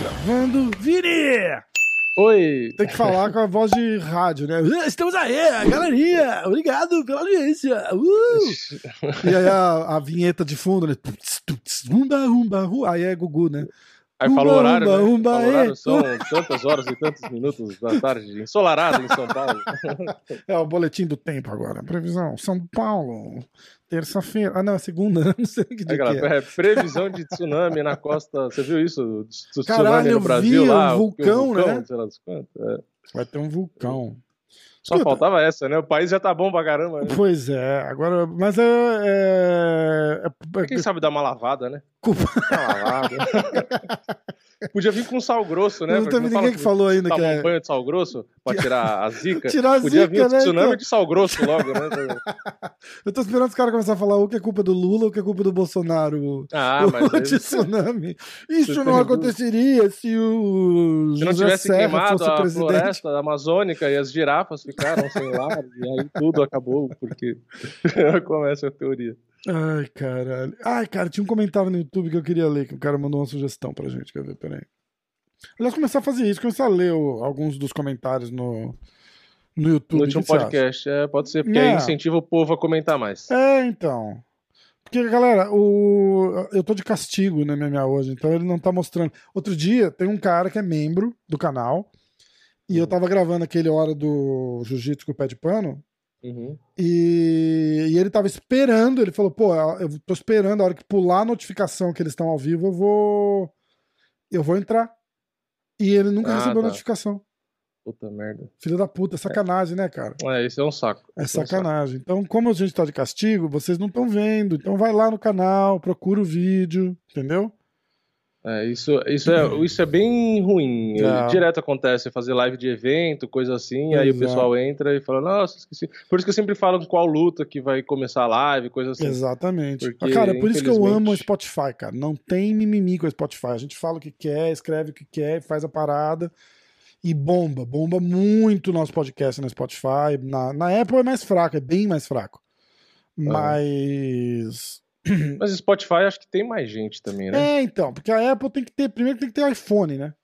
Gravando, Vini! Oi! Tem que falar com a voz de rádio, né? "Ah, Estamos aí, galerinha! Obrigado pela audiência! Uh! E aí a, a vinheta de fundo, né? Rumba, rumba. Aí é Gugu, né? Aí Umba, fala o horário, umba, né? umba, Fala o horário, é. são tantas horas e tantos minutos da tarde, ensolarado em São Paulo. É o boletim do tempo agora. Previsão, São Paulo, terça-feira. Ah, não, é segunda, não sei que dia galera, que é. é, previsão de tsunami na costa. Você viu isso? Tsunami Caralho, eu no Brasil vi, lá? um o- vulcão, o né? Sei lá é. Vai ter um vulcão. Só faltava essa, né? O país já tá bom pra caramba. Né? Pois é, agora. Mas é. é, é- Quem sabe dar uma lavada, né? Culpa. Uma lavada. Podia vir com sal grosso, né? Não teve ninguém que falou ainda que é. um banho de sal grosso pra tirar a zica. Tirar a Podia zica, vir um né, tsunami então? de sal grosso logo, né? Eu tô esperando os caras começarem a falar o que é culpa do Lula, o que é culpa do Bolsonaro. Ah, o mas de tsunami. Isso não aconteceria se o. Se não José tivesse Serra queimado a presidente. floresta amazônica e as girafas ficaram sem lar, e aí tudo acabou, porque começa a teoria. Ai, caralho. Ai, cara, tinha um comentário no YouTube que eu queria ler, que o cara mandou uma sugestão pra gente. Quer ver? Peraí. Aliás, começar a fazer isso, começar a ler o- alguns dos comentários no, no YouTube. No último acha? podcast, é, pode ser, porque Não. aí incentiva o povo a comentar mais. É, então. Porque, galera, o... eu tô de castigo no MMA hoje, então ele não tá mostrando. Outro dia, tem um cara que é membro do canal, e eu tava gravando aquele hora do Jiu-Jitsu com o pé de pano, Uhum. e... e ele tava esperando, ele falou, pô, eu tô esperando, a hora que pular a notificação que eles estão ao vivo, eu vou. Eu vou entrar. E ele nunca Ah, recebeu tá. notificação. Puta merda. Filho da puta, é sacanagem, né, cara? É, isso é um saco. É Isso um sacanagem. Então, como a gente tá de castigo, vocês não estão vendo. Então vai lá no canal, procura o vídeo, entendeu? É, isso, isso, é, isso é bem ruim. É. Direto acontece fazer live de evento, coisa assim, aí o é. pessoal entra e fala, nossa, esqueci. Por isso que eu sempre falo qual luta que vai começar a live, coisa assim. Exatamente. Porque, cara, é por isso que eu infelizmente- amo o Spotify, cara. Não tem mimimi com o Spotify. A gente fala o que quer, escreve o que quer, faz a parada. E bomba, bomba muito o nosso podcast no Spotify. Na, na Apple é mais fraco, é bem mais fraco. Mas. Mas Spotify acho que tem mais gente também, né? É, então, porque a Apple tem que ter. Primeiro tem que ter iPhone, né?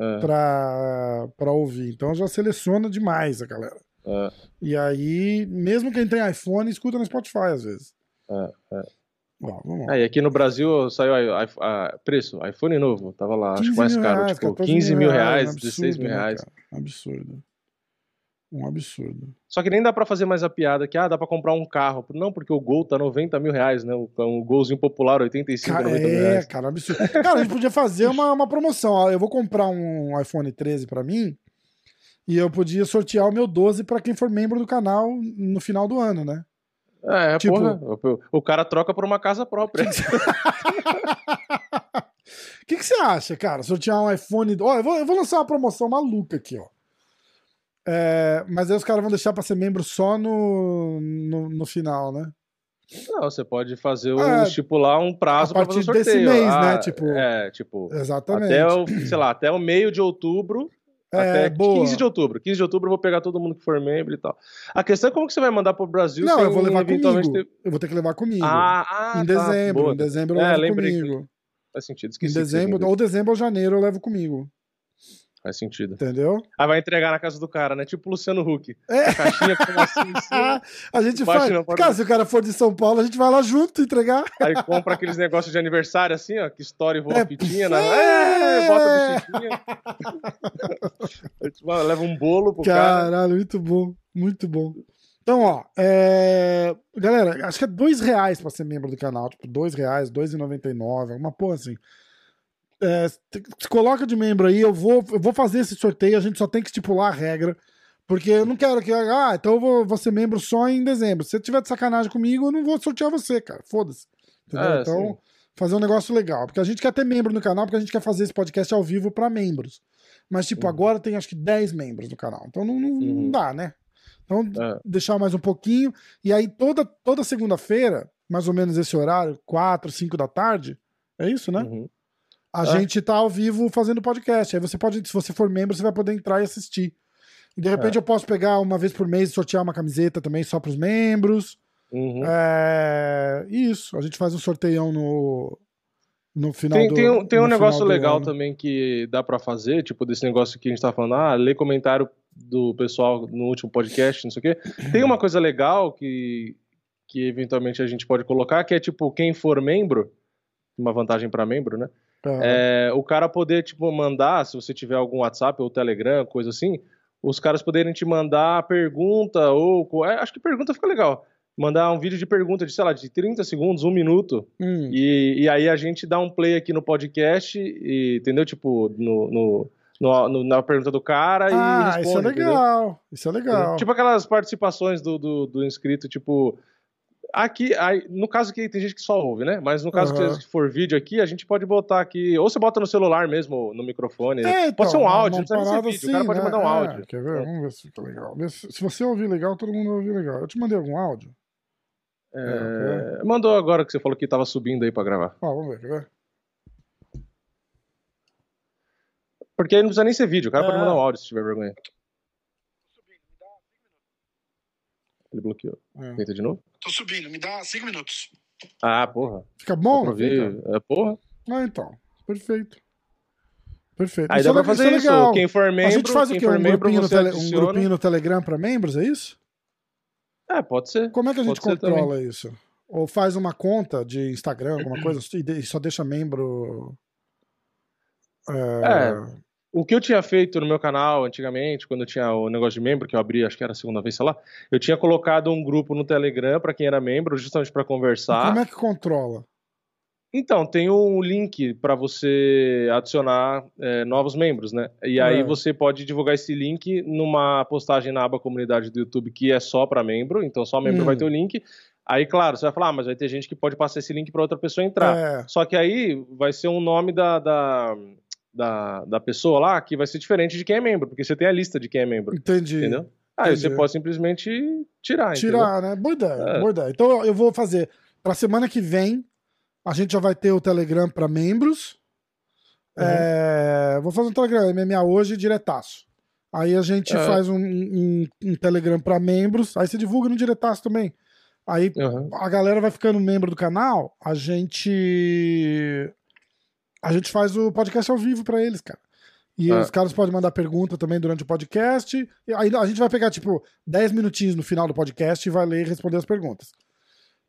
É, Pra, pra ouvir. Então já seleciona demais a galera. é, E aí, mesmo quem tem iPhone, escuta no Spotify às vezes. é, é. Ó, vamos lá. Aí aqui no Brasil saiu a, a- a- preço, iPhone novo, tava lá, acho 15 que mais caro, reais, tipo 14 15 mil reais, um 16 mil né, reais. cara? Absurdo. Um absurdo. Só que nem dá pra fazer mais a piada que, ah, dá pra comprar um carro. Não, porque o Gol tá 90 mil reais, né? Um golzinho popular, 85, Cara, 90 mil é, reais. cara, um absurdo. Cara, a gente podia fazer uma, uma promoção. Eu vou comprar um iPhone 13 pra mim e eu podia sortear o meu 12 pra quem for membro do canal no final do ano, né? É, Tipo- porra, o, o cara troca por uma casa própria. O que, que você acha, cara? Sortear um iPhone. Ó, eu vou, eu vou lançar uma promoção maluca aqui, ó. É, mas aí os caras vão deixar pra ser membro só no, no, no final, né? Não, você pode fazer o, É, estipular um prazo a pra partir fazer o desse sorteio. mês, Ah, né? Tipo- É, tipo, Exatamente. até o, sei lá, até o meio de outubro é, Até boa. 15 de outubro. 15 de outubro eu vou pegar todo mundo que for membro e tal. A questão é como que você vai mandar pro Brasil Não, eu vou levar comigo. ter- Eu vou ter que levar comigo. Ah, ah, em tá, dezembro. boa. Em dezembro eu É, levo lembrei que- comigo. Faz sentido, Em esqueci. que você dezembro, ou dezembro ou janeiro eu levo comigo. Faz sentido. Entendeu? Aí vai entregar na casa do cara, né? Tipo o Luciano Huck. É. A caixinha com assim em cima, a gente faz. porta Cara, se o cara for de São Paulo, a gente vai lá junto entregar. aí compra aqueles negócios de aniversário assim, ó, que estoura e voa É, a fitinha, né? é. Bota a bichinha. Leva um bolo pro cara. Caralho, muito bom. Muito bom. Então, ó, é... galera, acho que é dois reais pra ser membro do canal. Tipo, dois reais, dois e noventa e nove, alguma porra assim. É, se coloca de membro aí, eu vou, eu vou fazer esse sorteio, a gente só tem que estipular a regra. Porque eu não quero que. Ah, então eu vou, vou ser membro só em dezembro. Se você tiver de sacanagem comigo, eu não vou sortear você, cara. Foda-se. Entendeu? É, então, sim. fazer um negócio legal. Porque a gente quer ter membro no canal, porque a gente quer fazer esse podcast ao vivo pra membros. Mas, tipo, Uhum. agora tem acho que 10 membros no canal. Então não, não, não Uhum. dá, né? Então, É. deixar mais um pouquinho. E aí, toda, toda segunda-feira, mais ou menos esse horário, 4, 5 da tarde, é isso, né? Uhum. A É. gente tá ao vivo fazendo podcast. Aí você pode, se você for membro, você vai poder entrar e assistir. De repente eu posso pegar uma vez por mês e sortear uma camiseta também só pros membros. Uhum. É, Isso, a gente faz um sorteião no, no final Tem, do tem um, tem um negócio legal ano. também que dá pra fazer, tipo, desse negócio que a gente tá falando, ah, ler comentário do pessoal no último podcast, não sei o quê. Tem uma coisa legal que, que eventualmente a gente pode colocar, que é tipo, quem for membro, uma vantagem pra membro, né? Tá. É, o cara poder, tipo, mandar, se você tiver algum WhatsApp ou Telegram, coisa assim, os caras poderem te mandar pergunta ou. é, acho que pergunta fica legal. Mandar um vídeo de pergunta de, sei lá, de 30 segundos, um minuto. Hum, E, e aí a gente dá um play aqui no podcast, e, entendeu? Tipo, no, no- no- no- na pergunta do cara e Ah, responde. isso é entendeu? legal. Isso é legal. Tipo aquelas participações do, do, do inscrito, tipo. Aqui, aí, no caso que tem gente que só ouve, né? Mas no caso Aham. que for vídeo aqui, a gente pode botar aqui. Ou você bota no celular mesmo, no microfone. É, pode ser um então, áudio, não precisa ser vídeo. o cara assim, pode né? mandar um É, áudio. Quer ver? Vamos ver se fica legal. Se você ouvir legal, todo mundo vai ouvir legal. Eu te mandei algum áudio? É, Mandou agora que você falou que tava subindo aí pra gravar. Ó, vamos ver, quer ver? Porque aí não precisa nem ser vídeo, o cara É. pode mandar um áudio se tiver vergonha. Ele bloqueou. É. Tenta de novo? Tô subindo, me dá cinco minutos. Ah, porra. Fica bom? Dá pra ouvir. É, porra. Ah, então. Perfeito. Perfeito. Aí Isso dá é pra le- fazer é isso. legal. Quem for membro, a gente faz o quê? Um grupinho, no tele- um grupinho no Telegram pra membros, é isso? É, pode ser. Como é que a gente Pode controla isso? Ou faz uma conta de Instagram, alguma coisa, e e só deixa membro. É, O que eu tinha feito no meu canal antigamente, quando eu tinha o negócio de membro, que eu abri, acho que era a segunda vez, sei lá, eu tinha colocado um grupo no Telegram pra quem era membro, justamente pra conversar. Como é que controla? Então, tem um link pra você adicionar é, novos membros, né? E aí É. você pode divulgar esse link numa postagem na aba comunidade do YouTube que é só pra membro, então só membro Hum. vai ter o link. Aí, claro, você vai falar, ah, mas vai ter gente que pode passar esse link pra outra pessoa entrar. É, Só que aí vai ser um nome da, da, da, da pessoa lá que vai ser diferente de quem é membro, porque você tem a lista de quem é membro, entendi. entendeu? Aí entendi. você pode simplesmente tirar, entendeu? Tirar, né? Boa ideia, É. boa ideia. Então eu- vou fazer. Pra semana que vem, a gente já vai ter o Telegram pra membros. Uhum. É, vou fazer um Telegram MMA hoje diretaço. Aí a gente É. faz um, um- um Telegram pra membros. Aí você divulga no diretaço também. Aí Uhum. a galera vai ficando membro do canal, a gente a gente faz o podcast ao vivo pra eles, cara. E Ah. os caras podem mandar pergunta também durante o podcast. E aí a gente vai pegar, tipo, 10 minutinhos no final do podcast e vai ler e responder as perguntas.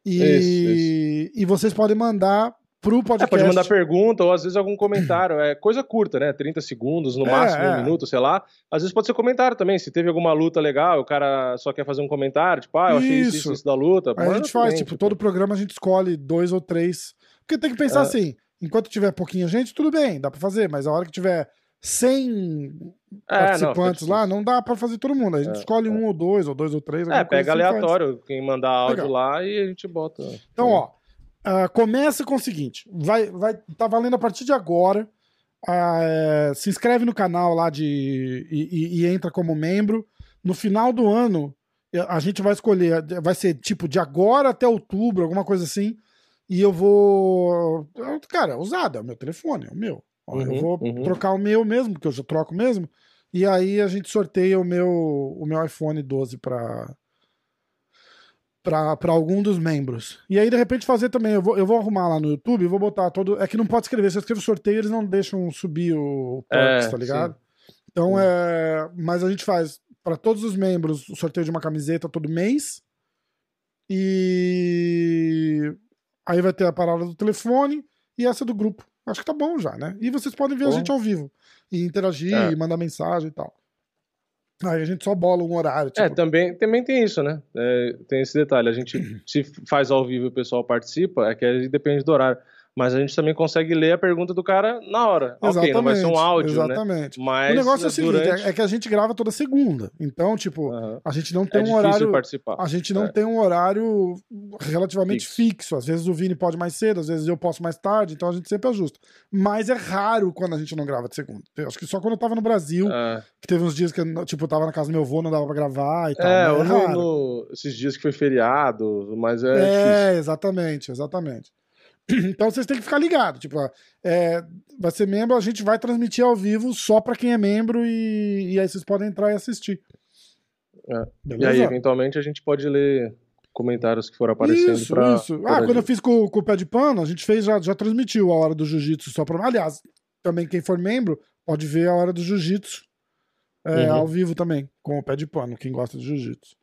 E, Isso, e vocês podem mandar pro É, podcast. pode mandar pergunta ou às vezes algum comentário. É coisa curta, né? 30 segundos, no É, máximo é. um minuto, sei lá. Às vezes pode ser comentário também. Se teve alguma luta legal, o cara só quer fazer um comentário, tipo, ah, eu achei isso, Isso. isso, isso da luta. Aí a gente faz, também, tipo, todo programa a gente escolhe dois ou três. Porque tem que pensar É. assim: enquanto tiver pouquinha gente, tudo bem, dá pra fazer, mas a hora que tiver 100 É, não, participantes fica lá, não dá pra fazer todo mundo. A gente É, escolhe é. um ou dois, ou dois ou três. É, pega assim faz. aleatório quem mandar áudio Legal. lá e a gente bota. Então, ó, ah, começa com o seguinte: vai, vai, tá valendo a partir de agora. é, se inscreve no canal lá de e, e- e entra como membro. No final do ano, a gente vai escolher, vai ser tipo de agora até outubro, alguma coisa assim. E eu vou. Cara, é usado, é o meu telefone, é o meu. Ó, eu Uhum, vou uhum. trocar o meu mesmo, porque eu já troco mesmo. E aí a gente sorteia o meu, o meu iPhone 12 para para algum dos membros. E aí, de repente, fazer também. Eu vou, eu vou arrumar lá no YouTube, vou botar todo. É que não pode escrever. Se eu escrevo sorteio, eles não deixam subir o Perks, É, tá ligado? sim. Então, Sim. é. Mas a gente faz para todos os membros o sorteio de uma camiseta todo mês. E. Aí vai ter a parada do telefone e essa do grupo. Acho que tá bom já, né? E vocês podem ver a Bom. gente ao vivo. E interagir, É. e mandar mensagem e tal. Aí a gente só bola um horário. Tipo, É, também, também tem isso, né? É, tem esse detalhe. A gente se faz ao vivo e o pessoal participa, é que aí depende do horário. Mas a gente também consegue ler a pergunta do cara na hora. Ok, não vai ser um áudio, né? Exatamente. Mas o negócio é o seguinte, durante... é- é que a gente grava toda segunda. Então, tipo, Aham. a gente não É tem um difícil horário. participar. A gente não É. tem um horário relativamente Fixo. fixo. Às vezes o Vini pode mais cedo, às vezes eu posso mais tarde, então a gente sempre ajusta. Mas é raro quando a gente não grava de segunda. Eu acho que só quando eu tava no Brasil, É, que teve uns dias que eu, tipo, eu tava na casa do meu avô, não dava pra gravar e tal. é, ou é no, esses dias que foi feriado, mas é, difícil. É, exatamente, exatamente. Então vocês têm que ficar ligados. Tipo, é, vai ser membro, a gente vai transmitir ao vivo só pra quem é membro e, e aí vocês podem entrar e assistir. É. E aí, eventualmente, a gente pode ler comentários que foram aparecendo Isso, pra. isso. pra Ah, quando eu fiz com, com o pé de pano, a gente fez, já, já transmitiu a hora do jiu-jitsu só pra. Aliás, também quem for membro pode ver a hora do jiu-jitsu é, Uhum. ao vivo também, com o pé de pano, quem gosta de jiu-jitsu.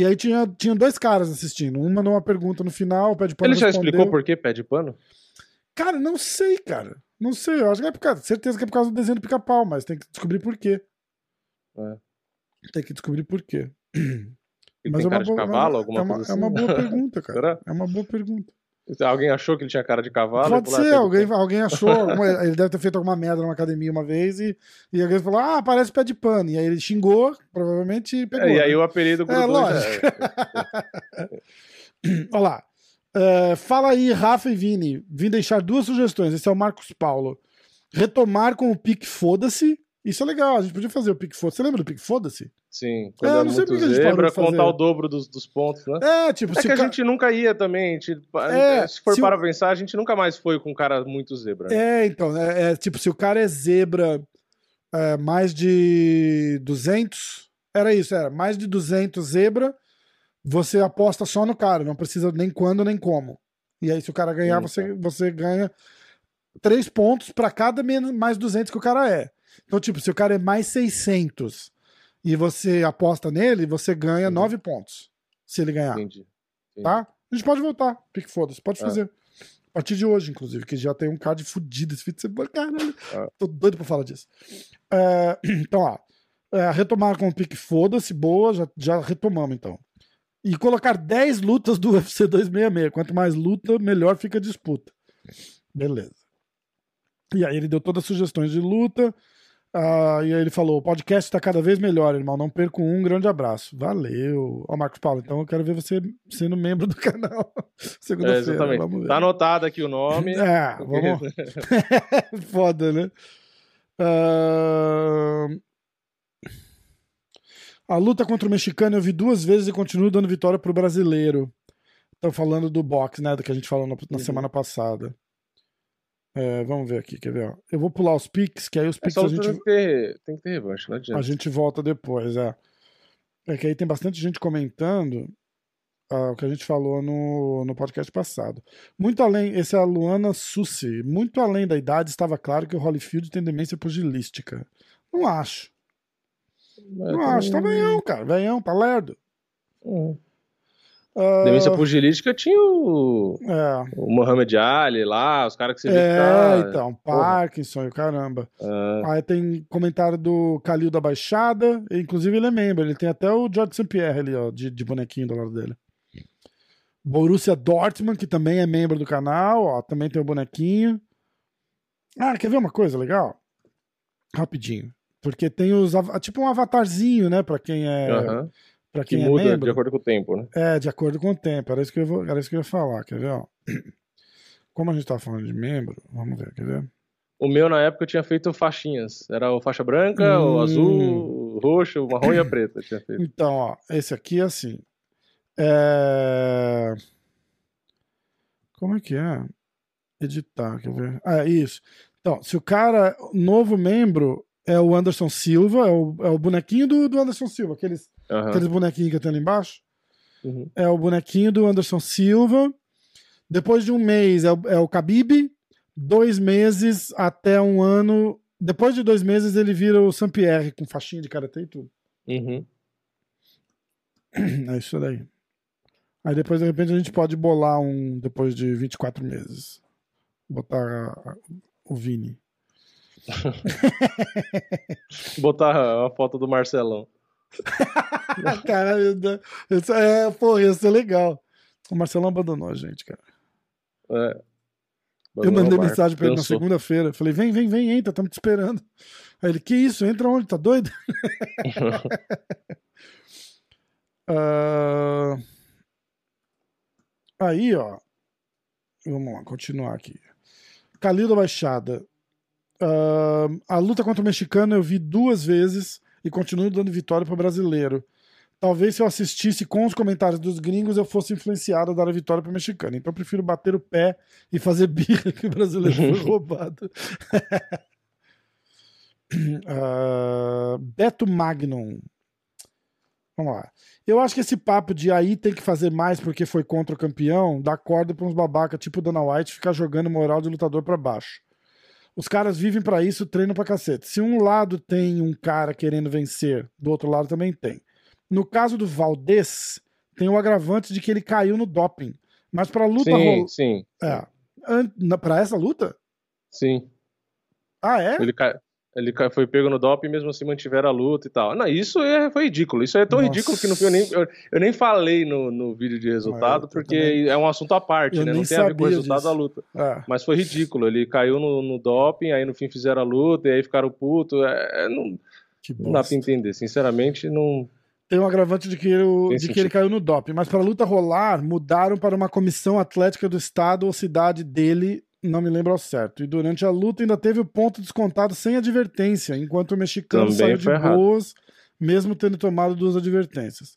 E aí tinha, tinha dois caras assistindo. Um mandou uma pergunta no final, o pé de pano Ele já respondeu. explicou por que pé de pano? Cara, não sei, cara. Não sei. Eu acho que é por causa, certeza que é por causa do desenho do pica-pau, mas tem que descobrir por quê. É. Tem que descobrir por quê. Ele Mas tem é cara de boa- cavalo, é alguma uma, coisa É assim? uma boa pergunta, cara. Será? É uma boa pergunta. Alguém achou que ele tinha cara de cavalo? Pode ser, alguém, alguém achou, ele deve ter feito alguma merda numa academia uma vez e, e alguém falou, ah, parece pé de pano. E aí ele xingou, provavelmente, e pegou. É, e aí né? o apelido grudou. lógico. Olha lá. É, fala aí, Rafa e Vini. Vim deixar duas sugestões. Esse é o Marcos Paulo. Retomar com o pique foda-se. Isso é legal, a gente podia fazer o pique foda-se. Você lembra do pique foda-se? Sim, É, eu é, não sei muito por que a gente fazer. contar o dobro dos, dos pontos, né? É, tipo, É se que o a ca- gente nunca ia também. gente- É, se for se o- para pensar, a gente nunca mais foi com um cara muito zebra. né? É, então, é, é, tipo, se o cara é zebra é, mais de 200, era isso, era mais de 200 zebra, você aposta só no cara, não precisa nem quando nem como. E aí, se o cara ganhar, você, você ganha três pontos pra cada menos, mais 200 que o cara é. Então, tipo, se o cara é mais 600 e você aposta nele, você ganha Uhum. 9 pontos. Se ele ganhar Entendi. Entendi. tá? A gente pode voltar, pique foda-se, pode Ah. fazer. A partir de hoje, inclusive, que já tem um card fudido esse fim de semana, caralho. Ah. Tô doido pra falar disso. É, então, ó, é, retomar com o pique foda-se, boa, já, já retomamos então. E colocar 10 lutas do UFC 266. Quanto mais luta, melhor fica a disputa. Beleza. E aí ele deu todas as sugestões de luta. Ah, e aí ele falou: o podcast está cada vez melhor, irmão. Não perco um. Grande abraço. Valeu. Ó, Marcos Paulo, então eu quero ver você sendo membro do canal É, segunda-feira. exatamente. vamos ver. Tá anotado aqui o nome. É, vamos. Foda, né? Ah, A luta contra o mexicano eu vi duas vezes e continuo dando vitória pro brasileiro. Estão falando do boxe, né? Do que a gente falou na, na Uhum. semana passada. É, vamos ver aqui, quer ver? ó? Eu vou pular os piques, que aí os piques Essa a gente, tem que ter, tem que ter revanche, não adianta. a gente volta depois, é. É que aí tem bastante gente comentando ah, o que a gente falou no, no podcast passado. Muito além, esse é a Luana Sussi. Muito além da idade, estava claro que o Holyfield tem demência pugilística. Não acho. Mas Não acho. Tá também- veião, cara. Veião, tá lerdo. Hum. Ah, Demência pugilística tinha o, É, o Muhammad Ali lá, os caras que você vê que é tá... então. Parkinson e o caramba. Ah, Aí tem comentário do Calil da Baixada, inclusive ele é membro, ele tem até o George St. Pierre ali, ó, de, de bonequinho do lado dele. Borussia Dortmund, que também é membro do canal, ó, também tem o bonequinho. Ah, quer ver uma coisa legal? Rapidinho. Porque tem os. Tipo um avatarzinho, né? Pra quem é. aham. Pra Que quem é muda membro. de acordo com o tempo, né? É, de acordo com o tempo. Era isso que eu, vou, era isso que eu ia falar, quer ver? Ó? Como a gente tá falando de membro, vamos ver, quer ver? O meu, na época, eu tinha feito faixinhas. Era o faixa branca, Hum. o azul, o roxo, o marrom e a preta. eu Tinha feito. Então, ó, esse aqui é assim. É... Como é que é? Editar, quer ver? Ah, isso. Então, se o cara, novo membro, é o Anderson Silva, é o, é o bonequinho do, do Anderson Silva, aqueles, Aham. aqueles bonequinhos que tem ali embaixo. Uhum. É o bonequinho do Anderson Silva. Depois de um mês é o, é o Khabib. Dois meses até um ano. Depois de dois meses ele vira o Saint-Pierre com faixinha de karatê e tudo. Uhum. É isso daí. Aí depois, de repente, a gente pode bolar um depois de 24 meses. Botar a- o Vini. Botar a foto do Marcelão. Caralho? Isso é, pô, ia ser legal. O Marcelão abandonou a gente, cara. É. Eu mandei mensagem pra ele na cansou. segunda-feira. Falei, vem, vem, vem, entra, estamos te esperando. Aí ele, que isso? Entra onde? Tá doido? Ah, Aí, ó. Vamos lá, continuar aqui. Calil da Baixada. Ah, a luta contra o mexicano eu vi duas vezes e continuo dando vitória para brasileiro. Talvez se eu assistisse com os comentários dos gringos eu fosse influenciado a dar a vitória para o mexicano. Então eu prefiro bater o pé e fazer birra que o brasileiro foi roubado. Ah, Beto Magnum. Vamos lá. Eu acho que esse papo de aí tem que fazer mais porque foi contra o campeão dá corda pra uns babaca tipo Dana White ficar jogando moral de lutador pra baixo. Os caras vivem pra isso, treinam pra cacete. Se um lado tem um cara querendo vencer, do outro lado também tem. No caso do Valdez, tem o agravante de que ele caiu no doping. Mas pra luta Sim, sim, É. Pra essa luta? sim. Ah, é? Ele, ca... ele foi pego no doping e mesmo assim mantiveram a luta e tal. Não, isso é... foi ridículo. Isso é tão Nossa. ridículo que no fim eu nem, eu, eu nem falei no, no vídeo de resultado, eu porque também- é um assunto à parte, Eu né? Não tem a ver com o resultado disso. da luta. É. Mas foi ridículo. Ele caiu no, no doping, aí no fim fizeram a luta, e aí ficaram putos. É, não, Que não dá pra entender. Sinceramente, não. Tem um agravante de que, ele, Tem de que ele caiu no doping. Mas pra luta rolar, mudaram para uma comissão atlética do estado ou cidade dele, não me lembro ao certo. E durante a luta ainda teve o ponto descontado sem advertência, enquanto o mexicano Também saiu de boas, mesmo tendo tomado duas advertências.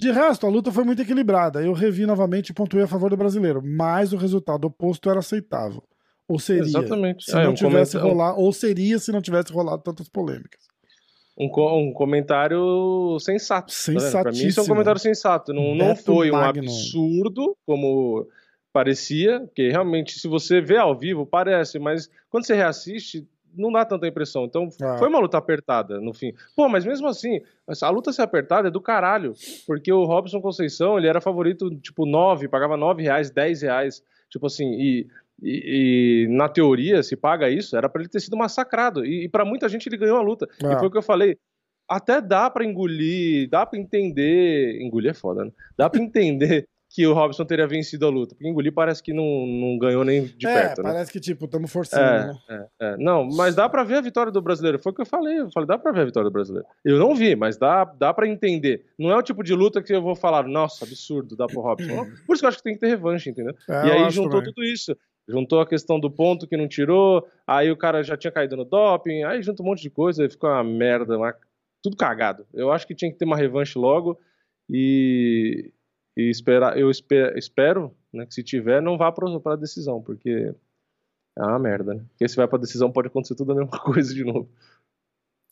De resto, a luta foi muito equilibrada. Eu revi novamente e pontuei a favor do brasileiro, mas o resultado oposto era aceitável. Ou seria, Exatamente. se É, não um tivesse comentário- rolado, ou seria se não tivesse rolado tantas polêmicas. Um, co- um comentário sensato. tá vendo? Pra mim, isso é um Sensatíssimo. comentário sensato. Não, não foi um Magno. absurdo, como parecia, porque realmente, se você vê ao vivo, parece, mas quando você reassiste, não dá tanta impressão. Então, Ah. foi uma luta apertada, no fim. Pô, mas mesmo assim, a luta ser apertada é do caralho, porque o Robson Conceição, ele era favorito, tipo, 9, pagava 9 reais, 10 reais, tipo assim, e, e- e na teoria, se paga isso, era pra ele ter sido massacrado, e, e para muita gente ele ganhou a luta. Ah. E foi o que eu falei, até dá pra engolir, dá pra entender, engolir é foda, né? Dá pra entender que o Robson teria vencido a luta, porque engolir parece que não, não ganhou nem de é, perto, né? parece que, tipo, estamos forçando, É, né? é, é. Não, mas dá pra ver a vitória do brasileiro. Foi o que eu falei. Eu falei, dá pra ver a vitória do brasileiro. Eu não vi, mas dá, dá pra entender. Não é o tipo de luta que eu vou falar, nossa, absurdo, dá pro Robson. Por isso que eu acho que tem que ter revanche, entendeu? É, e aí juntou também. tudo isso. Juntou a questão do ponto que não tirou, aí o cara já tinha caído no doping, aí junta um monte de coisa, aí ficou uma merda, uma- tudo cagado. Eu acho que tinha que ter uma revanche logo e, e esperar, eu espe- espero né, que se tiver, não vá pra, pra decisão, porque é uma merda, né? Porque se vai pra decisão pode acontecer tudo a mesma coisa de novo.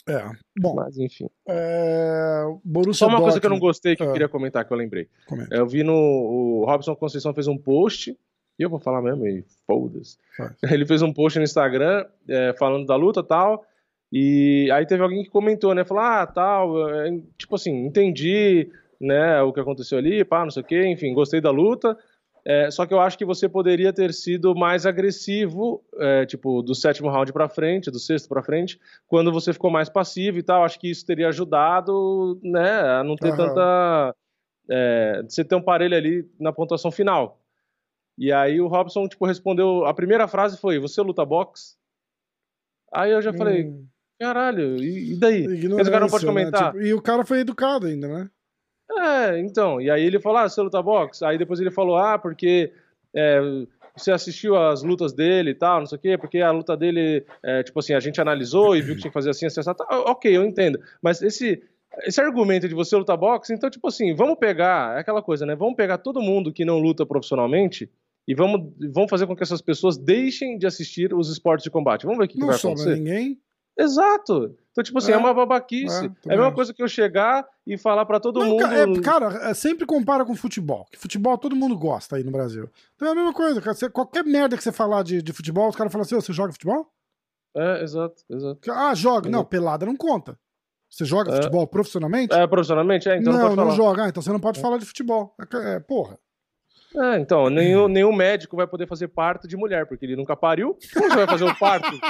É. Bom, Mas enfim. é... Borussia Só uma coisa que eu não Dortmund- gostei que eu Ah. queria comentar, que eu lembrei. Comenta. Eu vi no. O Robson Conceição fez um post, e eu vou falar mesmo, e foda-se. Ele fez um post no Instagram é, falando da luta e tal. E aí teve alguém que comentou, né? Falou, ah, tal, é, tipo assim, entendi, né, o que aconteceu ali, pá, não sei o quê, enfim, gostei da luta. É, só que eu acho que você poderia ter sido mais agressivo, é, tipo, do sétimo round pra frente, do sexto pra frente, quando você ficou mais passivo e tal. Acho que isso teria ajudado, né, a não ter Aham. tanta. É, você ter um parelho ali na pontuação final. E aí o Robson, tipo, respondeu. A primeira frase foi: Você luta boxe? Aí eu já falei: Hum, Caralho, e, e daí? cara não pode né? comentar. Tipo, e o cara foi educado ainda, né? É, então. E aí ele falou: Ah, você luta boxe? Aí depois ele falou: Ah, porque. é, você assistiu as lutas dele e tal, não sei o quê, porque a luta dele, é, tipo assim, a gente analisou e viu que tinha que fazer assim, assim, assim. tá, ok, eu entendo. Mas esse, esse argumento de você lutar boxe, então, tipo assim, vamos pegar, é aquela coisa, né? Vamos pegar todo mundo que não luta profissionalmente e vamos, vamos fazer com que essas pessoas deixem de assistir os esportes de combate. Vamos ver o que, que Não vai sobra acontecer. ninguém. Exato. Então, tipo assim, é, É, uma babaquice. é, É, a mesma coisa que eu chegar e falar pra todo Não, mundo. é, cara, é, sempre compara com futebol. Que futebol todo mundo gosta aí no Brasil. Então é a mesma coisa. cara. Você- qualquer merda que você falar de, de futebol, os caras falam assim: "Ô, você joga futebol? É, exato, exato. Ah, joga. Uhum. Não, pelada não conta. Você joga É. futebol profissionalmente? É, profissionalmente? É, então não, não, não joga. Ah, então você não pode falar de futebol. É, é, porra. É, então, nenhum, nenhum médico vai poder fazer parto de mulher, porque ele nunca pariu. Como você vai fazer o parto de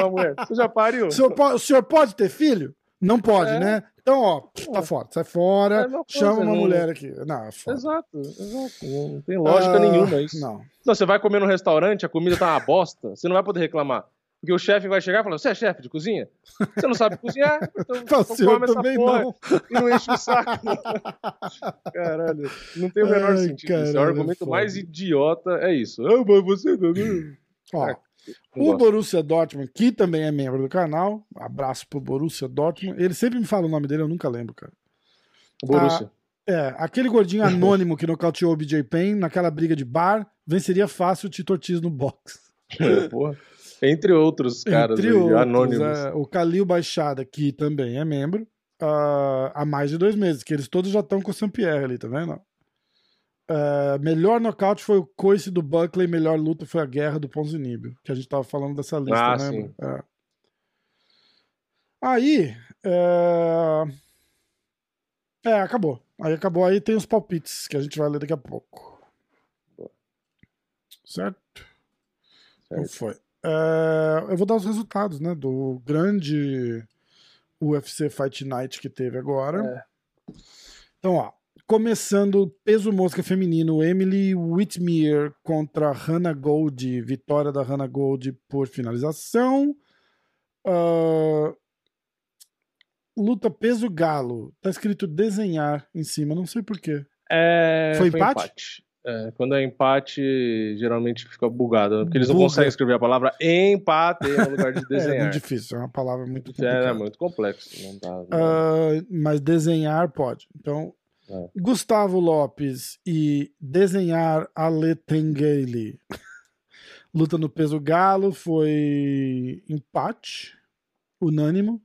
uma mulher? Você já pariu? O senhor, o senhor pode ter filho? Não pode, É. né? Então, ó, tá É. fora. Sai É fora, coisa, chama uma não- mulher aqui. Não, é foda. Exato, exato. Não tem lógica Ah, nenhuma isso. Não. Não, você vai comer no restaurante, a comida tá uma bosta, você não vai poder reclamar. Porque o chefe vai chegar e falar: Você é chefe de cozinha? Você não sabe cozinhar? Então, então come essa também porra não. e não enche o saco. Caralho, não tem o menor Ai, sentido. É caralho, o argumento foda. mais idiota é isso. Ah, mas você não. não Ó, Não o gosto. Borussia Dortmund, que também é membro do canal, abraço pro Borussia Dortmund. Ele sempre me fala o nome dele, eu nunca lembro, cara. Borussia. É, aquele gordinho anônimo que nocauteou o BJ Penn naquela briga de bar, venceria fácil o Tito Ortiz no box. Porra. Entre outros caras Entre aí, outros, anônimos. é, o Kalil Baixada, que também é membro. ah, há mais de dois meses, que eles todos já estão com o Saint-Pierre ali, tá vendo? Ah, melhor nocaute foi o coice do Buckley, melhor luta foi a guerra do Ponzinibio, que a gente tava falando dessa lista, Ah, lembra? sim. É. Aí, é... é, acabou. Aí acabou, aí tem os palpites, que a gente vai ler daqui a pouco. Certo? Certo. foi. É, eu vou dar os resultados, né, do grande UFC Fight Night que teve agora. É. Então, ó, começando peso mosca feminino, Emily Whitmere contra Hannah Gold, vitória da Hannah Gold por finalização. Ah, luta peso galo, tá escrito desenhar em cima, não sei porquê. É, Foi empate? É, quando é empate, geralmente fica bugado, né? porque eles não Buga. conseguem escrever a palavra empate no lugar de É, desenhar. muito difícil, é uma palavra muito É, complicada. é muito complexo. Não dá, não. Ah, mas desenhar pode. Então, É. Gustavo Lopes e desenhar Ale Tengeli. Luta no peso galo foi empate, unânimo.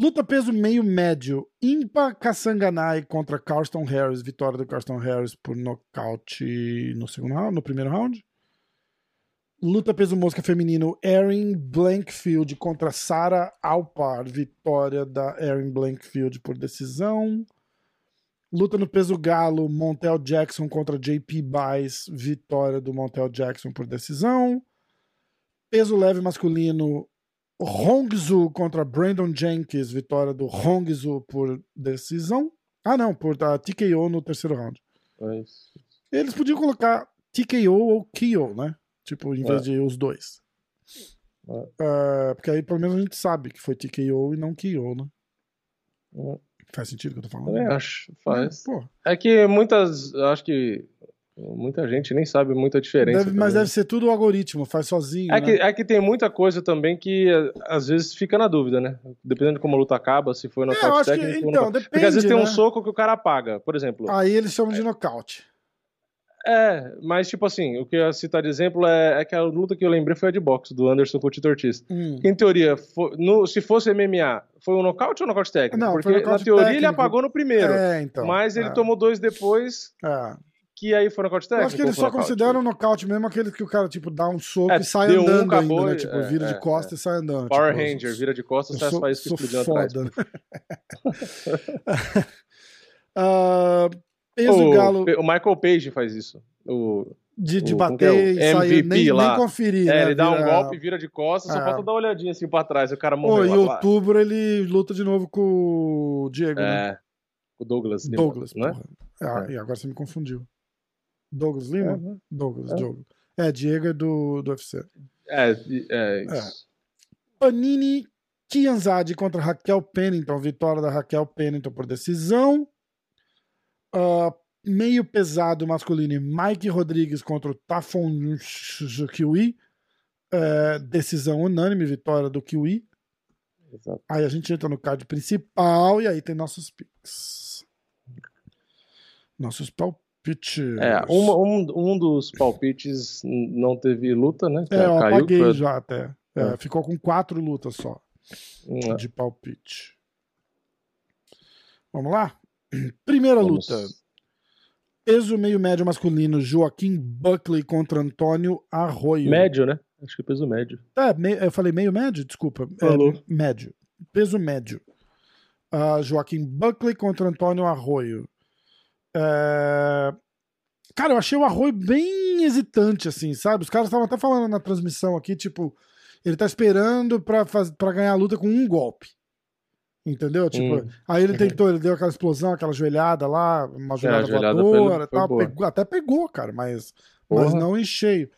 Luta peso meio médio, Impa Kassanganai contra Carston Harris, vitória do Carston Harris por nocaute no segundo round, no primeiro round. Luta peso mosca feminino, Erin Blankfield contra Sarah Alpar, vitória da Erin Blankfield por decisão. Luta no peso galo, Montel Jackson contra JP Baez, vitória do Montel Jackson por decisão. Peso leve masculino, Hongzu contra Brandon Jenkins, vitória do Hongzu por decisão. Ah, não, por da TKO no terceiro round. Mas- Eles podiam colocar TKO ou KO, né? Tipo, em vez É. de os dois. É. É, porque aí pelo menos a gente sabe que foi TKO e não KO, né? É. Faz sentido o que eu tô falando? Também acho, faz. Pô, É que muitas, eu acho que muita gente nem sabe muita diferença. deve- mas deve ser tudo o algoritmo, faz sozinho. É né? que, é que tem muita coisa também que eh, às vezes fica na dúvida, né? Dependendo de como a luta acaba, se foi É, nocaute que- técnico ou então, nocaute. depende, Porque às vezes tem um né? soco que o cara apaga, por exemplo. Aí eles chamam de nocaute. É, mas tipo assim, o que eu ia citar de exemplo é, é que a luta que eu lembrei foi a de boxe, do Anderson com o Tito Ortiz. Hum. Que, em teoria, fo- no- se fosse MMA, foi um nocaute ou nocaute técnico? Não, foi Porque na teoria ele técnico. apagou no primeiro, É, então. mas ele é, tomou dois depois, é. Que aí foi nocaute Eu técnico. acho que eles só nocaute? consideram nocaute mesmo aquele que o cara, tipo, dá um soco É, e sai deu um, andando acabou ainda, né? e- Tipo, é, vira de é, costas e sai andando. Power tipo, Ranger, vira de costas, eu sai as sou, sou explodindo atrás. peso O, galo o Michael Page faz isso. O, de, de o- é? bater e sair, nem, lá. nem conferir, é, né? ele dá um Vira- golpe, vira de costas, só É. falta dar uma olhadinha assim pra trás, e o cara Pô, morreu. em lá. outubro ele luta de novo com o Diego, né? É, o Douglas. Douglas, né? Ah, É. E agora você me confundiu. Douglas Lima? É, Douglas, É. Diogo. É, Diego é do, do UFC. É, é, isso. Panini Kianzad contra Raquel Pennington. Vitória da Raquel Pennington por decisão. Ah, meio pesado masculino, Mike Rodrigues contra o Tafon Kiwi. É, decisão unânime, vitória do Kiwi. Exato. Aí a gente entra no card principal e aí tem nossos picks. Nossos palpites. É, uma- um, um dos palpites não teve luta, né? É, eu Caiu, apaguei já até. É, É. Ficou com quatro lutas só Hum, de palpite. Vamos lá? Primeira vamos- luta. Peso meio médio masculino, Joaquim Buckley contra Antônio Arroio. Médio, né? Acho que peso médio. É, me- eu falei meio médio? Desculpa. É, Falou. médio. Peso médio. Ah, Joaquim Buckley contra Antônio Arroio. É, Cara, eu achei o Arroio bem hesitante, assim, sabe? Os caras estavam até falando na transmissão aqui, tipo, ele tá esperando pra, faz... pra ganhar a luta com um golpe. Entendeu? Tipo, Hum. aí ele Uhum. tentou, ele deu aquela explosão, aquela joelhada lá, uma joelhada, joelhada voadora foi- e tal. foi boa. pegou- até pegou, cara, mas, mas não em cheio.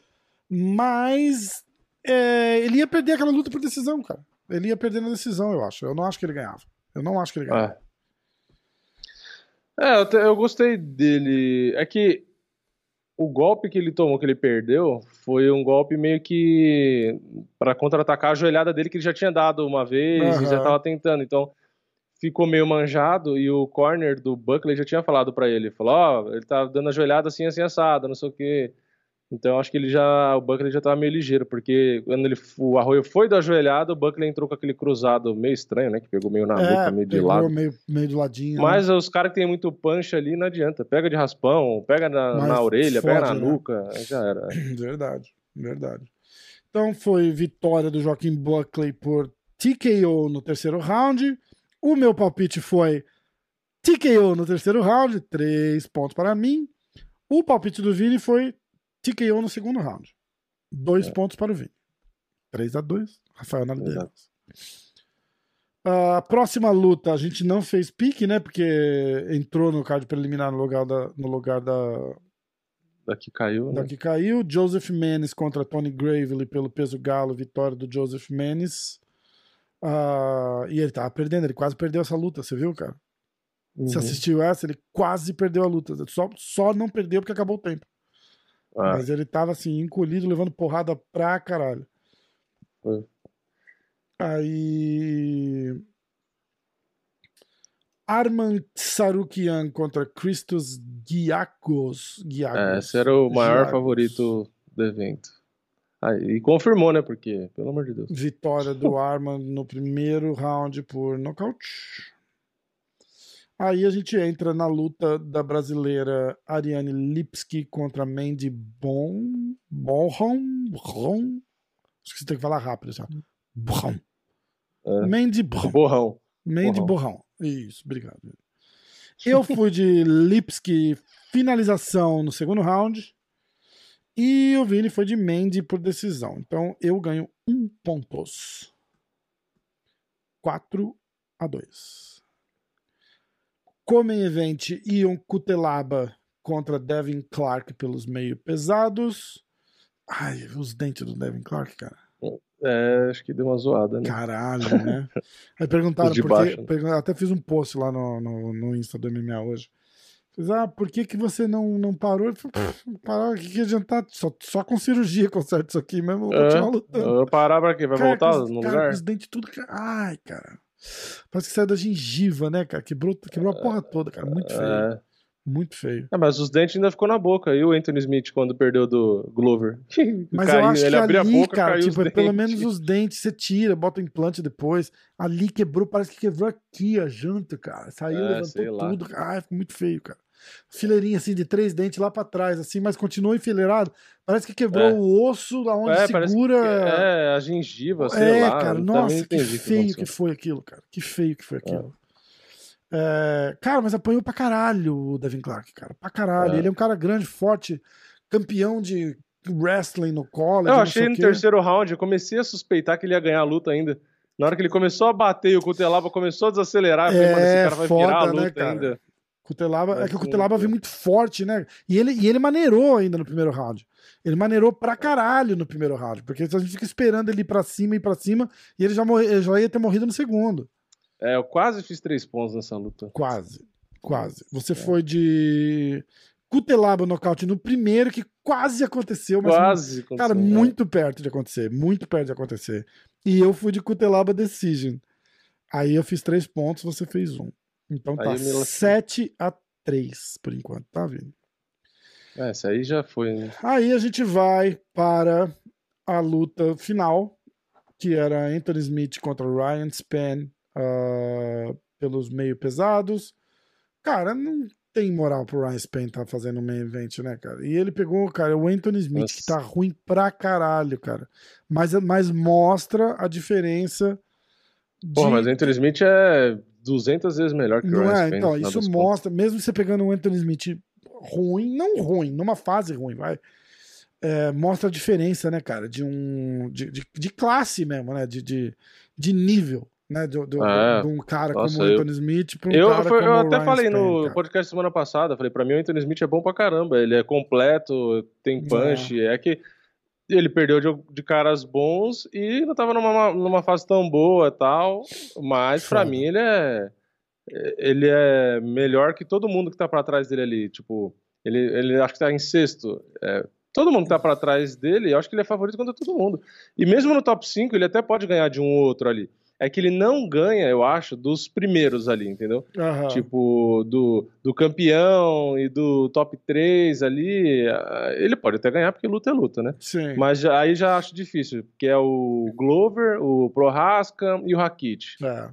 Mas é, ele ia perder aquela luta por decisão, cara. Ele ia perder na decisão, eu acho. Eu não acho que ele ganhava. Eu não acho que ele ganhava. É, é eu, te- eu gostei dele. É que o golpe que ele tomou, que ele perdeu, foi um golpe meio que pra contra-atacar a joelhada dele que ele já tinha dado uma vez e já Aham. tava tentando. Então ficou meio manjado e o corner do Buckley já tinha falado pra ele. Falou: Ó, ele tá dando a joelhada assim, assim, assada, não sei o quê. Então eu acho que ele já, o Buckley já tava meio ligeiro, porque quando ele, o Arroio foi da joelhada, o Buckley entrou com aquele cruzado meio estranho, né? Que pegou meio na nuca, É, meio de lado. meio, meio de ladinho. né? Mas os caras que tem muito punch ali, não adianta. Pega de raspão, pega na, Mas na orelha, pega na fode, né? nuca, já era. Verdade, verdade. Então foi vitória do Joaquim Buckley por TKO no terceiro round. O meu palpite foi TKO no terceiro round, três pontos para mim. O palpite do Vini foi TKO no segundo round, dois É. pontos para o Vini. 3 a 2 Rafael na liderança. A próxima luta a gente não fez pique, né? Porque entrou no card preliminar no lugar da, no lugar da, Daqui caiu, né? Daqui caiu. Joseph Menes contra Tony Gravely pelo peso galo. Vitória do Joseph Menes. Ah, e ele tava perdendo, ele quase perdeu essa luta, você viu, cara? Você Uhum. assistiu essa, ele quase perdeu a luta. Só, só não perdeu porque acabou o tempo. Ah, Mas ele tava assim, encolhido, levando porrada pra caralho. Foi. Aí. Arman Sarukian contra Christos Giakos. Giakos. é, esse era o maior Giakos. favorito do evento. Ah, e confirmou, né? Porque, pelo amor de Deus. Vitória do Arman no primeiro round por nocaute. Aí a gente entra na luta da brasileira Ariane Lipski contra Mandy Bon. Bonham. Bron. Acho que você tem que falar rápido. Bron. É. Mandy Bron. Borrão. Mandy Borrão. Borrão. Isso, obrigado. Eu fui de Lipski finalização no segundo round. E o Vini foi de Mandy por decisão. Então eu ganho um pontos. 4 a 2. Comem Event Ion Cutelaba contra Devin Clark pelos meio pesados. Ai, os dentes do Devin Clark, cara. É, acho que deu uma zoada, né? Caralho, né? Aí perguntaram por que. né? Até fiz um post lá no, no, no Insta do MMA hoje. Fiz, ah, por que, que você não, não parou? Ele falou, "Pff, parar, o que, que adiantar? Só, só com cirurgia conserta isso aqui mesmo, eu vou continuar lutando. Eu parar pra quê? Vai Cara, voltar no cara, lugar? os dentes tudo. Ai, cara. Parece que saiu da gengiva, né, cara? Quebrou, quebrou a porra toda, cara. Muito feio. É. Muito feio. Ah, mas os dentes ainda ficou na boca. E o Anthony Smith quando perdeu do Glover? Mas Caiu, eu acho que abriu ali, a boca, cara, tipo, é pelo menos os dentes você tira, bota o implante depois. Ali quebrou, parece que quebrou aqui a janta, cara. Saiu, É, levantou tudo. Ai, ficou muito feio, cara. Fileirinha assim de três dentes lá pra trás, assim, mas continua enfileirado. Parece que quebrou É. o osso aonde É, parece que- segura. é, a gengiva, sei É, lá. cara, nossa, que feio que, aconteceu. foi aquilo, cara. Que feio que foi aquilo. É, cara, mas apanhou pra caralho o Devin Clark, cara. Pra caralho. É. Ele é um cara grande, forte, campeão de wrestling no college. Eu achei no terceiro round, eu comecei a suspeitar que ele ia ganhar a luta ainda. Na hora que ele começou a bater e o Cutelaba começou a desacelerar, eu falei, É, mano, esse cara vai virar a foda, né, luta cara? ainda. Cutelaba, é que o Cutelaba cara. veio muito forte, né? E ele, e ele maneirou ainda no primeiro round. Ele maneirou pra caralho no primeiro round, porque a gente fica esperando ele ir pra cima e pra cima, e ele já, morre, ele já ia ter morrido no segundo. É, eu quase fiz três pontos nessa luta. Quase, quase. Você É. foi de Cutelaba nocaute no primeiro, que quase aconteceu, mas Quase. Cara, né? muito perto de acontecer, muito perto de acontecer. E eu fui de Cutelaba Decision. Aí eu fiz três pontos, você fez um. Então Aí tá eu me lasquei. 7 a 3 por enquanto, tá vendo? É, esse aí já foi. né? Aí a gente vai para a luta final, que era Anthony Smith contra Ryan Spann ah, pelos meio pesados. Cara, não tem moral pro Ryan Spann tá fazendo um main event, né, cara? E ele pegou, cara, o Anthony Smith, Nossa. que tá ruim pra caralho, cara. Mas, mas mostra a diferença de... Porra, mas o Anthony Smith é 200 vezes melhor que o Não Ryan é, Spann, então, isso mostra, mesmo você pegando um Anthony Smith ruim, não ruim, numa fase ruim, vai. é, mostra a diferença, né, cara, de um. de, de, de classe mesmo, né? De, de, de nível, né? De, de- É. de um cara Nossa, como o Anthony Smith pra um Eu, cara foi- como eu o até Ryan falei no cara. podcast semana passada, falei, pra mim o Anthony Smith é bom pra caramba, ele é completo, tem punch, é, que ele perdeu de, de caras bons e não tava numa, numa fase tão boa e tal, mas pra Foda. mim ele é ele é melhor que todo mundo que tá pra trás dele ali, tipo, ele, ele acho que tá em sexto, é, todo mundo que tá pra trás dele, eu acho que ele é favorito contra todo mundo, e mesmo no top 5 ele até pode ganhar de um ou outro ali, é que ele não ganha, eu acho, dos primeiros ali, entendeu? Aham. Tipo, do, do campeão e do top 3 ali, ah, ele pode até ganhar porque luta é luta, né? Sim. Mas aí já acho difícil, porque é o Glover, o Prohaska e o Rakit. É.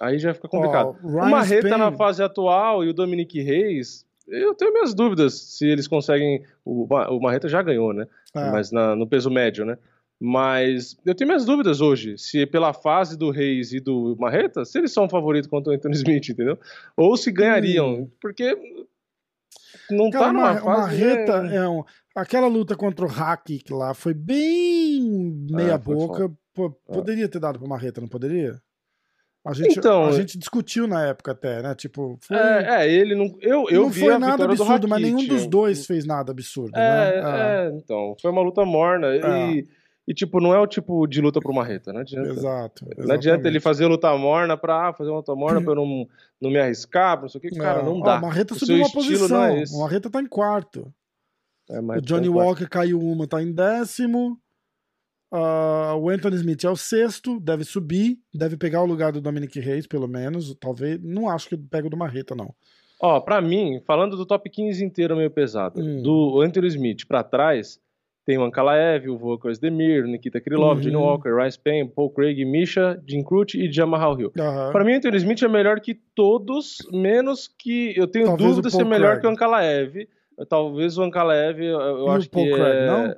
Aí já fica complicado. Ó, o Marreta Spain- na fase atual e o Dominique Reis, eu tenho minhas dúvidas se eles conseguem. O, o Marreta já ganhou, né? É. Mas na- no peso médio, né? Mas eu tenho minhas dúvidas hoje, se pela fase do Reis e do Marreta, se eles são favoritos contra o Anthony Smith, entendeu? Ou se ganhariam, porque não Hum. Cara, tá numa Mar- fase. Marreta né? é um. Aquela luta contra o Hackik lá foi bem meia É, foi boca. Pô, É. poderia ter dado pro Marreta, não poderia? A gente, Então, a gente discutiu na época até, né? Tipo, foi, É, é, ele não. Eu, eu não foi nada absurdo, mas nenhum dos dois fez nada absurdo, É, né? é, então. Foi uma luta morna. É. E, e, tipo, não é o tipo de luta pro Marreta, não adianta. Exato. Não adianta ele fazer luta morna pra ah, fazer uma luta morna pra eu não, não me arriscar, não sei o que. Cara, não dá. O Marreta O subiu uma estilo posição. não é o Marreta tá em quarto. É, o Johnny concordo. Walker caiu uma, tá em décimo. Ah, o Anthony Smith é o sexto, deve subir, deve pegar o lugar do Dominic Reis, pelo menos. Talvez. Não acho que pega o do Marreta, não. Ó, pra mim, falando do top 15 inteiro meio pesado, Hum. do Anthony Smith pra trás, tem o Ankalaev, o Volker Demir, o Nikita Krylov, Uhum. Johnny Walker, Rice Payne, Paul Craig, Misha, Jim Crute e Jamal Hill. Aham. Pra mim, o Anthony Smith é melhor que todos, menos que. Eu tenho Talvez dúvida se é melhor Craig. que o Ankalaev. Talvez o Ankalaev, eu, eu acho Paul que. Craig, é... não?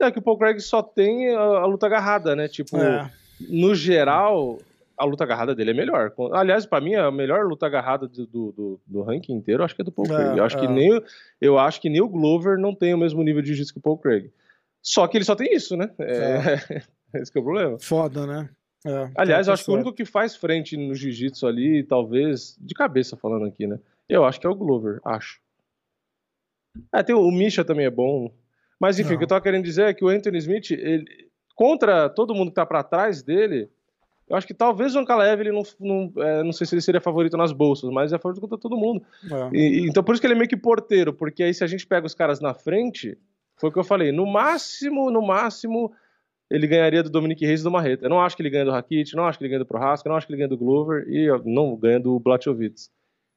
É que o Paul Craig só tem a, a luta agarrada, né? Tipo, É. no geral, a luta agarrada dele é melhor. Aliás, pra mim, a melhor luta agarrada do, do, do- ranking inteiro, eu acho que é do Paul É, Craig. Eu acho, que é. nem, o- eu acho que nem o Glover não tem o mesmo nível de jiu-jitsu que o Paul Craig. Só que ele só tem isso, né? É, esse que é o problema. Foda, né? É, Aliás, tá eu acho que o único que faz frente no jiu-jitsu ali, talvez, de cabeça falando aqui, né? Eu acho que é o Glover, acho. É, tem o, o Misha também é bom. Mas enfim, Não. o que eu tava querendo dizer é que o Anthony Smith, ele, contra todo mundo que tá pra trás dele, eu acho que talvez o Ankalaev, ele não, não, é, não sei se ele seria favorito nas bolsas, mas é favorito contra todo mundo. É. E- então por isso que ele é meio que porteiro, porque aí se a gente pega os caras na frente, foi o que eu falei, no máximo, no máximo, ele ganharia do Dominic Reis e do Marreta. Eu não acho que ele ganha do Rakit, não acho que ele ganha do Prohaska, não acho que ele ganha do Glover e não ganha do Blachowicz.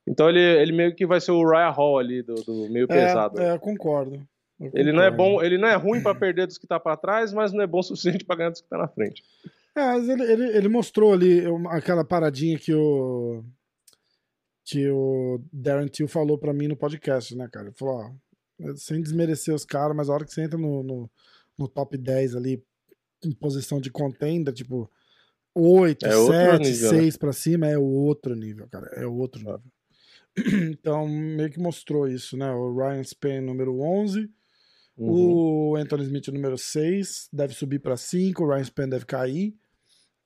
Então ele, ele meio que vai ser o Raya Hall ali, do, do meio pesado. É, é, eu concordo. Ele não é bom, ele não é ruim pra perder dos que tá pra trás, mas não é bom o suficiente pra ganhar dos que tá na frente. É, mas ele, ele, ele mostrou ali uma- aquela paradinha que o que o Darren Till falou pra mim no podcast, né, cara? Ele falou, ó, sem desmerecer os caras, mas a hora que você entra no, no, no top 10 ali, em posição de contender, tipo, 8, É outro 7, nível, né? 6 pra cima, é outro nível, cara. É outro nível. Então, meio que mostrou isso, né? O Ryan Spain, número 11, Uhum. o Anthony Smith, número 6, deve subir para 5, o Ryan Spann deve cair.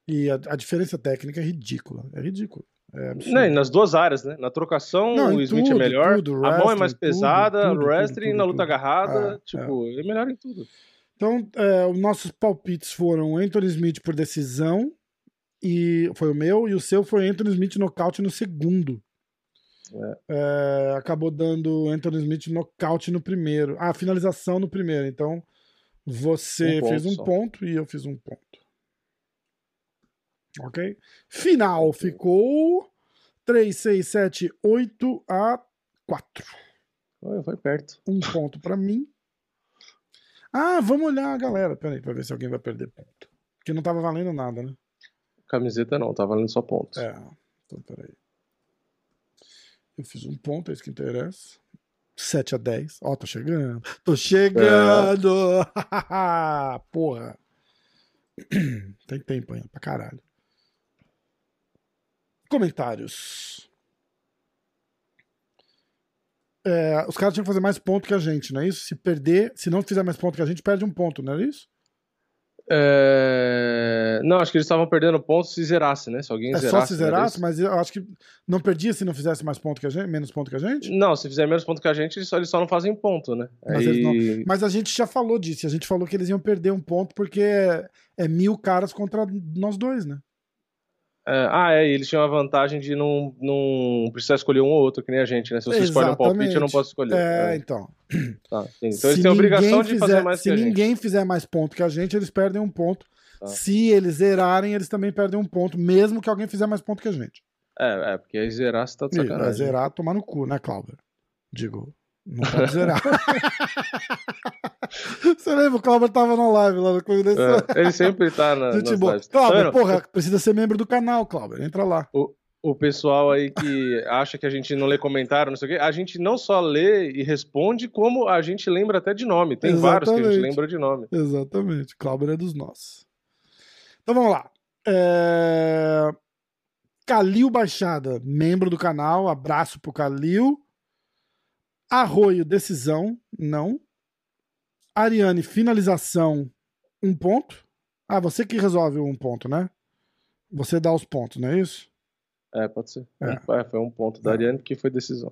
E a, a diferença técnica é ridícula. É ridículo. É. Não, e nas duas áreas, né? Na trocação, Não, o Smith tudo, é melhor, tudo, a mão é wrestling, mais pesada, tudo, o tudo, wrestling tudo, na luta agarrada, É, tipo, ele é melhor em tudo. Então, é, os nossos palpites foram Anthony Smith por decisão, e foi o meu, e o seu foi Anthony Smith nocaute no segundo. É, acabou dando Anthony Smith nocaute no primeiro. Ah, finalização no primeiro. Então, você Um ponto fez um só. ponto e eu fiz um ponto. Ok? Final ficou 3, 6, 7, 8 a 4. Foi, foi perto. Um ponto pra mim. Ah, vamos olhar a galera. Peraí, pra ver se alguém vai perder ponto. Porque não tava valendo nada, né? Camiseta não, tá valendo só pontos. É. Então, peraí. Eu fiz um ponto, é isso que interessa. 7 a 10. Ó, tô chegando. Tô chegando! Porra. Tem tempo ainda pra caralho. Comentários. É, os caras tinham que fazer mais ponto que a gente, não é isso? Se perder, se não fizer mais ponto que a gente, perde um ponto, não é isso? É, Não, acho que eles estavam perdendo pontos se zerasse, né? Se alguém É zerasse. só se zerasse, mas eu acho que não perdia se não fizesse mais ponto que a gente, menos ponto que a gente? Não, se fizer menos ponto que a gente, eles só, eles só não fazem ponto, né? Mas Aí... eles Mas a gente já falou disso. A gente falou que eles iam perder um ponto porque é, é mil caras contra nós dois, né? É, ah, é, eles tinham a vantagem de não, não precisar escolher um ou outro, que nem a gente, né? Se você escolhe um palpite, eu não Exatamente. posso escolher. É, É, então. tá, entendi. Se então eles têm a obrigação ninguém de fizer- fazer mais Se a gente. ninguém fizer mais ponto que a gente, eles perdem um ponto. tá. Se eles zerarem, eles também perdem um ponto, mesmo que alguém fizer mais ponto que a gente. É, é, porque aí zerar você tá de Vai sacanagem. zerar, tomar no cu, né, Cláudio? Digo, não pode zerar. Você lembra? O Cláudio tava na live lá no Clube desse. É, ele sempre tá na, Gente boa. Tá Cláudio, vendo? porra, precisa ser membro do canal, Cláudio. Entra lá. O pessoal aí que acha que a gente não lê comentário, não sei o quê, a gente não só lê e responde, como a gente lembra até de nome. Tem vários que a gente Exatamente. lembra de nome. Exatamente. Cláudio é dos nossos. Então vamos lá. É... Calil Baixada, membro do canal. Abraço pro Calil. Arroio, decisão. Não. Ariane, finalização. Um ponto. Ah, você que resolve o um ponto, né? Você dá os pontos, não é isso? É, pode ser. É. É, foi um ponto da Ariane que foi decisão.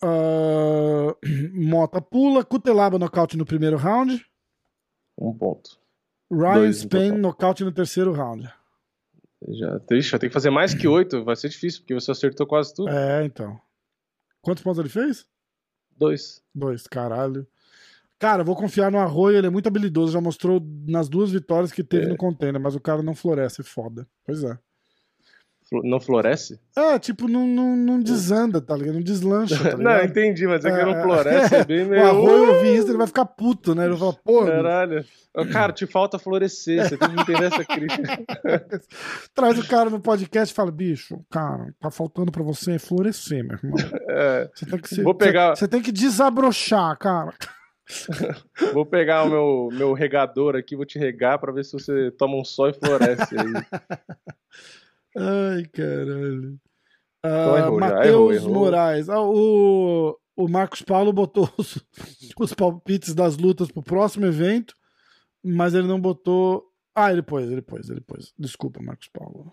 Ah, Mota pula. Cutelaba, nocaute no primeiro round. Um ponto. Ryan Dois no Spain, nocaute no terceiro round. Já, vai ter que fazer mais que oito, vai ser difícil, porque você acertou quase tudo. É, então. Quantos pontos ele fez? Dois. Dois, caralho. Cara, vou confiar no Arroio, ele é muito habilidoso, já mostrou nas duas vitórias que teve É. no container, mas o cara não floresce, foda. Pois é. Não floresce? É, tipo, não, não, não desanda, tá ligado? Não deslancha, tá não, entendi, mas é que É, não floresce, é bem O meio. Arroio ouvir isso, ele vai ficar puto, né? Ele vai falar, pô, meu, Caralho. Cara, te falta florescer, você tem que entender essa crítica. traz o cara no podcast e fala, bicho, cara, tá faltando pra você florescer, meu irmão. É, Você tem que se, Vou pegar- Você, você tem que desabrochar, cara. vou pegar o meu, meu regador aqui, vou te regar pra ver se você toma um sol e floresce. Aí. Ai, caralho. Então Ah, errou já, Matheus. Moraes. Ah, o, o Marcos Paulo botou os, os palpites das lutas pro próximo evento, mas ele não botou. Ah, ele pôs, ele pôs, ele pôs. Desculpa, Marcos Paulo.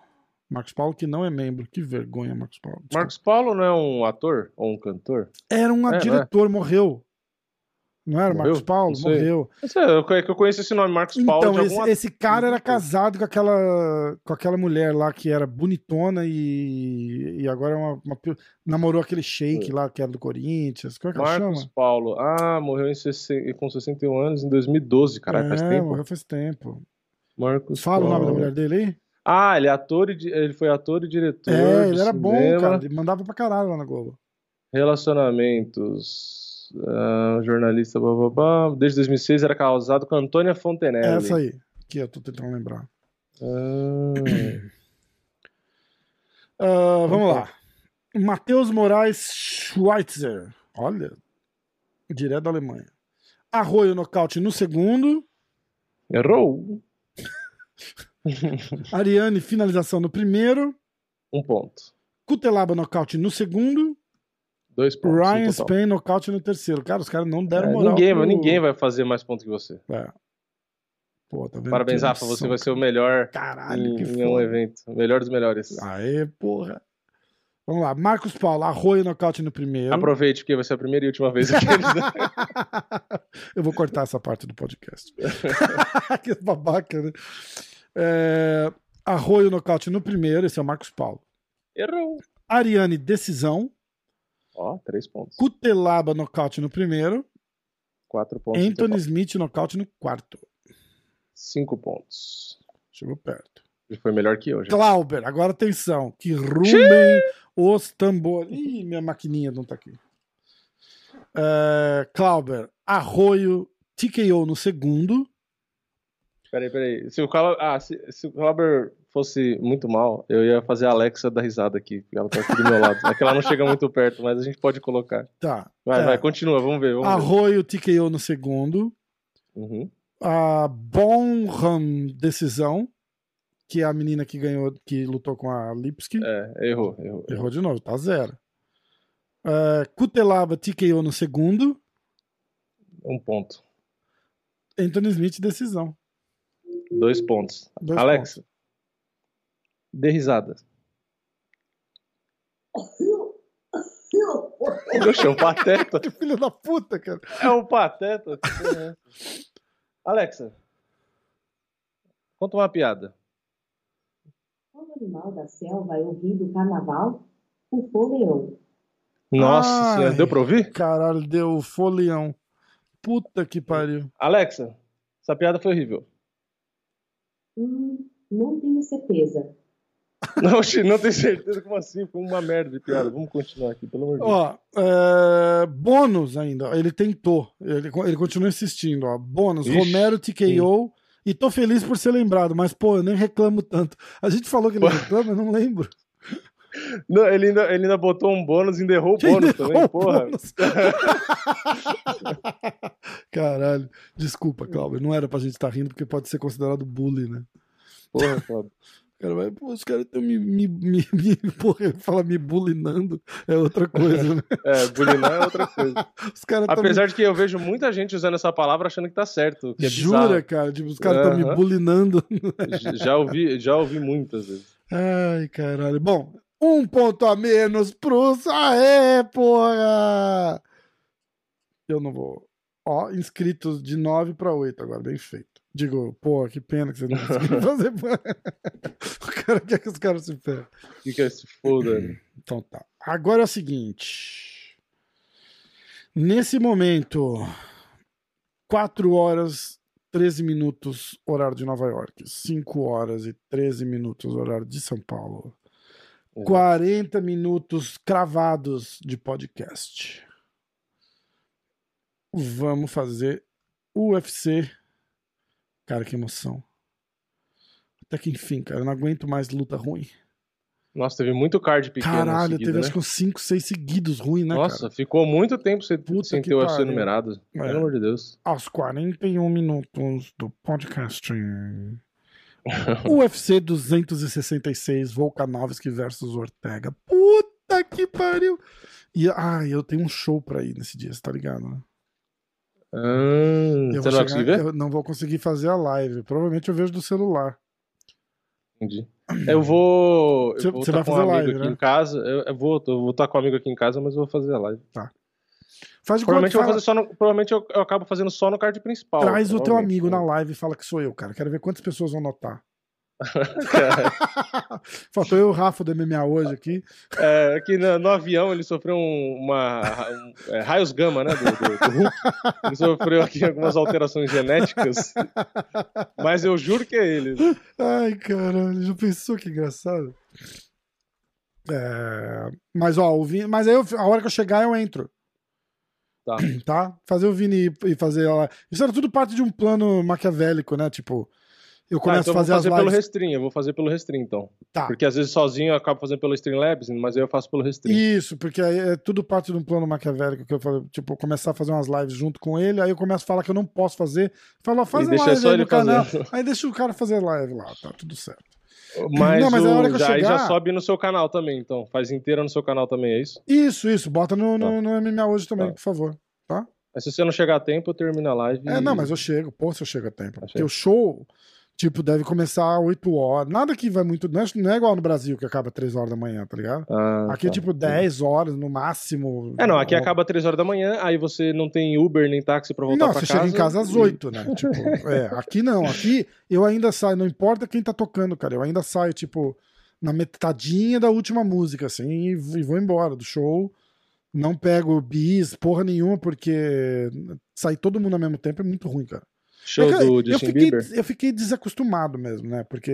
Marcos Paulo que não é membro. Que vergonha, Marcos Paulo. Desculpa. Marcos Paulo não é um ator ou um cantor? Era um É, não é? diretor, morreu. Não era Morreu? Marcos Paulo? Morreu. Eu, é que eu conheço esse nome, Marcos Paulo. Então, esse, alguma... esse cara era casado com aquela, com aquela mulher lá que era bonitona e, e agora é uma, uma namorou aquele shake lá que era do Corinthians. Como é que ela Marcos chama? Paulo. Ah, morreu em 60 com 61 anos em 2012, caralho, faz é, tempo. morreu faz tempo. Marcos Fala o nome da Paulo. mulher dele aí? Ah, ele é ator e ele foi ator e diretor. É, ele era bom, cinema, cara. Ele mandava pra caralho lá na Globo. Relacionamentos. Ah, jornalista, blá, blá, blá. Desde 2006 era casado com Antônia Fontenelle. É essa aí, que eu tô tentando lembrar. Ah, Ah, vamos lá. Matheus Moraes Schweitzer. Olha, direto da Alemanha. Arroio nocaute no segundo. errou. Ariane, finalização no primeiro. Um ponto. Cutelaba, nocaute no segundo. Dois pontos. no Ryan. Spain, nocaute no terceiro. Cara, os caras não deram É, moral. ninguém, pro- ninguém vai fazer mais ponto que você. É. Pô, tá vendo? Parabéns, Rafa. Você vai ser o melhor Caralho, em, que em um evento. O melhor dos melhores. Aê, porra. Vamos lá. Marcos Paulo, arroio nocaute no primeiro. Aproveite, porque vai ser a primeira e última vez que eles... Eu vou cortar essa parte do podcast. que babaca, né? É, Arroio nocaute no primeiro, esse é o Marcos Paulo. Errou. Ariane, decisão. Ó, três pontos. Cutelaba, nocaute no primeiro. Quatro pontos. Anthony. Smith, nocaute no quarto. Cinco pontos. Chegou perto. Ele foi melhor que eu, já. Clauber, agora atenção. Que rumem os tambores. Ih, minha maquininha não tá aqui. É, Clauber, Arroio, TKO no segundo. Peraí, peraí. Se o Cala... ah, se, se o Claber fosse muito mal, eu ia fazer a Alexa dar risada aqui. porque Ela tá aqui do meu lado. É que ela não chega muito perto, mas a gente pode colocar. Tá. Vai, É, vai, continua, vamos ver. Vamos ver. Arroio, TKO no segundo. Uhum. A Bonham decisão, que é a menina que ganhou, que lutou com a Lipski. É, errou, errou. Errou de novo, tá zero. É, Cutelaba, TKO no segundo. Um ponto. Anthony Smith, decisão. Dois pontos. Dois Alexa, dê risada. Oxe, é um pateta. Que filho da puta, cara. É um pateta. Alexa, conta uma piada. Qual animal da selva é o rei do carnaval? O foleão. Nossa Ai. senhora, deu pra ouvir? Caralho, deu folião. Puta que pariu. Alexa, essa piada foi horrível. Hum, não tenho certeza. Não, não tenho certeza como assim. Foi uma merda de piada. Vamos continuar aqui, pelo amor de Deus. Ó, é, bônus ainda. Ele tentou. Ele, ele continua insistindo. Ó. Bônus. Ixi, Romero TKO. E tô feliz por ser lembrado, mas, pô, eu nem reclamo tanto. A gente falou que ele reclama, eu não lembro. Não, ele, ainda, ele ainda botou um bônus e enderrou o bônus também, porra. bônus? Caralho. Desculpa, Cláudio. Não era pra gente estar rindo, porque pode ser considerado bullying, né? Porra, Cláudio. Cara, vai, pô, os caras estão me, me, me, me porra, fala me bullyingando, é outra coisa, né? É, bulinar é outra coisa. Os caras tão Apesar de que eu vejo muita gente usando essa palavra achando que tá certo. Que é Jura, bizarro. cara? Tipo, os caras estão me bullyingando. J- Já ouvi, já ouvi muitas vezes. Ai, caralho. Bom, um ponto a menos pros. Aê, porra! Eu não vou. Ó, inscritos de 9 pra 8 agora, bem feito. Digo, pô, que pena que vocês não conseguiram fazer. o cara quer que os caras se ferrem. Que que é esse foda? né? Então tá. Agora é o seguinte. Nesse momento, 4 horas 13 minutos, horário de Nova York. 5 horas e 13 minutos, horário de São Paulo. 40 minutos cravados de podcast. Vamos fazer UFC. Cara, que emoção. Até que enfim, cara, eu não aguento mais luta ruim. Nossa, teve muito card pequeno Caralho, seguido, teve né? acho que uns 5, 6 seguidos ruim, né, Nossa, cara? ficou muito tempo sem, Puta sem ter o UFC numerado. É. Pelo amor de Deus. Aos 41 minutos do podcast. UFC 266, Volkanovski versus Ortega. Puta que pariu! E, ai, eu tenho um show pra ir nesse dia, você tá ligado, né? Ah, Eu você não vai chegar- conseguir ver? Eu não vou conseguir fazer a live. Provavelmente eu vejo do celular. Entendi. Eu vou. Você- Eu vou você estar vai com um fazer amigo live, aqui né? em casa. Eu, eu vou, eu vou estar com um amigo aqui em casa, mas eu vou fazer a live. Faz de Provavelmente, eu, fala- fazer só no, provavelmente eu, eu acabo fazendo só no card principal. Traz o teu amigo na live e fala que sou eu, cara. Quero ver quantas pessoas vão notar. Faltou eu o Rafa do MMA hoje aqui. É, aqui no, no avião ele sofreu um- uma. um- é, raios gama, né? Do, do, do Hulk. Ele sofreu aqui algumas alterações genéticas. Mas eu juro que é ele. Ai, caralho, já pensou que engraçado? É, Mas, ó, o Vini... Mas aí, eu- a hora que eu chegar, eu entro. Tá. Tá? Fazer o Vini e fazer ela. Isso era tudo parte de um plano maquiavélico, né? Tipo, eu Tá, começo então a fazer vou as fazer pelo lives. Restream, eu vou fazer pelo Restream, então. Tá. Porque às vezes sozinho eu acabo fazendo pelo Streamlabs, mas aí eu faço pelo Restream. Isso, porque aí é tudo parte de um plano maquiavélico que eu falei, tipo, começar a fazer umas lives junto com ele, aí eu começo a falar que eu não posso fazer. Falo, ó, faz E live só aí no canal. Aí deixa o cara fazer live lá, tá tudo certo. Mas, Não, mas a o- hora que eu já, aí já chegar- sobe no seu canal também, então. Faz inteira no seu canal também, é isso? Isso, isso, bota no, no, no MMA hoje também, Tá. por favor. Tá? Mas se você não chegar a tempo, eu termino a live. É, e- não, mas eu chego, pô, se eu chego a tempo. Porque Achei. o show, tipo, deve começar às 8 horas. Nada que vai muito. Não é, não é igual no Brasil, que acaba 3 horas da manhã, tá ligado? Ah, Aqui é tá. tipo 10 horas no máximo. É, não, aqui Ó, acaba 3 horas da manhã, aí você não tem Uber nem táxi pra voltar Não, pra você casa. chega em casa às e- 8, né? tipo, é, aqui não. Aqui eu ainda saio, não importa quem tá tocando, cara. Eu ainda saio, tipo, na metadinha da última música, assim, e, e vou embora do show. Não pego bis, porra nenhuma, porque sair todo mundo ao mesmo tempo é muito ruim, cara. Show É que do eu, Justin fiquei, Bieber. eu fiquei desacostumado mesmo, né? Porque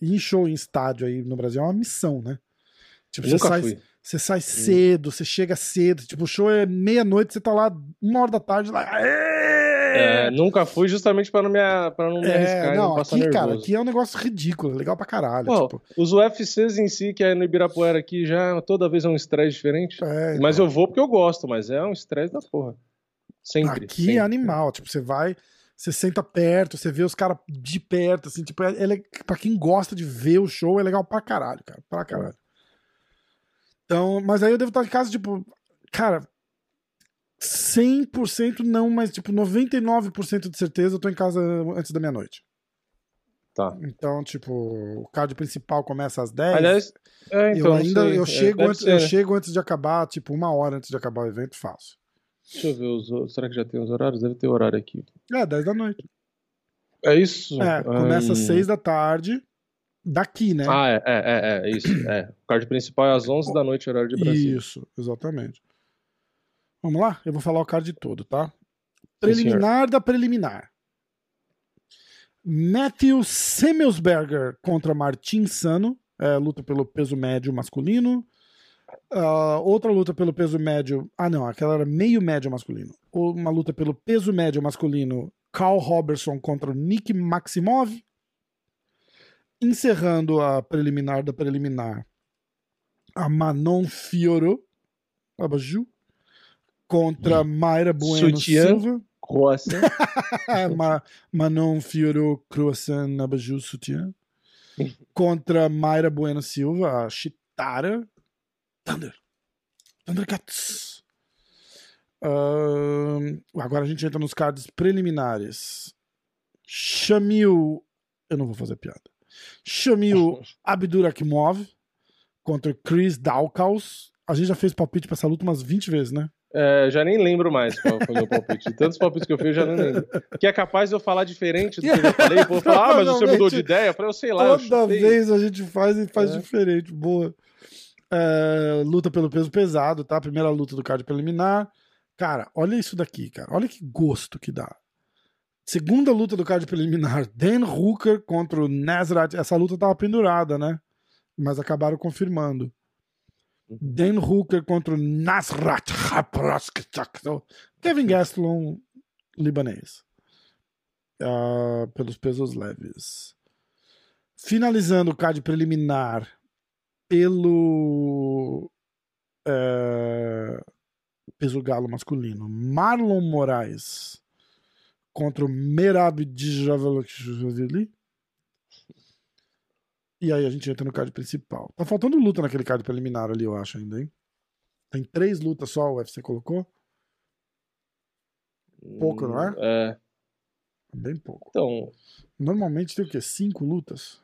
ir em show em estádio aí no Brasil é uma missão, né? Tipo, Eu você sai, fui. você sai cedo, você chega cedo. Tipo, o show é meia-noite, você tá lá uma hora da tarde, lá. É, nunca fui justamente pra não me, pra não me arriscar É, e não não, passar aqui, nervoso. cara, aqui é um negócio ridículo, é legal pra caralho. Pô, tipo, Os UFCs em si, que é no Ibirapuera aqui, já toda vez é um estresse diferente. é, Mas então, eu vou porque eu gosto, mas é um estresse da porra. Sempre. aqui sempre. é animal. Tipo, você vai, você senta perto, você vê os caras de perto, assim, tipo, é, é, pra quem gosta de ver o show, é legal pra caralho, cara, pra caralho. Então, mas aí eu devo estar em casa, tipo, cara, 100% não, mas tipo, 99% de certeza eu tô em casa antes da meia-noite. Tá. Então, tipo, o card principal começa às 10. Aliás, é, então, eu ainda sei. eu chego, antes, ser, eu né? chego antes de acabar, tipo, uma hora antes de acabar o evento, faço. Deixa eu ver os. Será que já tem os horários? Deve ter horário aqui. É, 10 da noite. É isso? É, começa às Hum. 6 da tarde, daqui, né? Ah, é, é, é, é, isso. É. O card principal é às 11 da noite, horário de Brasília. Isso, exatamente. Vamos lá? Eu vou falar o card todo, tá? Preliminar da preliminar. Matthew Semmelsberger contra Martin Sano, é, luta pelo peso médio masculino. Ah, outra luta pelo peso médio. Ah, não, aquela era meio médio masculino. Uma luta pelo peso médio masculino. Carl Robertson contra Nick Maximov. Encerrando a preliminar da preliminar. A Manon Fioro. Abaju. Contra Mayra Bueno Sutiã. Silva. Croissant. Ma Manon Fioro Croissant Abaju Sutiã. Contra Mayra Bueno Silva, a Chitara. Thunder. Thundercats. Ahn, agora a gente entra nos cards preliminares. Shamil. Eu não vou fazer piada. Shamil Abdurakimov contra Chris Dawkins. A gente já fez palpite pra essa luta umas 20 vezes, né? É, já nem lembro mais qual foi o meu palpite. Tantos palpites que eu fiz, eu já não lembro. Que é capaz de eu falar diferente do que eu já falei. O povo fala, ah, mas você mudou de ideia. Eu falei, eu sei lá. Toda vez a gente faz e faz É. diferente. Boa. É, luta pelo peso pesado, tá? Primeira luta do card preliminar. Cara, olha isso daqui, cara. Olha que gosto que dá. Segunda luta do card preliminar. Dan Hooker contra o Nazareth. Essa luta tava pendurada, né? Mas acabaram confirmando. Dan Hooker contra o Nasrat Kevin Gastelum, libanês. Ah, pelos pesos leves. Finalizando o card preliminar pelo eh, peso galo masculino. Marlon Moraes contra o Merab Djaveli. E aí a gente entra no card principal. Tá faltando luta naquele card preliminar ali, eu acho ainda, hein? Tem três lutas só, o UFC colocou. Pouco, não é? É. Bem pouco. Então. Normalmente tem o quê? Cinco lutas?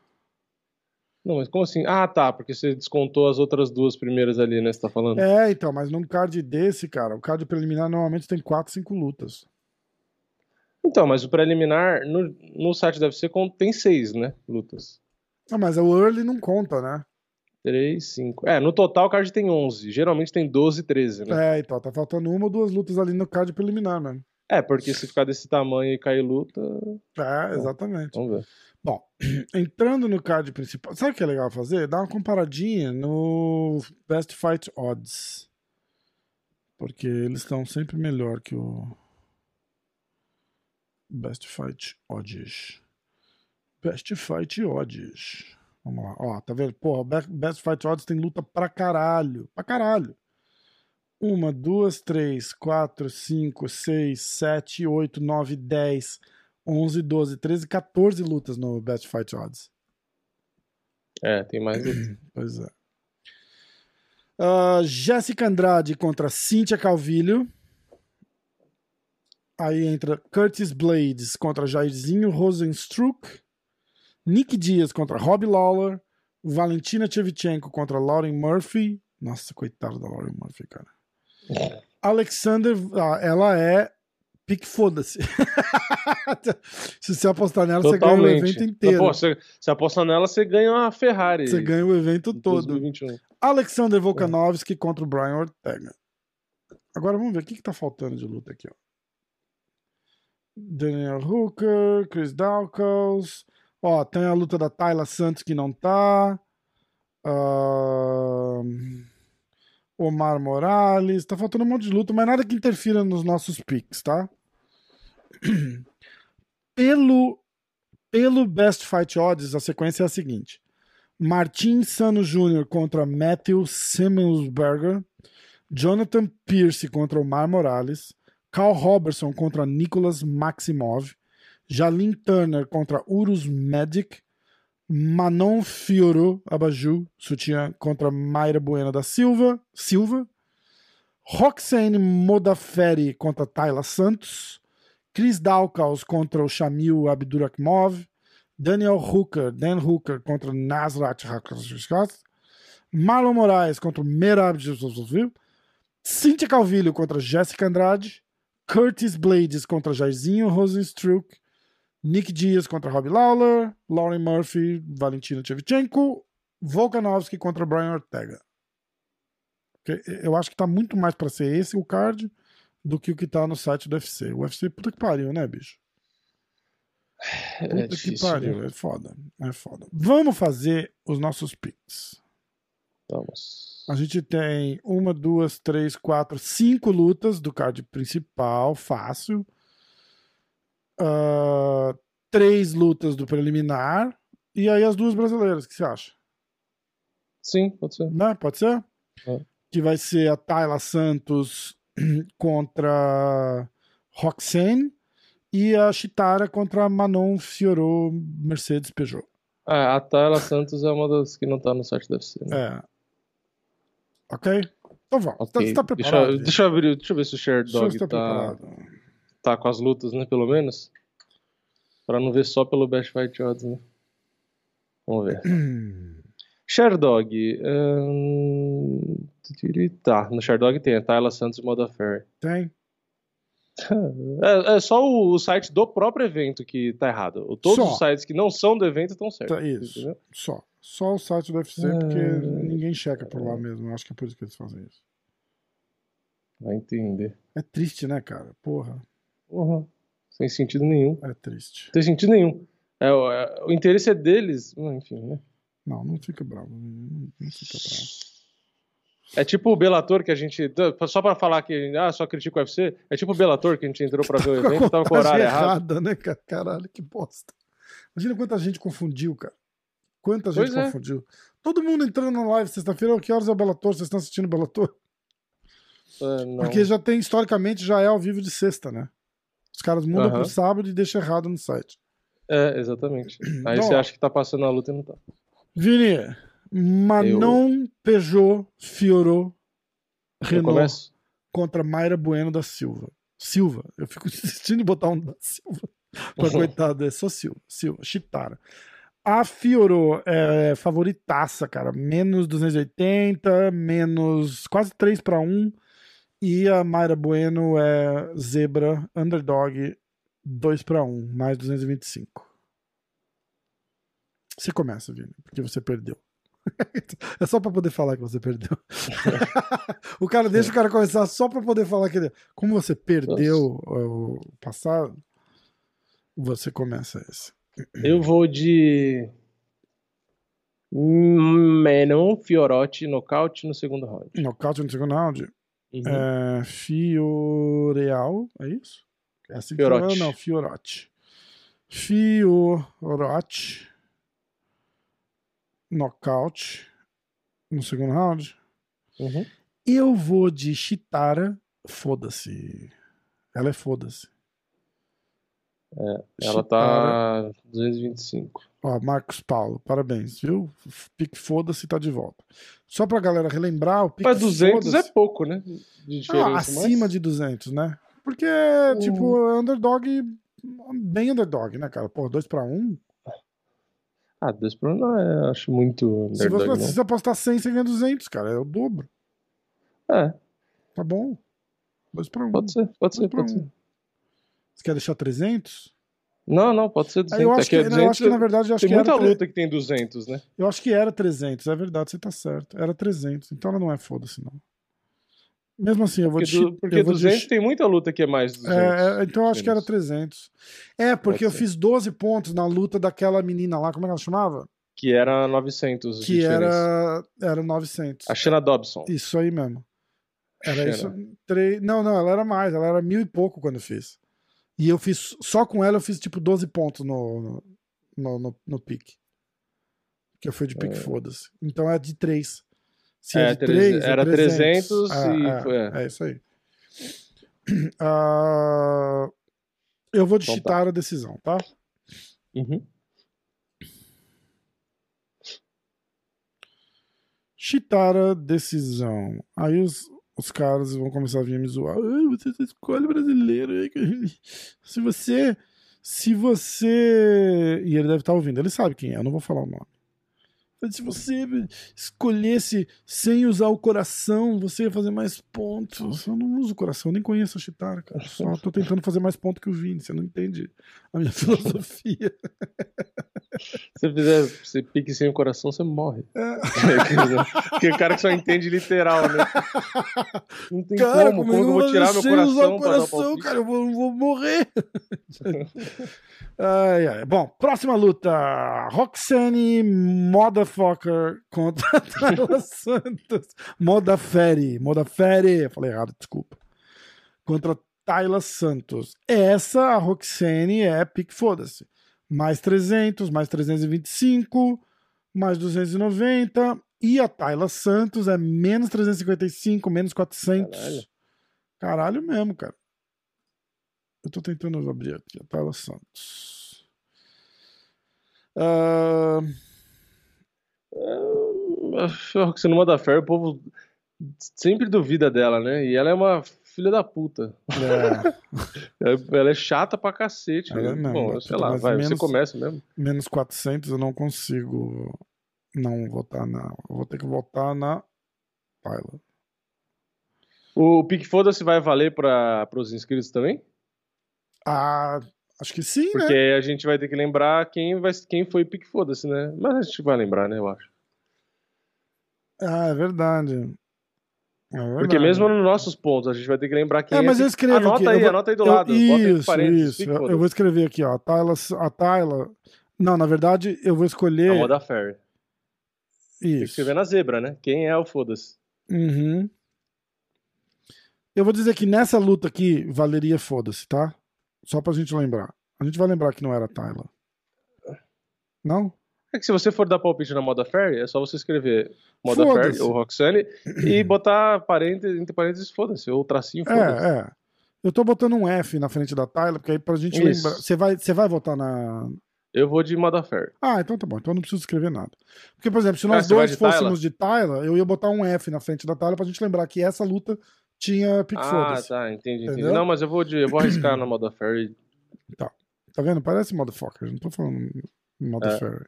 Não, mas como assim? Ah, tá, porque você descontou as outras duas primeiras ali, né? Você tá falando? É, então, mas num card desse, cara, o card preliminar normalmente tem quatro, cinco lutas. Então, mas o preliminar no, no site deve ser com, tem seis, né? Lutas. Ah, mas o early não conta, né? Três, cinco. É, no total o card tem 11. Geralmente tem 12, 13, né? É, então, tá faltando uma ou duas lutas ali no card preliminar, mano. É, porque se ficar desse tamanho e cair luta, É, exatamente. vamos ver. Bom, entrando no card principal, sabe o que é legal fazer? Dar uma comparadinha no Best Fight Odds. Porque eles estão sempre melhor que o Best Fight Odds. Best Fight Odds. Vamos lá. Ó, tá vendo? Porra, Best Fight Odds tem luta pra caralho. Pra caralho. Uma, duas, três, quatro, cinco, seis, sete, oito, nove, dez, onze, doze, treze, 14 lutas no Best Fight Odds. É, tem mais. Pois é. Ah, Jéssica Andrade contra Cíntia Calvilho. Aí entra Curtis Blades contra Jairzinho Rosenstruck. Nick Dias contra Robbie Lawler. Valentina Shevchenko contra Lauren Murphy. Nossa, coitada da Lauren Murphy, cara. Alexander, ah, ela é pique foda-se. Se você apostar nela, você ganha o Totalmente. evento inteiro. Pô, você, você aposta nela, você ganha uma Ferrari. Você ganha o evento todo. 2021. Alexander Volkanovski contra o Brian Ortega. Agora vamos ver o que, que tá faltando de luta aqui, ó. Daniel Hooker, Chris Dawkins. Ó, tem a luta da Tayla Santos que não tá. Ahn, Omar Morales. Tá faltando um monte de luta, mas nada que interfira nos nossos picks, tá? Pelo, pelo Best Fight Odds, a sequência é a seguinte. Martin Sano Jr. contra Matthew Simmonsberger, Jonathan Pierce contra Omar Morales, Carl Robertson contra Nicholas Maximov, Jalin Turner contra Urus Medic, Manon Fioro Abaju Sutiã contra Mayra Bueno da Silva, Silva, Roxane Modaferi contra Tayla Santos, Chris Dawkins contra o Shamil Abdurakimov, Daniel Hooker, Dan Hooker contra Nasrat Hakaskat, Marlon Moraes contra Merab Cynthia Calvillo contra Jéssica Andrade, Curtis Blades contra Jairzinho Rosenstruck, Nick Dias contra Robbie Lawler, Lauren Murphy, Valentina Shevchenko, Volkanovski contra Brian Ortega. Eu acho que tá muito mais pra ser esse o card do que o que tá no site do UFC. O UFC, puta que pariu, né, bicho? É Puta que difícil, pariu, né? é foda. É foda. Vamos fazer os nossos picks. Vamos. A gente tem uma, duas, três, quatro, cinco lutas do card principal, fácil. Ah, três lutas do preliminar. E aí as duas brasileiras, o que você acha? Sim, pode ser. Né? Pode ser? É. Que vai ser a Tayla Santos contra Roxane e a Chitara contra Manon Fiorot Mercedes Peugeot. Ah, a Tayla Santos é uma das que não tá no site da UFC. Né? É. Ok? Então vamos. Ok. Você tá deixa, preparado? eu- deixa eu abrir, deixa eu ver se o Deixa ver Dog tá tá, preparado. tá com as lutas, né? Pelo menos. Pra não ver só pelo Best Fight Odds, né? Vamos ver. Sherdog. hum, Tá, no Sherdog tem a Tayla Santos e Moda Ferry. Tem? É, é só o, site do próprio evento que tá errado. Todos Só. os sites que não são do evento estão certos. Tá, isso. entendeu? Só. Só o site do UFC, Ah. porque ninguém checa por lá mesmo. Eu acho que é por isso que eles fazem isso. Vai entender. É triste, né, cara? Porra, Porra, sem sentido nenhum. é triste. Tem sentido nenhum. É, o- é, o interesse é deles. Enfim, né? Não, não fica bravo. Não, não fica bravo. É tipo o Bellator que a gente. Só pra falar que ah, só critica o UFC. É tipo o Bellator que a gente entrou pra ver o evento e tava com o horário errado. errada, né, cara? Caralho, que bosta. Imagina quanta gente confundiu, cara. Quanta gente Pois é. confundiu. Todo mundo entrando na live sexta-feira, "Oh, que horas é o Bellator? Vocês estão assistindo o Bellator? É. Porque já tem, historicamente, já é ao vivo de sexta, né? Os caras mudam Aham. pro sábado e deixam errado no site. É, exatamente. Aí Então, você acha que tá passando a luta e não tá. Vini, Manon Peugeot Fiorot Eu Renault começo? contra Mayra Bueno da Silva. Silva. Eu fico insistindo em botar um da Silva. Pra coitada, é só Silva. Silva, Chitara. A Fiorot é favoritaça, cara. Menos 280, menos quase 3 para 1. E a Mayra Bueno é zebra, underdog, 2 para 1, mais 225. Você começa, Vini, porque você perdeu. É só pra poder falar que você perdeu. o cara deixa o cara começar só pra poder falar que ele. Como você perdeu o passado, você começa esse. Eu vou de. Menon Fiorotti nocaute no segundo round. Nocaute no segundo round. Uhum. É, Fioreal, é isso? É assim que Fiorotti. fala? Não, Fiorotti. Fiorotti. Nocaute no segundo round. Uhum. Eu vou de Chitara. Foda-se. Ela é foda-se. Ela Chitara. tá 225. Ó, Marcos Paulo, parabéns, viu? Pique foda-se tá de volta. Só pra galera relembrar, o pique Mas 200 é pouco, né? De diferença. Ah, acima mas... de 200, né? Porque, Hum. tipo, é underdog, bem underdog, né, cara? Pô, 2 pra 1. Um. Ah, 2 por 1 não é, acho muito. Se você, se você apostar 100, você ganha 200, cara. É o dobro. É, Tá bom. 2 pra 1. Um. pode ser, pode ser, pode um. ser. Você quer deixar 300? Não, não, pode ser Aí 200. eu É acho que é não, eu acho que, na 200, verdade, eu acho Tem que muita era, luta que tem 200, né? eu acho que era 300. É verdade, você tá certo. Era 300. Então ela não é foda-se, não. Mesmo assim, eu vou Porque, de, du- porque eu vou de 200 tem muita luta que é mais de 200. É, é, então eu acho que era Menos. 300. É, porque eu fiz 12 pontos na luta daquela menina lá, como é que ela chamava? Que era 900 de Que era, era 900. A Shanna Dobson. Isso aí mesmo. Era isso. Xena. Tre... Não, não, ela era mais, ela era mil e pouco quando eu fiz. E eu fiz, só com ela eu fiz tipo 12 pontos no, no, no, no pique. Que eu fui de pique, foda-se. Então é de 3. Se é, É, de treze- 3, era 300 e é, foi- é. é isso aí. Ah, eu vou de Então tá. chitar a decisão, tá? Uhum. Chitara decisão. Aí os, os caras vão começar a vir me zoar. "Ai, você escolhe brasileiro. aí que-" Se você. Se você. E ele deve estar ouvindo, ele sabe quem é, eu não vou falar o nome. Se você escolhesse sem usar o coração, você ia fazer mais pontos. Eu não uso o coração, nem conheço a Chitara, cara. Só tô tentando fazer mais pontos que o Vini, você não entende a minha filosofia. Se você fizer você pique sem o coração, você morre. É. Porque o cara que só entende literal, né? Não tem Cara, como. como eu vou tirar meu coração, coração, cara, eu vou, vou morrer. Ai, ai. Bom, próxima luta. Roxane Motherfucker contra Tayla Santos. Modaferi. Modaferi. Falei errado, desculpa. Contra Tayla Santos. Essa, a Roxane, é pique foda-se. Mais 300, mais 325, mais 290. E a Tayla Santos é menos 355, menos 400. Caralho. Caralho mesmo, cara. Eu tô tentando abrir aqui a Tayla Santos. Ah, Se não manda fé, o povo sempre duvida dela, né? E ela é uma filha da puta. é, Ela é chata pra cacete. Ela é né? Bom, ela sei tá lá, vai, menos- você começa mesmo. menos 400 eu não consigo não votar na. Eu vou ter que votar na Tayla. O Pique Foda-se vai valer para os inscritos também? Ah, acho que sim, Porque né? a gente vai ter que lembrar quem, vai, quem foi Pique Foda-se, né? Mas a gente vai lembrar, né, eu acho. Ah, é verdade. É Porque mesmo nos nossos pontos, a gente vai ter que lembrar quem É, é. mas eu escrevo Anota aqui. aí, vou- anota aí do eu- lado. Isso, isso. Eu, eu vou escrever aqui, ó. A Tayla, a Tayla. Não, na verdade, eu vou A escolher. moda Ferry. Tem que Isso. escrever na zebra, né? Quem é o Foda-se? Uhum. Eu vou dizer que nessa luta aqui valeria foda-se, tá? Só pra gente lembrar. A gente vai lembrar que não era a Tayla. Não? É que se você for dar palpite na moda Ferry, é só você escrever moda. Ferry ou Roxane e botar parênteses, entre parênteses, foda-se, ou tracinho, foda-se. É, é. Eu tô botando um F na frente da Tayla, porque aí pra gente Isso. lembrar. Você vai, você vai votar na. Eu vou de moda Ferry. Ah, então tá bom. Então eu não preciso escrever nada. Porque, por exemplo, se Ah, nós vai dois de fôssemos de Tayla, eu ia botar um F na frente da Tayla pra gente lembrar que essa luta tinha pique Ah, tá, entendi, entendi. Entendeu? Não, mas eu vou, de, eu vou arriscar na moda Ferry. Tá vendo? Parece Motherfucker. Não tô falando Mother É. Fairy.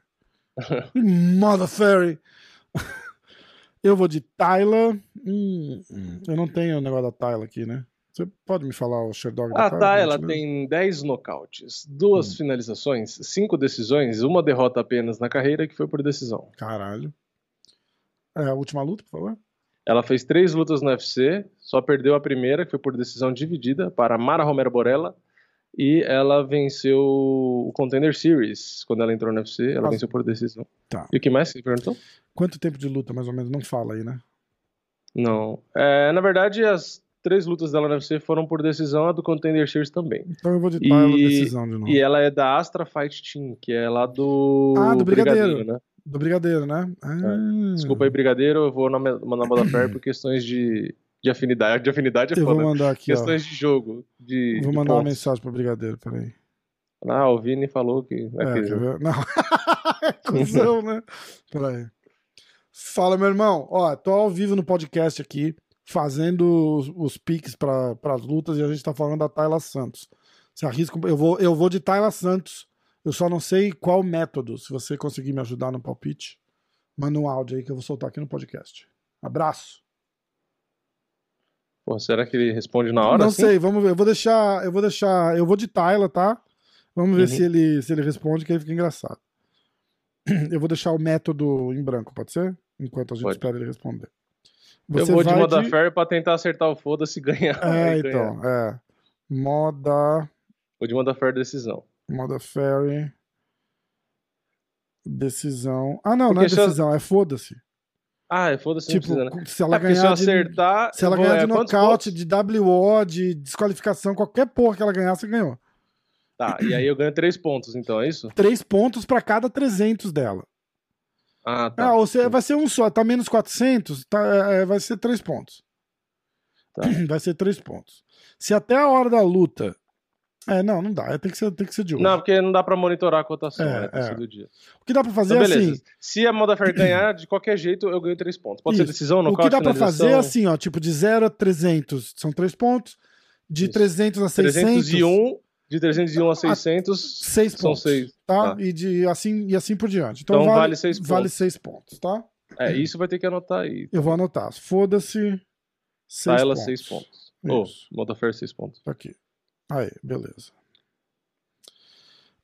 Mother Fairy. Eu vou de Tyla. Hum, eu não tenho o negócio da Tyla aqui, né? Você pode me falar o Sherdog da A gentileza? tem 10 nocautes, duas Hum. finalizações, 5 decisões, uma derrota apenas na carreira que foi por decisão. Caralho. É a última luta, por favor? Ela fez três lutas no UFC, só perdeu a primeira, que foi por decisão dividida, para Mara Romero Borella. E ela venceu o Contender Series quando ela entrou no UFC. Ela Nossa. venceu por decisão. Tá. E o que mais você perguntou? Quanto tempo de luta, mais ou menos? Não fala aí, né? Não. É, na verdade, as três lutas dela no UFC foram por decisão, a do Contender Series também. Então eu vou Tyla E- decisão de novo. E ela é da Astra Fight Team, que é lá do. Ah, do Brigadeiro. né? Do Brigadeiro, né? Ah. Desculpa aí, Brigadeiro, eu vou mandar moda fair por questões de, de afinidade. De afinidade é Eu vou foda. mandar aqui, ó. Questões de jogo. De, Vou de mandar uma pontos. mensagem pro Brigadeiro, peraí. Ah, o Vini falou que. É, quer ver? Não. Cusão, né? Peraí. Fala, meu irmão. Ó, tô ao vivo no podcast aqui, fazendo os, os piques para as lutas e a gente tá falando da Tayla Santos. Você arrisca? Eu vou, eu vou de Tayla Santos. Eu só não sei qual método. Se você conseguir me ajudar no palpite, manda um áudio aí que eu vou soltar aqui no podcast. Abraço. Pô, será que ele responde na hora? não assim? sei, vamos ver. Eu vou deixar, eu vou deixar, eu vou de Tayla, tá? Vamos ver Uhum. se ele se ele responde, que aí fica engraçado. Eu vou deixar o método em branco, pode ser? Enquanto a gente Pode. espera ele responder. Eu Você vou de moda fair pra tentar acertar o foda-se e ganhar. É, e ganhar. então, é. Moda, Vou de moda fair decisão. moda fairy. Decisão. Ah, não, não é Porque se eu- decisão, é foda-se. Ah, é foda-se, Tipo, precisa, né? se ela É, porque se eu ganhar de, acertar. se ela vou- ganhar é, de quantos nocaute, de WO, de desqualificação, qualquer porra que ela ganhar, você ganhou. Tá, e aí eu ganho três pontos, então, é isso? Três pontos pra cada 300 dela. Ah, tá. Ah, ou seja, vai ser um só, tá menos 400, tá, é, vai ser três pontos. Tá. Vai ser três pontos. Se até a hora da luta. É, não, não dá. é, Tem que ser, tem que ser de hoje. Não, porque não dá pra monitorar a cotação, É, né? Tem é. ser do dia. O que dá pra fazer Então, é assim. Se a moda fair ganhar, de qualquer jeito, eu ganho três pontos. Pode ser Isso. decisão, O nocaute, que dá pra fazer é assim, ó, tipo de 0 a 300 são três pontos, de Isso. 300 a 600 301, de 301 a 600, seis são pontos, seis. tá? tá. E de assim e assim por diante. Então, Então vale, vale seis vale pontos. seis pontos, tá? É, isso vai ter que anotar aí. Eu vou anotar. Foda-se. Seis Tá ela pontos. 6 pontos. Ou, Isso. moda fair 6 pontos. Tá aqui. Aí, beleza.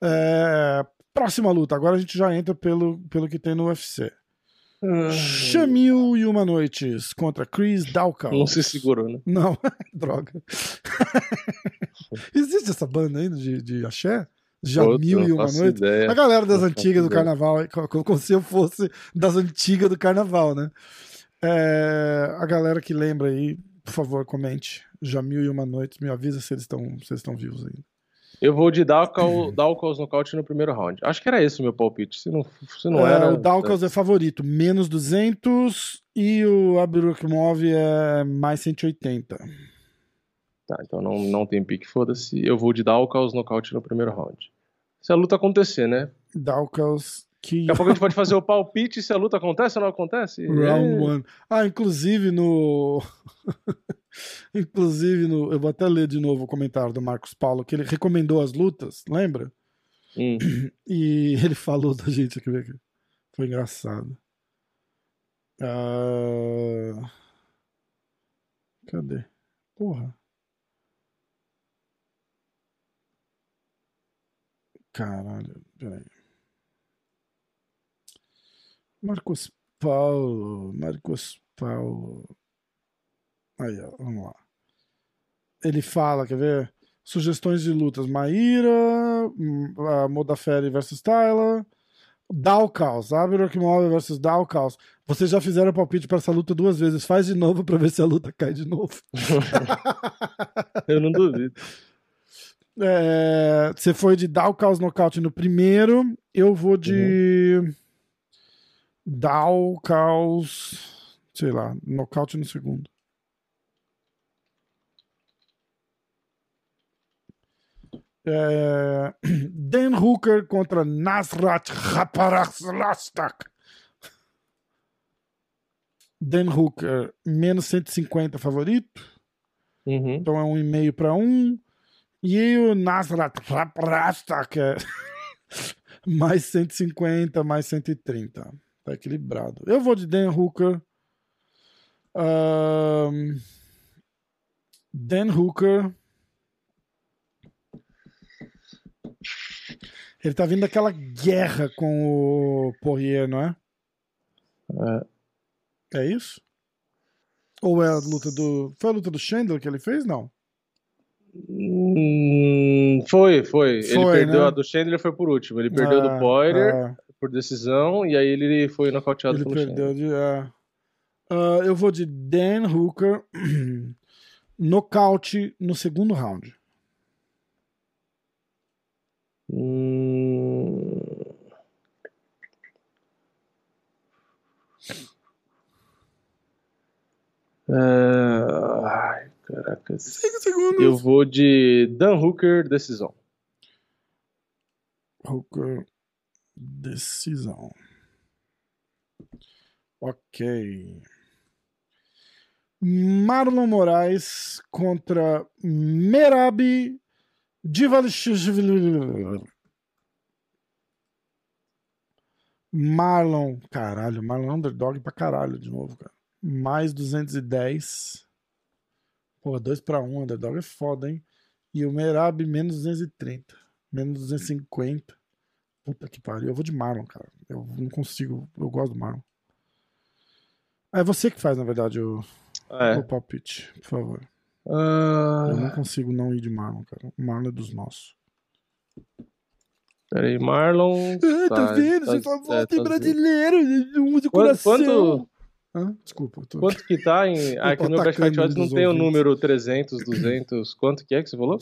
É, próxima luta. Agora a gente já entra pelo, pelo que tem no UFC. Chamil e uma noites contra Chris Dalcal. Não se segurou, né? Não, droga. Existe essa banda ainda de, de axé? Já Puta, mil e uma faço noites. ideia. A galera das Não antigas do ideia. carnaval, co- como se eu fosse das antigas do carnaval, né? É, a galera que lembra aí, por favor, comente. Já mil e uma noites, me avisa se eles estão se eles estão vivos ainda. Eu vou de Dalcal, Dalcals nocaute no primeiro round. Acho que era esse o meu palpite. Se não, se não É, era. o Dalkas é favorito, menos 200 e o Abirukmov é mais 180. Tá, então não, não tem pique, foda-se. Eu vou de Dalcals nocaute no primeiro round. Se a luta acontecer, né? Dalkas que Daqui a pouco a gente pode fazer o palpite se a luta acontece ou não acontece. Round É. one. Ah, inclusive no. inclusive no. Eu vou até ler de novo o comentário do Marcos Paulo, que ele recomendou as lutas, lembra? Hum. E ele falou da gente aqui. Foi engraçado. Ah, Cadê? Porra. Caralho, peraí. Marcos Paulo, Marcos Paulo. Aí, ó, vamos lá. Ele fala, quer ver? Sugestões de lutas: Maíra, hum, Modaferi versus Tyler, Dalcaus, Abirokimov versus Dalcaus. Vocês já fizeram palpite para essa luta duas vezes. Faz de novo para ver se a luta cai de novo. Eu não duvido. É, você foi de Dalcaus nocaute no primeiro. Eu vou de Dalcaus, sei lá, nocaute no segundo. É, Dan Hooker contra Nasrat Raparaslastak. Dan Hooker, menos 150 favorito. Uhum. Então é um e meio para um. E o Nasrat Raprastak é mais 150, mais 130. Tá equilibrado. Eu vou de Dan Hooker. Ahn, Dan Hooker. Ele tá vindo daquela guerra com o Poirier, não é? É isso? Ou é a luta do. Foi a luta do Chandler que ele fez? Não. Hum, foi, foi, Ele Foi, perdeu né? a do Chandler, foi por último. Ele perdeu Ah, do Poirier ah. Por decisão e aí ele foi nocauteado Ele pelo perdeu Chandler. de. é. Ah, eu vou de Dan Hooker. Nocaute no segundo round. Hum, é, Ai, caracas. Cinco segundos. Eu vou de Dan Hooker, decisão. Hooker. Decisão. Ok. Marlon Moraes contra Merabi Divalishvili. Marlon, caralho, Marlon é underdog pra caralho de novo, cara. Mais 210. Pô, 2 pra 1, underdog é foda, hein? E o Merab menos 230. Menos 250. Puta que pariu. Eu vou de Marlon, cara. Eu não consigo. Eu gosto do Marlon. É você que faz, na verdade, o, É. o palpite, por favor. Ah, Eu não consigo não ir de Marlon, cara. O Marlon é dos nossos. peraí, Marlon. Ah, tá, vendo? tá- Você só é, volta em tá- brasileiro. Um de coração. quanto, Hã? Desculpa. Tô... quanto que tá em. Aqui no Fight Odds não tem o número 300, 200. Quanto que é que você falou?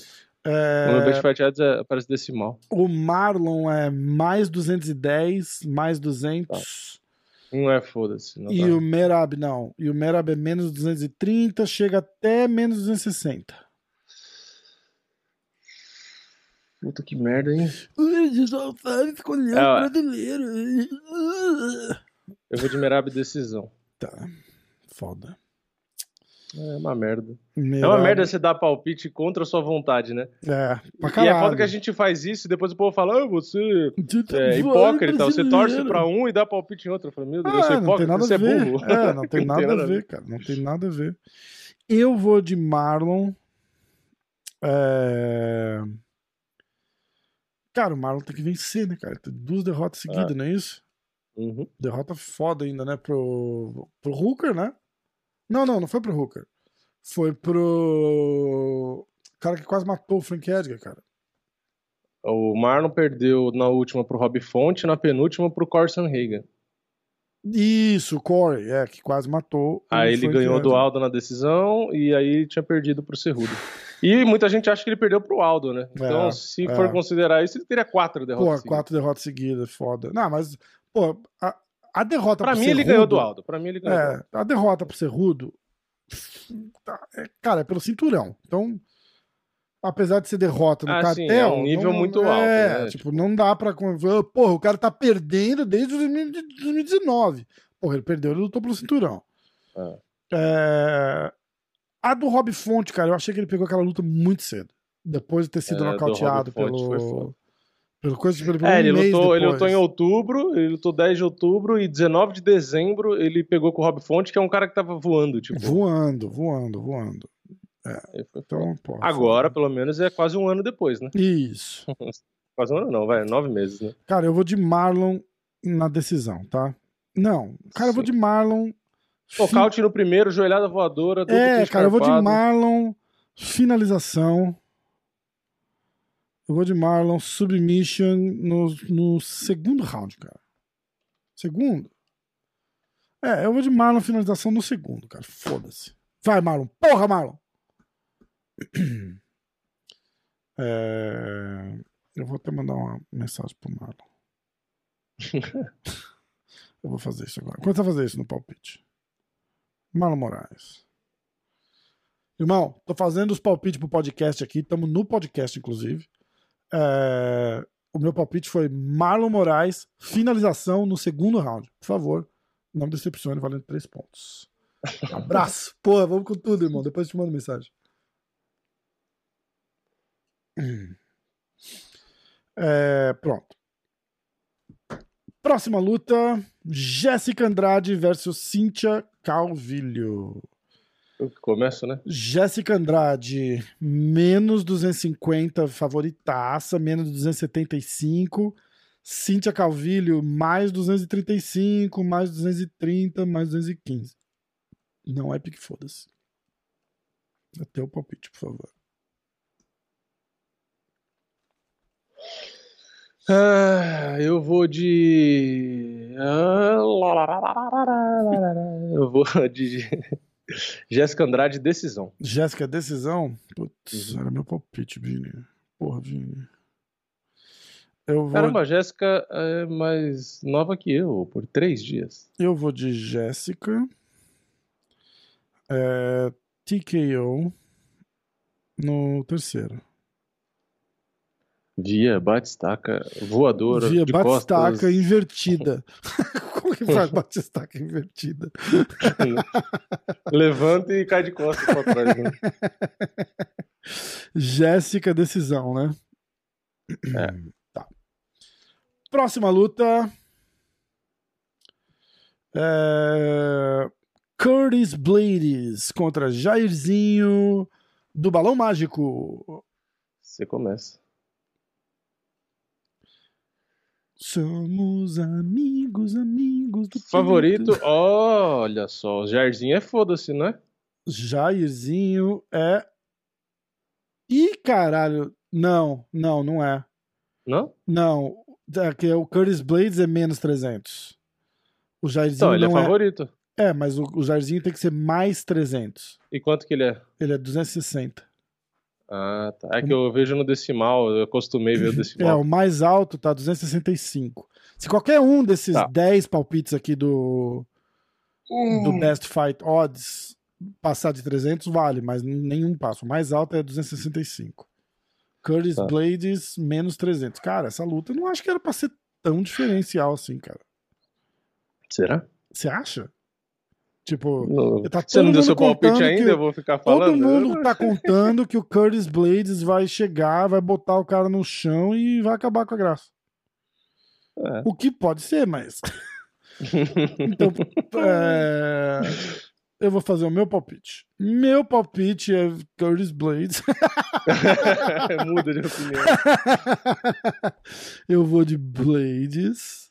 É, No Best Fight Odds é, parece decimal. O Marlon é mais 210, mais 200. Não é foda-se. não E tá. o Merab, não. E o Merab é menos 230, chega até menos 260. Puta que merda, hein? É, o ó. brasileiro. Eu vou de Merab decisão. Tá. Foda. É uma merda. É uma merda você dar palpite contra a sua vontade, né? É, pra E caralho. é foda que a gente faz isso e depois o povo fala, ah, você é hipócrita, você torce pra um e dá palpite em outro. Eu falo, meu Deus, eu sou Ah, não tem hipócrita, nada você a é burro. É, não tem nada a ver, cara. Não tem nada a ver. Eu vou de Marlon. É... Cara, o Marlon tem que vencer, né, cara? Tem duas derrotas seguidas, não é isso? Uhum. Derrota foda ainda, né? Pro, pro Hooker, né? Não, não, não foi pro Hooker. Foi pro cara que quase matou o Frank Edgar, cara. O Marlon perdeu na última pro Rob Fonte, na penúltima pro Corson Hagan. Isso, o Corey, é, que quase matou. o Aí ele ganhou do. Aldo na decisão e aí tinha perdido pro Cerrudo. E muita gente acha que ele perdeu pro Aldo, né? Então, É, se é. for considerar isso, ele teria quatro derrotas. Pô, seguidas. quatro derrotas seguidas, foda. Não, mas, pô, a, a derrota Pra mim, ele ganhou do Aldo. Pra mim, ele ganhou. É, a derrota pro Cerrudo, tá, é, cara, é pelo cinturão. Então, apesar de ser derrota no Ah, cartel... sim, é um nível não- muito alto, É, né? tipo, não dá pra... con- Porra, o cara tá perdendo desde 2019. Porra, ele perdeu, ele lutou pelo cinturão. É. É, A do Rob Fonte, cara, eu achei que ele pegou aquela luta muito cedo. Depois de ter sido É, do nocauteado pelo... Pelo coisa, pelo, É, ele um lutou, ele lutou em outubro, ele lutou 10 de outubro e 19 de dezembro ele pegou com o Rob Fonte, que é um cara que tava voando, tipo. Voando, voando, voando. Foda. Então, pô, Agora, pelo menos, é quase um ano depois, né? Isso. Quase um ano não, vai, nove meses, né? Cara, eu vou de Marlon na decisão, tá? Não, cara, eu vou Sim. de Marlon. fi- Nocaute no primeiro, joelhada voadora, É, cara, eu vou de. Marlon finalização. Eu vou de Marlon submission no, no segundo round, cara. Segundo? É, eu vou de Marlon finalização no segundo, cara. Foda-se. Vai, Marlon. Porra, Marlon! É, Eu vou até mandar uma mensagem pro Marlon. eu vou fazer isso agora. Quando você vai fazer isso no palpite? Marlon Moraes. Irmão, tô fazendo os palpites pro podcast aqui. Estamos no podcast, inclusive. É, O meu palpite foi Marlon Moraes, finalização no segundo round. Por favor, não decepcione, valendo três pontos. Abraço. Porra, vamos com tudo, irmão. Depois eu te mando mensagem. É, pronto. Próxima luta: Jéssica Andrade versus Cíntia Calvillo. Eu começo, né? Jéssica Andrade, menos 250, favoritaça, menos 275. Cíntia Calvillo, mais 235, mais 230, mais 215. Não é pique, foda-se. Até o palpite, por favor. Ah, eu vou de. Ah, Eu vou de. Jéssica Andrade, decisão. Jéssica, decisão? Putz, Uhum. era meu palpite, Vini. Porra, Vini. Eu vou, Caramba, a Jéssica é mais nova que eu, por três dias. eu vou de Jéssica. É, TKO no terceiro. Via, bate-estaca, voadora, Via de batistaca costas. invertida. Que faz batistaca invertida? Levanta e cai de costas pra trás. Né? Jéssica, decisão, né? É. Tá. Próxima luta. É... Curtis Blades contra Jairzinho do Balão Mágico. Você começa. Somos amigos, amigos do Favorito, olha só, o Jairzinho é foda-se, né? Jairzinho é. Ih, caralho. Não, não, não é. Não? Não. É que o Curtis Blades é menos 300. O Jairzinho Então, ele é não é. favorito. É, mas o, o Jairzinho tem que ser mais 300. E quanto que ele é? Ele é 260. Ah, tá. É que eu vejo no decimal, eu acostumei ver o É, decimal. o mais alto tá 265. Se qualquer um desses Tá. 10 palpites aqui do, do Best Fight Odds passar de 300, vale, mas nenhum passa. O mais alto é 265. Curtis Tá. Blades, menos 300. Cara, essa luta eu não acho que era pra ser tão diferencial assim, cara. Será? Você acha? Tipo, Não. Tá Você não todo deu seu palpite ainda? que- Eu vou ficar todo falando. mundo tá contando que o Curtis Blades vai chegar, vai botar o cara no chão e vai acabar com a graça. É. O que pode ser, mas. Então, é, eu vou fazer o meu palpite. Meu palpite é Curtis Blades. Muda de opinião. eu vou de Blades.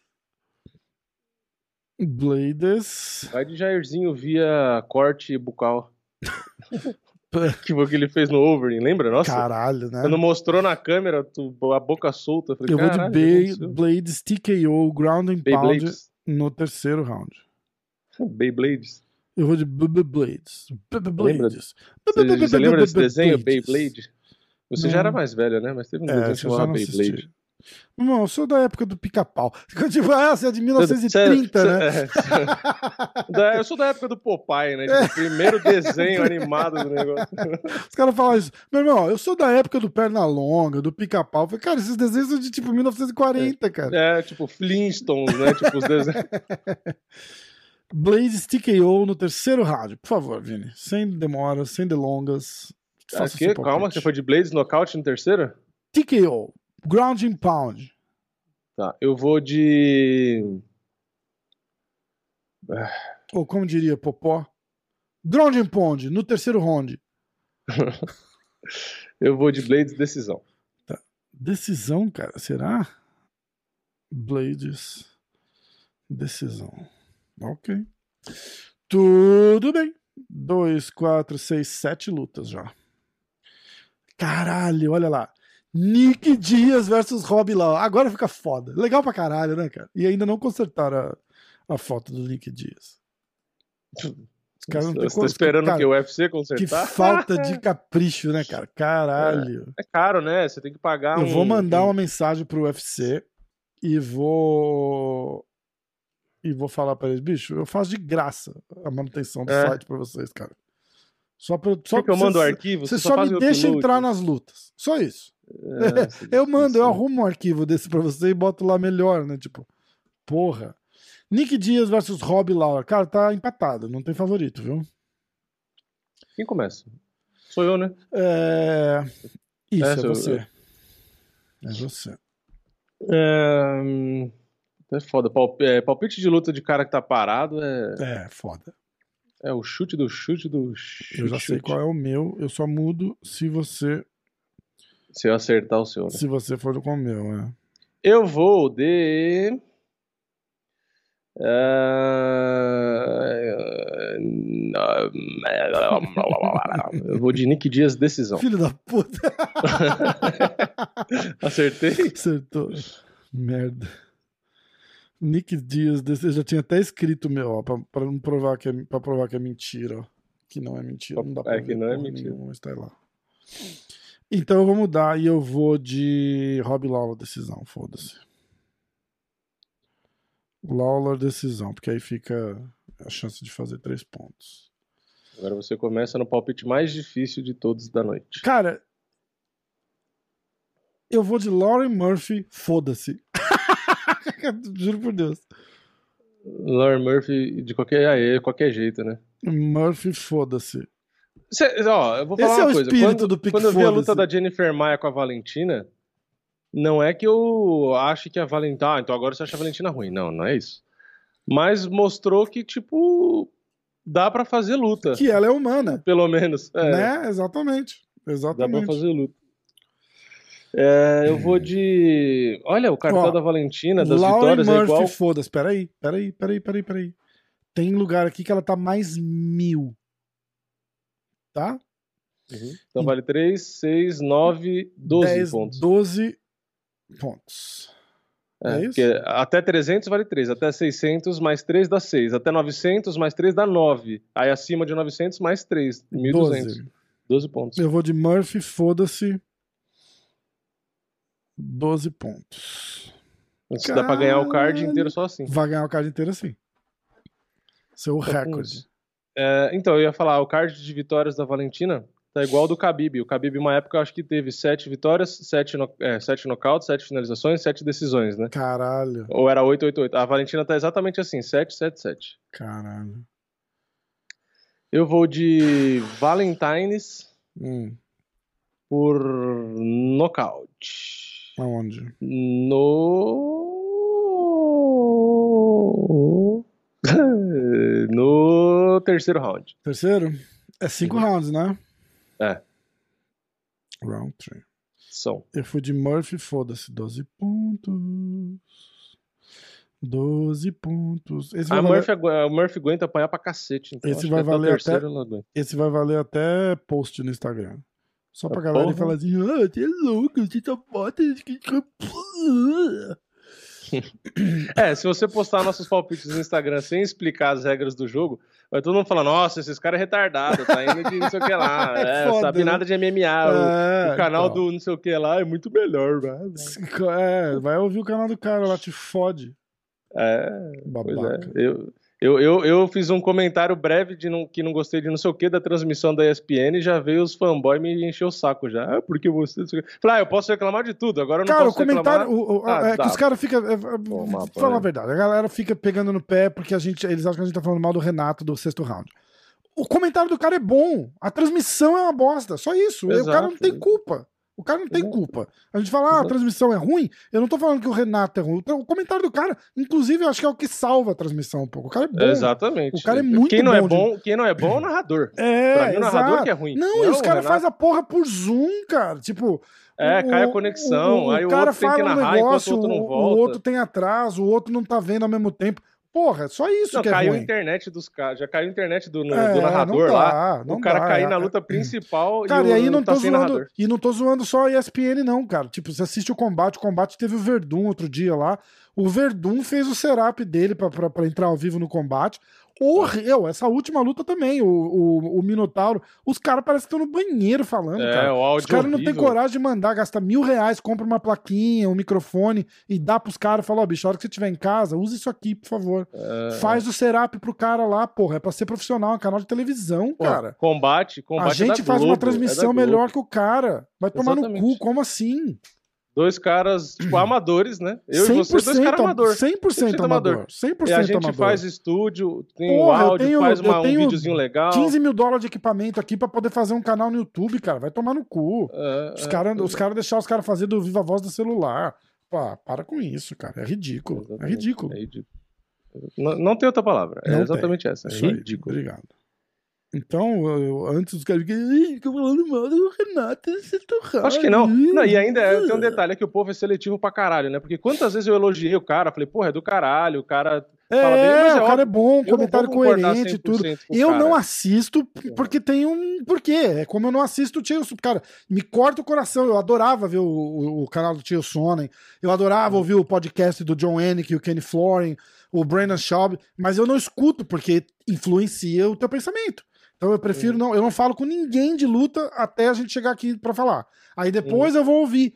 Blades. Vai de Jairzinho via corte bucal. que foi o que ele fez no Overing, lembra? Nossa, Caralho, né? quando mostrou na câmera, tu- a boca solta, eu falei, Eu vou de "Caralho, Bay, o que aconteceu?" Blades TKO, Ground and Pound Beyblades. no terceiro round. Beyblades. Eu vou de BB Blades. BB Lembra? Blades. Você, lembra desse desenho, Beyblades. Beyblade? Você já era mais velho, né? Mas teve um É, desenho não Beyblade. Não, eu sou da época do pica-pau. Tipo, ah, você é de 1930, Cê- né? cê- é. Eu sou da época do Popeye, né? Tipo, o primeiro desenho animado do negócio. Os caras falam isso. Meu irmão, eu sou da época do Pernalonga, do pica-pau. Cara, esses desenhos são de tipo 1940, cara. É, tipo Flintstones, né? Tipo os desenhos. Blades TKO no terceiro round. Por favor, Vini. Sem demoras, sem delongas. Aqui, seu calma, você foi de Blades nocaute no terceiro? TKO. Ground and Pound. Tá, eu vou de. Ou como diria Popó. Ground and Pound no terceiro round. Eu vou de Blades decisão. Decisão, cara. Será? Blades. Decisão. Ok. Tudo bem. Dois, quatro, seis, sete lutas já. Caralho, olha lá. Nick Dias versus Rob Lau. Agora fica foda. Legal pra caralho, né, cara? E ainda não consertaram a, a foto do Nick Dias. Os caras não Você tá esperando cara, que o UFC Que consertar? falta de capricho, né, cara? Caralho. É caro, né? Você tem que pagar Eu um. vou mandar um- uma mensagem pro UFC e vou. E vou falar pra eles, bicho, eu faço de graça a manutenção do É. site pra vocês, cara. Só pra. Só Quer que eu mando o arquivo? Você só só me deixa entrar nas lutas. Só isso. É, Eu mando, eu arrumo um arquivo desse pra você e boto lá melhor, né? Tipo, porra. Nick Dias versus Rob Lauer. Cara, tá empatado, não tem favorito, viu? Quem começa? Sou eu, né? É... Isso, É, é, sou eu. você. É você. É, é foda. Palp- é, palpite de luta de cara que tá parado é, É, foda. é o chute do chute do chute. Eu já sei qual é o meu, eu só mudo se você Se eu acertar o seu, né? se você for com o meu, né? Eu vou de. Ah, Eu vou de Nick Dias decisão. Filho da puta. Acertei? Acertou. Merda. Nick Dias, eu já tinha até escrito meu, ó, pra, pra não provar que é, pra provar que é mentira, ó. Que não é mentira, não dá pra É, que não é mentira. nenhuma, mas tá lá. Então eu vou mudar e eu vou de Rob Lawler decisão, foda-se. Lawler decisão, porque aí fica a chance de fazer três pontos. Agora você começa no palpite mais difícil de todos da noite. Cara, eu vou de Lauren Murphy, foda-se. Juro por Deus. Lauren Murphy de qualquer, ah, é, qualquer jeito, né? Murphy, foda-se. Cê- ó, eu vou falar Esse é uma o coisa. espírito Quando, do Pique quando eu vi a luta da Jennifer Maia com a Valentina, não é que eu ache que a Valentina. Ah, então agora você acha a Valentina ruim. Não, não é isso. Mas mostrou que, tipo, dá pra fazer luta. Que ela é humana, Pelo menos. É, né? Exatamente. Dá pra Exatamente. fazer luta. É, eu vou de. Olha, o cartel Ó, da Valentina, das vitórias, é Murphy, igual. foda-se. Peraí, peraí, peraí, peraí, peraí. Tem lugar aqui que ela tá mais mil. Tá? Uhum. Então vale 3, 6, 9, 12 10, pontos. 12 pontos. É, é isso? até 300 vale 3, até 600 mais 3 dá 6, até 900 mais 3 dá 9. Aí acima de 900 mais 3, 1200. 12. 12 pontos. Eu vou de Murphy, foda-se. 12 pontos. Isso dá pra ganhar o card inteiro só assim. Vai ganhar o card inteiro assim. Seu recorde. É, então, eu ia falar, o card de vitórias da Valentina tá igual ao do Khabib. O Khabib, uma época, eu acho que teve 7 vitórias, 7, no, é, 7 nocautes, 7 finalizações, 7 decisões, né? Caralho. Ou era 8, 8, 8. A Valentina tá exatamente assim, 7, 7, 7. Caralho. Eu vou de Valentines Hum, por nocaute. aonde? No. terceiro round. Terceiro? É cinco Uhum. rounds, né? É. Round 3. São. Eu fui de Murphy, foda-se. 12 pontos. 12 pontos. Esse A valer, Murphy, a Murphy aguenta apanhar pra cacete. Então Esse vai até valer terceiro até- aguenta. esse vai valer até post no Instagram. Só pra Ah, galera porra. falar assim, ah, você é louco, você só bota... É, se você postar nossos palpites no Instagram sem explicar as regras do jogo, vai todo mundo falar, nossa, esses caras é retardado, tá indo de não sei o que lá, É é, foda, sabe né? nada de MMA, o- É, o, canal então. do não sei o que lá é muito melhor, velho. É, vai ouvir o canal do cara lá, te fode. É, Babaca. é. Eu, eu, eu, eu fiz um comentário breve de não, que não gostei de não sei o que da transmissão da ESPN e já veio os fanboys me encher o saco já. Ah, porque você. o. Falei, ah, eu posso reclamar de tudo, agora eu não Cara, o posso comentário. reclamar. o- o- Ah, é que tá. os caras ficam. é, é, pai. a verdade. A galera fica pegando no pé porque a gente, eles acham que a gente tá falando mal do Renato do sexto round. O comentário do cara é bom. A transmissão é uma bosta. Só isso. o cara não Exato. tem culpa. O cara não tem culpa. A gente fala, ah, a transmissão é ruim. Eu não tô falando que o Renato é ruim. O comentário do cara, inclusive, eu acho que é o que salva a transmissão um pouco. O cara é bom. Exatamente. O cara é muito quem não é bom de- bom, Quem não é bom é o narrador. É, pra mim, o narrador que é ruim. Não, e é os o caras fazem a porra por Zoom, cara. Tipo. É, o- cai a o- conexão, o, aí o cara outro tem que fala um narrar enquanto o negócio, outro não o- volta. O outro tem atraso, o outro não tá vendo ao mesmo tempo. Porra, só isso Não, que é caiu a ruim. internet dos caras. Já caiu a internet do, no- É, do narrador lá. dá, não o cara dá, cair é. na luta principal Cara, e, e aí não tá tô zoando. narrador. E não tô zoando só a ESPN, não, cara. Tipo, você assiste o combate, o combate teve o Verdun outro dia lá. O Verdun fez o serap dele pra entrar ao vivo no combate. Horrível, essa última luta também, o, o, o Minotauro. Os caras parecem que estão no banheiro falando, É, cara. Os caras não têm coragem de mandar, gastar mil reais, compra uma plaquinha, um microfone e dá pros caras. Fala, ó, bicho, a hora que você estiver em casa, use isso aqui, por favor. É, Faz o serap pro cara lá, porra. É pra ser profissional, é um canal de televisão, pô, cara. Combate, combate A é gente faz uma Globo, transmissão é Globo. melhor que o cara. Vai tomar no Exatamente. cu, como assim? Dois caras, tipo, amadores, né? Eu e você, dois 100%, caras amadores. 100% amador. amador. 100% E a gente amador. faz estúdio, tem Porra, o eu áudio, tenho- faz eu uma, um videozinho legal. 15 mil dólares de equipamento aqui pra poder fazer um canal no YouTube, cara. Vai tomar no cu. É, Os é, caras os cara deixar os caras fazer do Viva Voz do celular. Pá, para com isso, cara. É ridículo. É Exatamente. ridículo. É ridículo. Não, não tem outra palavra. Não é exatamente essa. É aí. ridículo. Obrigado. Então, eu- antes os caras ficam, "Ih, fica falando mal do Renato Setorral. Acho que não. não. E ainda é- tem um detalhe é que o povo é seletivo pra caralho, né? Porque quantas vezes eu elogiei o cara, falei, porra, é do caralho, o cara É, fala bem, mas é o cara é óbvio, bom, comentário coerente e tudo. 100% com o Eu cara. não assisto porque tem um porquê. É como eu não assisto o Tio Cara, me corta o coração. Eu adorava ver o, o- o canal do Tio Sonnen. Eu adorava ouvir o podcast do John Hennick, o Kenny Florin, o Brandon Schaub. Mas eu não escuto porque influencia o teu pensamento. Então eu prefiro não. Eu não falo com ninguém de luta até a gente chegar aqui pra falar. Aí depois eu vou ouvir.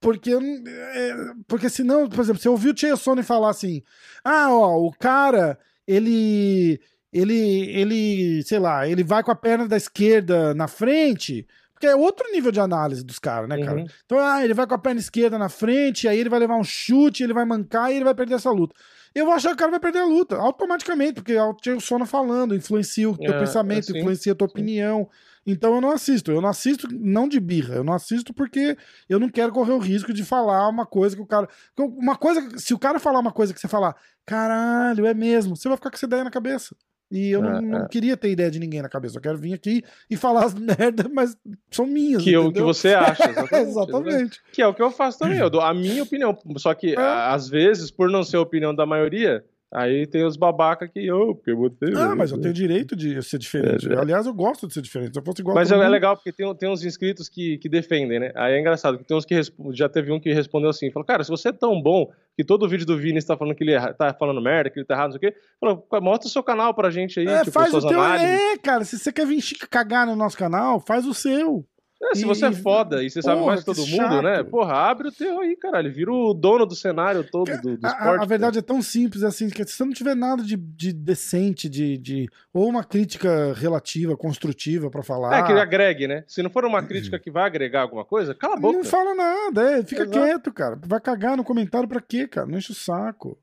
Porque, é, porque senão, por exemplo, se eu ouvir o Chael Sonnen falar assim, ah, ó, o cara, ele, ele, ele, sei lá, ele vai com a perna da esquerda na frente, porque é outro nível de análise dos caras, né, cara? Uhum. Então, ah, ele vai com a perna esquerda na frente, aí ele vai levar um chute, ele vai mancar e ele vai perder essa luta. Eu vou achar que o cara vai perder a luta, automaticamente, porque é o Sonnen falando, influencia o teu É, pensamento, é, sim, influencia a tua sim. opinião. Então eu não assisto. Eu não assisto não de birra. Eu não assisto porque eu não quero correr o risco de falar uma coisa que o cara. Uma coisa. Se o cara falar uma coisa que você falar, caralho, é mesmo, você vai ficar com essa ideia na cabeça. E eu não, É, não é. queria ter ideia de ninguém na cabeça. Eu quero vir aqui e falar as merdas, mas são minhas. Que, é o que você acha. Exatamente. Exatamente. Que é o que eu faço também. Eu dou a minha opinião. Só que, É. às vezes, por não ser a opinião da maioria, aí tem os babaca que, ô, porque você. Ah, mas eu tenho direito de ser diferente. É, é. Aliás, eu gosto de ser diferente. Se eu fosse igual Mas é, é mundo- legal porque tem, tem uns inscritos que, que defendem, né? Aí é engraçado que tem uns que respo- já teve um que respondeu assim, falou, cara, se você é tão bom que todo vídeo do Vini está falando que ele erra- tá falando merda, que ele tá errado, não sei o quê, falou, mostra o seu canal pra gente aí, É, tipo, faz o teu. análises. É, cara, se você quer vir cagar no nosso canal, faz o seu. É, se E- você é foda e você sabe Porra, mais que todo mundo, né? chato. Porra, abre o teu aí, caralho. Vira o dono do cenário todo do, do esporte. A, a verdade é tão simples assim, que se você não tiver nada de, de decente, de, de. ou uma crítica relativa, construtiva pra falar. É, que agregue, né? Se não for uma crítica que vai agregar alguma coisa, cala a boca. Não fala nada, é, fica Exato. quieto, cara. Vai cagar no comentário pra quê, cara? Não enche o saco.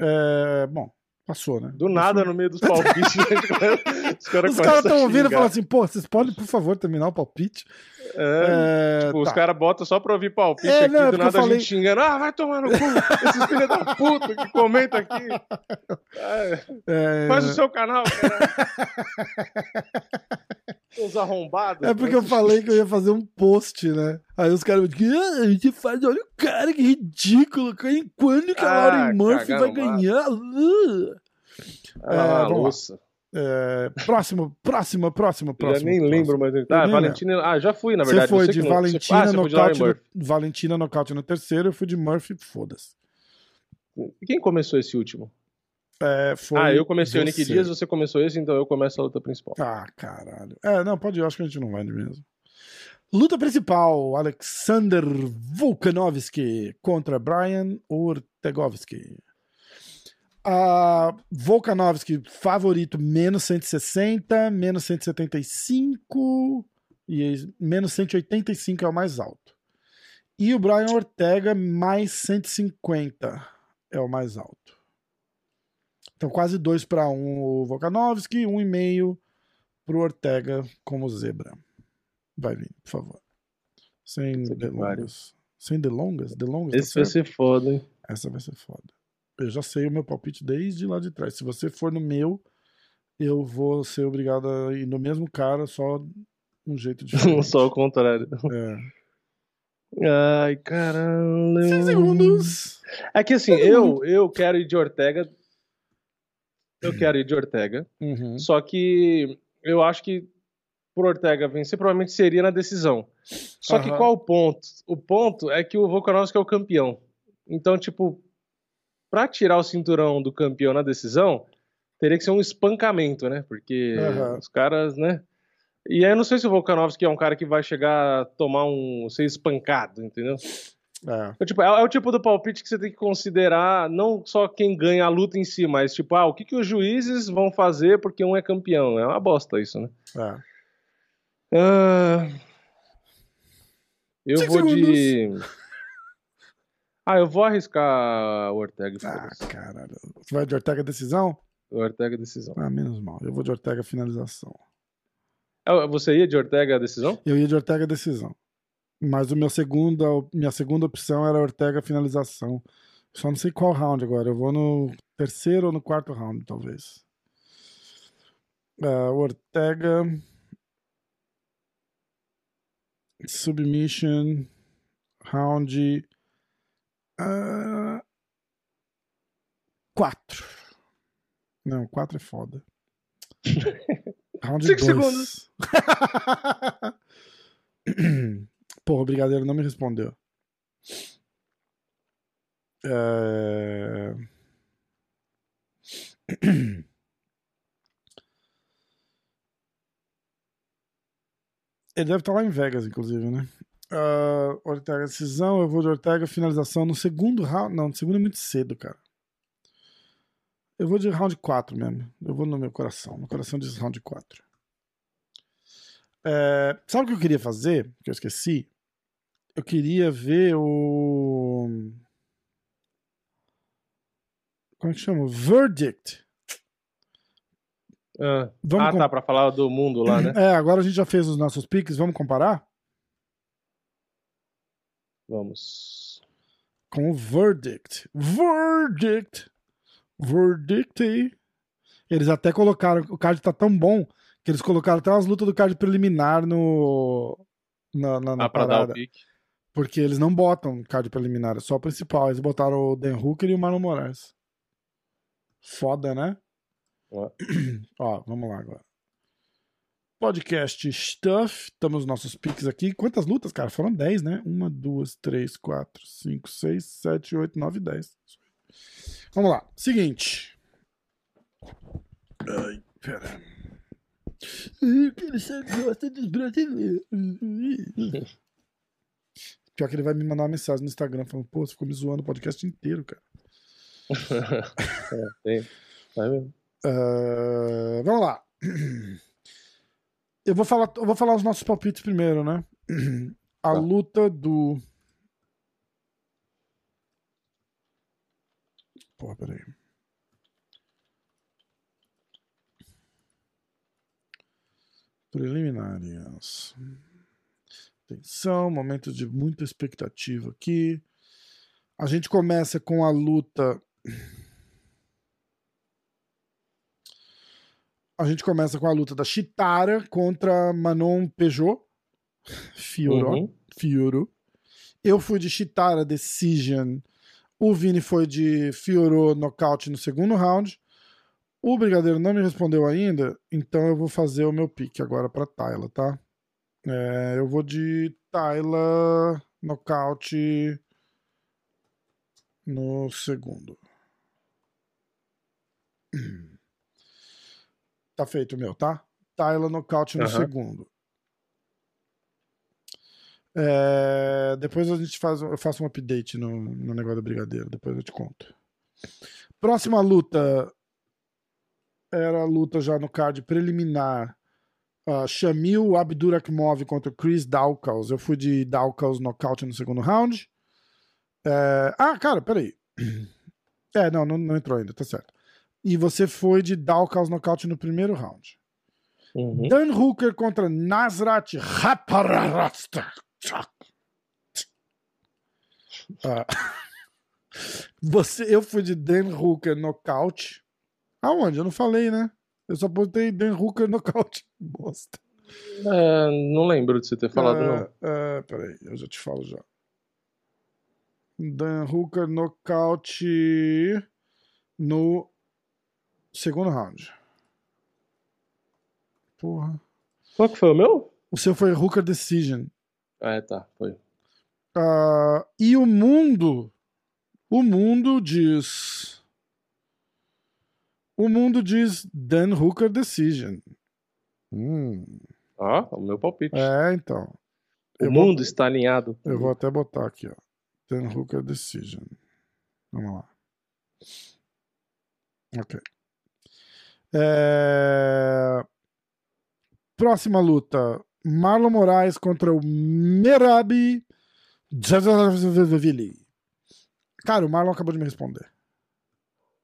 É, bom, passou, né? Do nada, no meio dos palpites, né? Os caras Os caras começam a estão ouvindo e falam assim, pô, vocês podem, por favor, terminar o palpite? É, É, tipo, os tá. caras botam só pra ouvir palpite É, aqui, não, é do nada eu a falei- gente xingando. Ah, vai tomar no cu, esses filhos da puta que comenta aqui. É, É, faz o seu canal, cara. Os arrombados. É porque eu falei que eu ia fazer um post, né? Aí os caras ficam, ah, a gente faz, olha o cara, que ridículo. Quando que a Ah, Lauren Murphy vai ganhar? Uh. Ah, É. É, próximo, próximo, próximo, Eu próximo. já nem próximo. lembro mais. Eu Ah, nem Valentina. Ah, já fui, na Você verdade. foi Você de que não- Valentina, Ah, você foi de Lauren nocaute no, Valentina nocaute no terceiro, eu fui de Murphy, foda-se. Quem começou esse último? É, ah, eu comecei o Nick você. Dias, você começou esse, então eu começo a luta principal. Ah, caralho. É, não, pode ir, eu acho que a gente não vai de mesmo. Luta principal: Alexander Volkanovski contra Brian Ortegovski. A Volkanovski, favorito, menos 160, menos 175 e menos 185 é o mais alto. E o Brian Ortega, mais 150 é o mais alto. Então, quase 2 para 1 o Volkanovski, 1,5 pro Ortega como zebra. Vai vir, por favor. Sem delongas. Sem delongas? Delongas? tá Esse vai certo? ser foda, hein? Essa vai ser foda. Eu já sei o meu palpite desde lá de trás. Se você for no meu, eu vou ser obrigado a ir no mesmo cara, só um jeito diferente. Só o contrário. É. Ai, caralho. 5 segundos. É que assim, eu, eu quero ir de Ortega. Eu quero ir de Ortega. Uhum. Só que eu acho que por Ortega vencer provavelmente seria na decisão. Só que Aham. qual o ponto? O ponto é que o Volkanovski é o campeão. Então, tipo, pra tirar o cinturão do campeão na decisão, teria que ser um espancamento, né? Porque Aham. os caras, né? E aí eu não sei se o Volkanovski é um cara que vai chegar a tomar um. ser espancado, entendeu? É. É, tipo, é, é o tipo do palpite que você tem que considerar não só quem ganha a luta em si, mas tipo, ah, o que, que os juízes vão fazer porque um é campeão. É uma bosta isso, né? É. Ah, eu Cinco vou de. Ah, eu vou arriscar o Ortega. Ah, caralho. Você vai de Ortega decisão? Ortega decisão. Ah, menos mal. Eu vou de Ortega finalização. Ah, Você ia de Ortega decisão? Eu ia de Ortega decisão. Mas o meu segunda, minha segunda opção era Ortega finalização. Só não sei qual round agora. Eu vou no terceiro ou no quarto round, talvez. Ah, Ortega. Submission. Round. Ah, quatro. Não, quatro é foda. Round Cinco dois. Porra, o Brigadeiro não me respondeu. É... Ele deve estar lá em Vegas, inclusive, né? Ah, Ortega decisão, eu vou de Ortega finalização no segundo round. Não, no segundo é muito cedo, cara. Eu vou de round 4 mesmo. Eu vou no meu coração. Meu coração diz round 4. É, sabe o que eu queria fazer? Que eu esqueci? Eu queria ver o. Como é que chama? Verdict. Ah, Vamos ah com- tá, pra falar do mundo lá, né? É, agora a gente já fez os nossos piques, vamos comparar? Vamos. Com o Verdict. Verdict! Verdict! Eles até colocaram. O card tá tão bom que eles colocaram até umas lutas do card preliminar no. Na, na, na Ah, pra dar parada. o pique. Porque eles não botam card preliminar, é só o principal. Eles botaram o Dan Hooker e o Marlon Moraes. Foda, né? Ó, vamos lá agora. Podcast Stuff. Estamos nos nossos piques aqui. Quantas lutas, cara? Foram 10, né? Uma, duas, três, quatro, cinco, seis, sete, oito, nove, dez. Vamos lá. Seguinte. Ai, pera. Eu quero saber gosta dos brasileiros. Pior que ele vai me mandar uma mensagem no Instagram falando, pô, você ficou me zoando o podcast inteiro, cara. É, tem. Vai mesmo. Ah, vamos lá. Eu vou falar, eu vou falar os nossos palpites primeiro, né? A Tá. luta do. Porra, peraí. Preliminares. Atenção, momento de muita expectativa aqui. A gente começa com a luta a gente começa com a luta da Chitara contra Manon Peugeot. Fioro. Uhum. Fioro. Eu fui de Chitara Decision. O Vini foi de Fioro nocaute no segundo round. O Brigadeiro não me respondeu ainda, então eu vou fazer o meu pique agora pra Tayla, tá? É, eu vou de Tayla nocaute no segundo. Tá feito o meu, tá? Tayla nocaute no Aham. segundo. É, depois a gente faz, eu faço um update no, no negócio do Brigadeiro, depois eu te conto. Próxima luta era a luta já no card preliminar. Uh, Shamil Abdurakhimov contra Chris Dawkins. Eu fui de Dawkins nocaute no segundo round. É, Ah, cara, peraí. É, não, não, não entrou ainda, tá certo. E você foi de Dawkins nocaute no primeiro round. Uhum. Dan Hooker contra Nasrat Rapararasta. Ah. Você, eu fui de Dan Hooker nocaute. Aonde? Eu não falei, né? Eu só botei Dan Hooker nocaute. Bosta. É, não lembro de você ter falado, não. É, é, peraí, eu já te falo já. Dan Hooker nocaute no segundo round. Porra. Qual que foi o meu? O seu foi Hooker Decision. Ah, é, tá, foi. Ah, e o mundo. O mundo diz. O mundo diz Dan Hooker Decision. Hum, Ah, o meu palpite. é, então. o eu vou- mundo está alinhado. Eu vou até botar aqui, ó. Dan Hooker Decision. Vamos lá. Ok. É, Próxima luta. Marlon Moraes contra o Merabi. Cara, o Marlon acabou de me responder.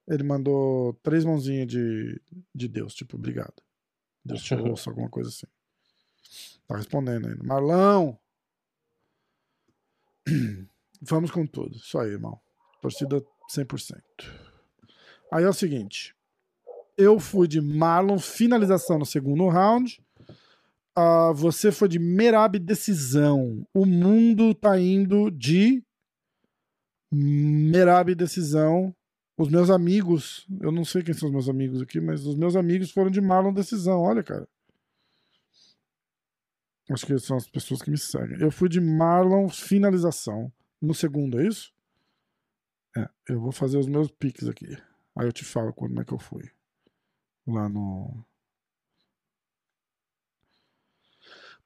Ele mandou três mãozinhas de, de Deus, tipo, obrigado. Deus te ouça, alguma coisa assim. Tá respondendo ainda. Marlão! Vamos com tudo. Isso aí, irmão. Torcida 100%. Aí é o seguinte. Eu fui de Marlon, finalização no segundo round. Ah, você foi de Merab, decisão. O mundo tá indo de Merab, decisão. Os meus amigos, eu não sei quem são os meus amigos aqui, mas os meus amigos foram de Marlon, decisão. Olha, cara. Acho que são as pessoas que me seguem. Eu fui de Marlon, finalização. No segundo, é isso? É, eu vou fazer os meus piques aqui. Aí eu te falo quando é que eu fui. Lá no.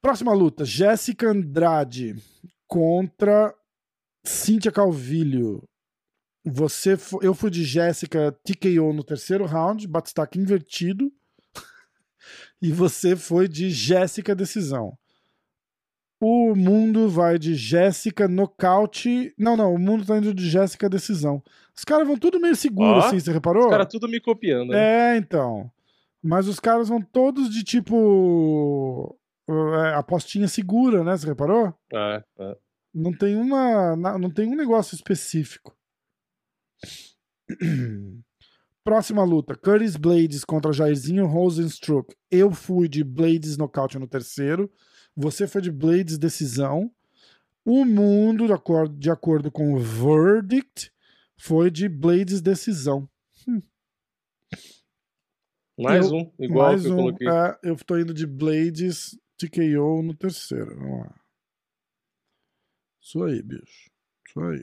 Próxima luta: Jéssica Andrade contra Cíntia Calvilho. Você eu fui de Jéssica TKO no terceiro round, batistaca invertido. e você foi de Jéssica decisão. O mundo vai de Jéssica nocaute. Não, não, o mundo tá indo de Jéssica decisão. Os caras vão tudo meio seguro, Ó, assim, você reparou? Os caras tudo me copiando. É, então. Mas os caras vão todos de tipo. é, apostinha segura, né? Você reparou? É, é. Não tem uma. Não tem um negócio específico. Próxima luta: Curtis Blades contra Jairzinho Rosenstruck. Eu fui de Blades nocaute no terceiro. Você foi de Blades decisão. O mundo, de acordo, de acordo com o Verdict, foi de Blades decisão. Mais Eu- um, igual Mais que eu um, coloquei. é, eu tô indo de Blades TKO no terceiro. Vamos lá. Isso aí, bicho. Isso aí.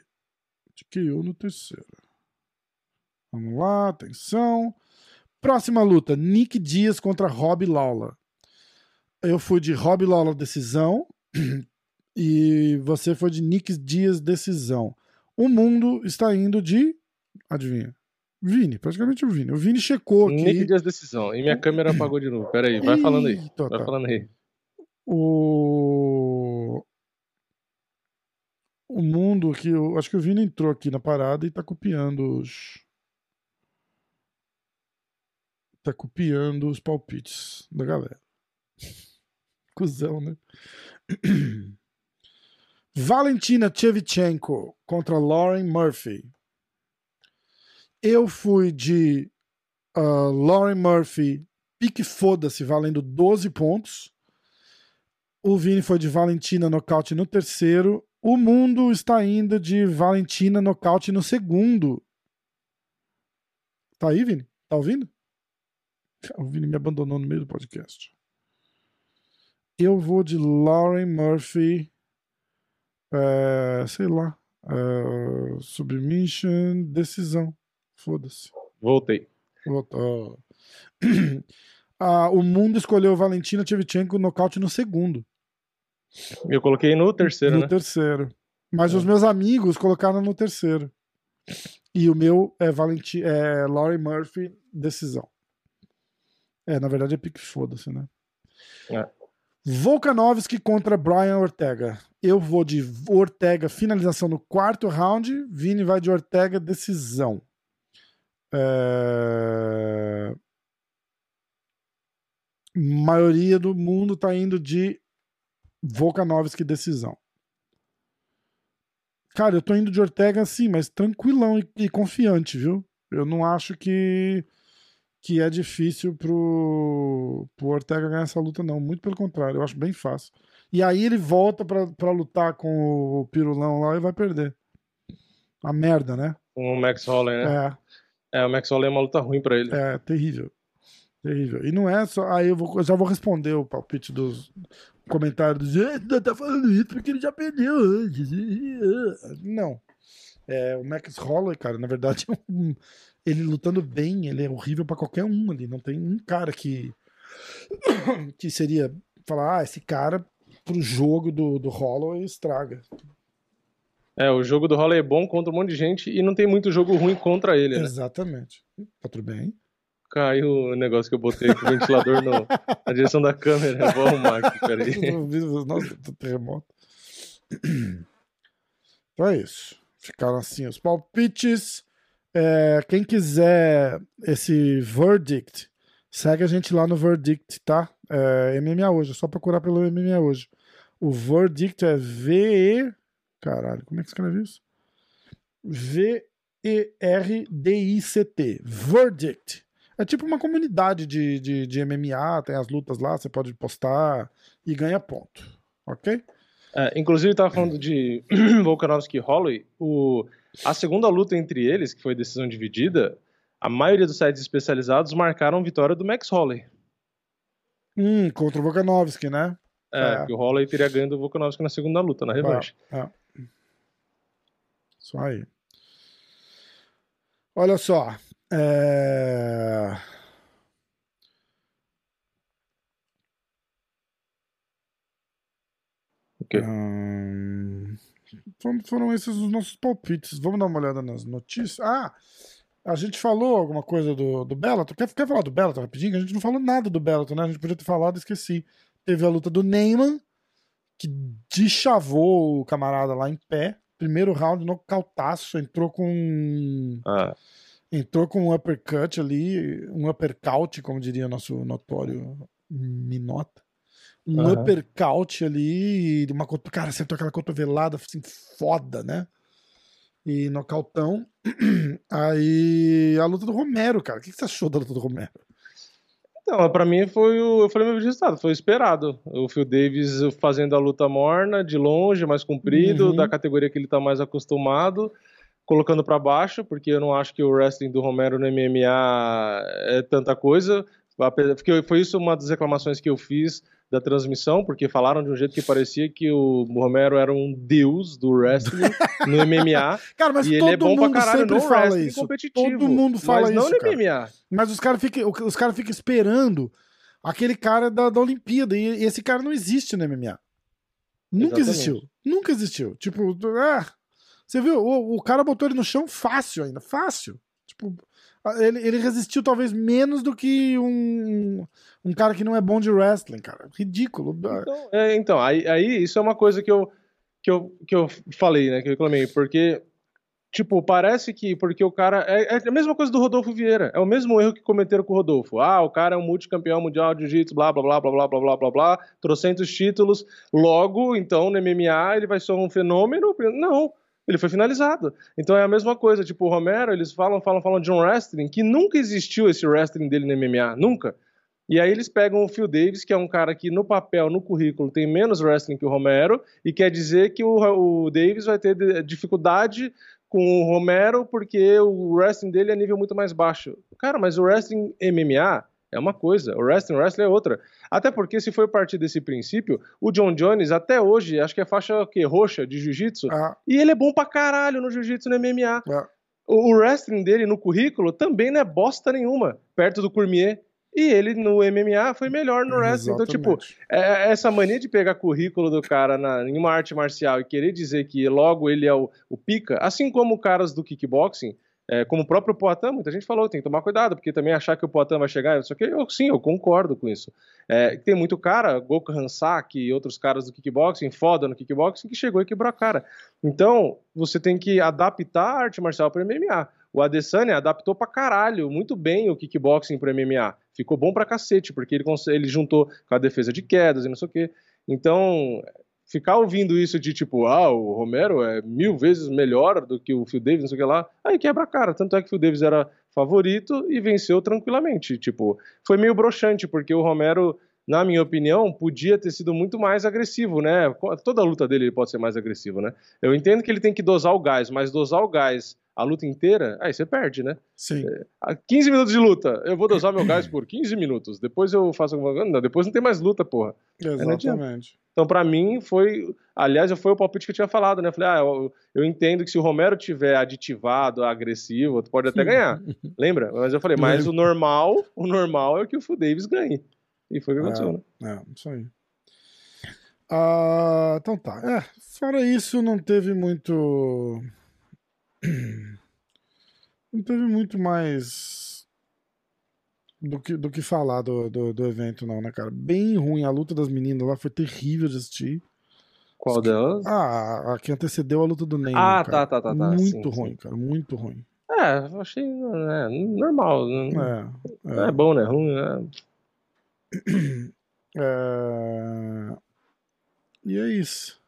TKO no terceiro. Vamos lá, atenção. Próxima luta: Nick Dias contra Rob Lawler. Eu fui de Rob Lawler decisão. E você foi de Nick Dias decisão. O mundo está indo de. Adivinha? Vini, praticamente o Vini. O Vini checou aqui. Nick Dias decisão. E minha câmera apagou de novo. Pera aí, vai falando aí. Eita, Vai tá. falando aí. O. O mundo aqui, eu acho que o Vini entrou aqui na parada e tá copiando os. Tá copiando os palpites da galera. Cusão, né? Valentina Shevchenko contra Lauren Murphy. Eu fui de ah, Lauren Murphy pique foda-se, valendo 12 pontos. O Vini foi de Valentina nocaute no terceiro. O mundo está indo de Valentina nocaute no segundo. Tá aí, Vini? Tá ouvindo? O Vini me abandonou no meio do podcast. Eu vou de Lauren Murphy. É, sei lá. é, submission, decisão. Foda-se. Voltei. Voltou. Ah, o mundo escolheu Valentina Tchevchenko nocaute no segundo. Eu coloquei no terceiro, no né? terceiro. Mas É. os meus amigos colocaram no terceiro. E o meu é, Valenti é Laurie Murphy, decisão. É, na verdade é pique foda-se, né? É. Volkanovski contra Brian Ortega. Eu vou de Ortega, finalização no quarto round. Vini vai de Ortega, decisão. É... Maioria do mundo tá indo de Volkanovski, decisão. Cara, eu tô indo de Ortega sim, mas tranquilão e, e confiante, viu? Eu não acho que que é difícil pro, pro Ortega ganhar essa luta, não. Muito pelo contrário, eu acho bem fácil. E aí ele volta pra, pra lutar com o Pirulão lá e vai perder. A merda, né? Com o Max Holloway, né? É, É, o Max Holloway é uma luta ruim pra ele. é terrível. Terrível. E não é só. Aí eu, vou, eu já vou responder o palpite dos comentários dos. "Ah, tá falando isso porque ele já perdeu antes. Não. É, o Max Holloway, cara, na verdade, é um- ele lutando bem, ele é horrível pra qualquer um ali. Não tem um cara que. que seria falar, ah, esse cara pro jogo do, do Holloway estraga. É, o jogo do Holloway é bom contra um monte de gente e não tem muito jogo ruim contra ele, né? Exatamente. Tá tudo bem? Caiu o negócio que eu botei com o ventilador no, na direção da câmera. Vou arrumar aqui, peraí. Nossa, do terremoto. Então é isso. Ficaram assim os palpites. É, quem quiser esse verdict, segue a gente lá no verdict, tá? É, MMA hoje, é só procurar pelo MMA hoje. O verdict é V-E. Caralho, como é que escreve isso? V-E-R-D-I-C-T. Verdict. É tipo uma comunidade de, de, de MMA, tem as lutas lá, você pode postar e ganha ponto. Ok? É, inclusive, tava falando de Volkanovski e Holloway. O, a segunda luta entre eles, que foi decisão dividida, a maioria dos sites especializados marcaram vitória do Max Holloway. Hum, contra o Volkanovski, né? É, É. que o Holloway teria ganho do Volkanovski na segunda luta, na revanche. É. Isso aí. Olha só. É... Ok. Hum, foram- esses os nossos palpites. Vamos dar uma olhada nas notícias. Ah, a gente falou alguma coisa do, do Bellator. Quer, quer falar do Bellator rapidinho? A gente não falou nada do Bellator, né? A gente podia ter falado e esqueci. Teve a luta do Neyman, que deschavou o camarada lá em pé. Primeiro round, nocautaço. Entrou com Ah, entrou com um uppercut ali, um uppercut, como diria nosso notório Minota. Um Aham. uppercut ali, uma, cara, acertou aquela cotovelada assim, foda, né? E nocautão. Aí a luta do Romero, cara. O que você achou da luta do Romero? Então, pra mim foi o. Eu falei meu resultado, foi esperado. O Phil Davis fazendo a luta morna, de longe, mais comprido, Uhum. da categoria que ele tá mais acostumado, colocando pra baixo, porque eu não acho que o wrestling do Romero no MMA é tanta coisa. Porque foi isso uma das reclamações que eu fiz da transmissão, porque falaram de um jeito que parecia que o Romero era um deus do wrestling no MMA. Cara, mas e ele todo é bom pra mundo caralho sempre fala isso. competitivo. Todo mundo fala mas não isso, no cara. MMA. Mas os caras ficam cara ficam esperando aquele cara da, da Olimpíada. E esse cara não existe no MMA. Nunca Exatamente. existiu. Nunca existiu. Tipo, ah, você viu? O, o cara botou ele no chão fácil ainda. Fácil. Tipo, ele, ele resistiu talvez menos do que um, um cara que não é bom de wrestling, cara. Ridículo. Então, é, então, aí, aí isso é uma coisa que eu, que, eu, que eu falei, né? Que eu reclamei, porque, tipo, parece que. Porque o cara. É, é a mesma coisa do Rodolfo Vieira. É o mesmo erro que cometeram com o Rodolfo. Ah, o cara é um multicampeão mundial de jiu-jitsu, blá, blá, blá, blá, blá, blá, blá, blá, blá, trocentos títulos. Logo, então, no MMA, ele vai ser um fenômeno? Não. Ele foi finalizado. Então é a mesma coisa. Tipo, o Romero, eles falam, falam, falam de um wrestling que nunca existiu esse wrestling dele no MMA. Nunca. E aí eles pegam o Phil Davis, que é um cara que no papel, no currículo, tem menos wrestling que o Romero, e quer dizer que o, o Davis vai ter de- dificuldade com o Romero porque o wrestling dele é nível muito mais baixo. Cara, mas o wrestling MMA é uma coisa, o wrestling wrestling é outra. Até porque se for partir desse princípio, o John Jones até hoje, acho que é faixa o quê? roxa de jiu-jitsu, Ah, e ele é bom pra caralho no jiu-jitsu no MMA. ah, O, o wrestling dele no currículo também não é bosta nenhuma, perto do Cormier. E ele no MMA foi melhor no wrestling. Então, tipo, exatamente. é- essa mania de pegar currículo do cara na, em uma arte marcial e querer dizer que logo ele é o, o pica, assim como caras do kickboxing, é, como o próprio Poitin, muita gente falou, tem que tomar cuidado, porque também achar que o Poitin vai chegar, isso aqui, eu, sim, eu concordo com isso. É, tem muito cara, Goku Hansaki e outros caras do kickboxing, foda no kickboxing, que chegou e quebrou a cara. Então, você tem que adaptar a arte marcial para MMA. O Adesanya adaptou pra caralho, muito bem o kickboxing pro MMA. Ficou bom pra cacete, porque ele, ele juntou com a defesa de quedas e não sei o quê. Então, ficar ouvindo isso de tipo, ah, o Romero é mil vezes melhor do que o Phil Davis, não sei o que lá, aí quebra a cara. Tanto é que o Phil Davis era favorito e venceu tranquilamente. Tipo, foi meio broxante, porque o Romero, na minha opinião, podia ter sido muito mais agressivo, né? Toda a luta dele ele pode ser mais agressivo, né? Eu entendo que ele tem que dosar o gás, mas dosar o gás a luta inteira, aí você perde, né? Sim. Ah, 15 minutos de luta, eu vou dosar meu gás por 15 minutos, depois eu faço alguma coisa. Não, depois não tem mais luta, porra. Exatamente. Então, pra mim, foi. Aliás, foi o palpite que eu tinha falado, né? Falei, ah, eu, eu entendo que se o Romero tiver aditivado, agressivo, tu pode até ganhar. Lembra? Mas eu falei, mas o normal, o normal é que o Phil Davis ganhe. E foi o que aconteceu, né? É, isso aí. Ah, então tá. É, fora isso, não teve muito. Não teve muito mais do que, do que falar do, do, do evento, não, né, cara? Bem ruim. A luta das meninas lá foi terrível de assistir. Qual delas? Ah, a que antecedeu a luta do Neymar. Ah, tá, tá, tá, tá. Muito Sim, ruim, sim. cara. Muito ruim. É, eu achei é, normal. Não É, é. é bom, né? Ruim, é. É, E é isso.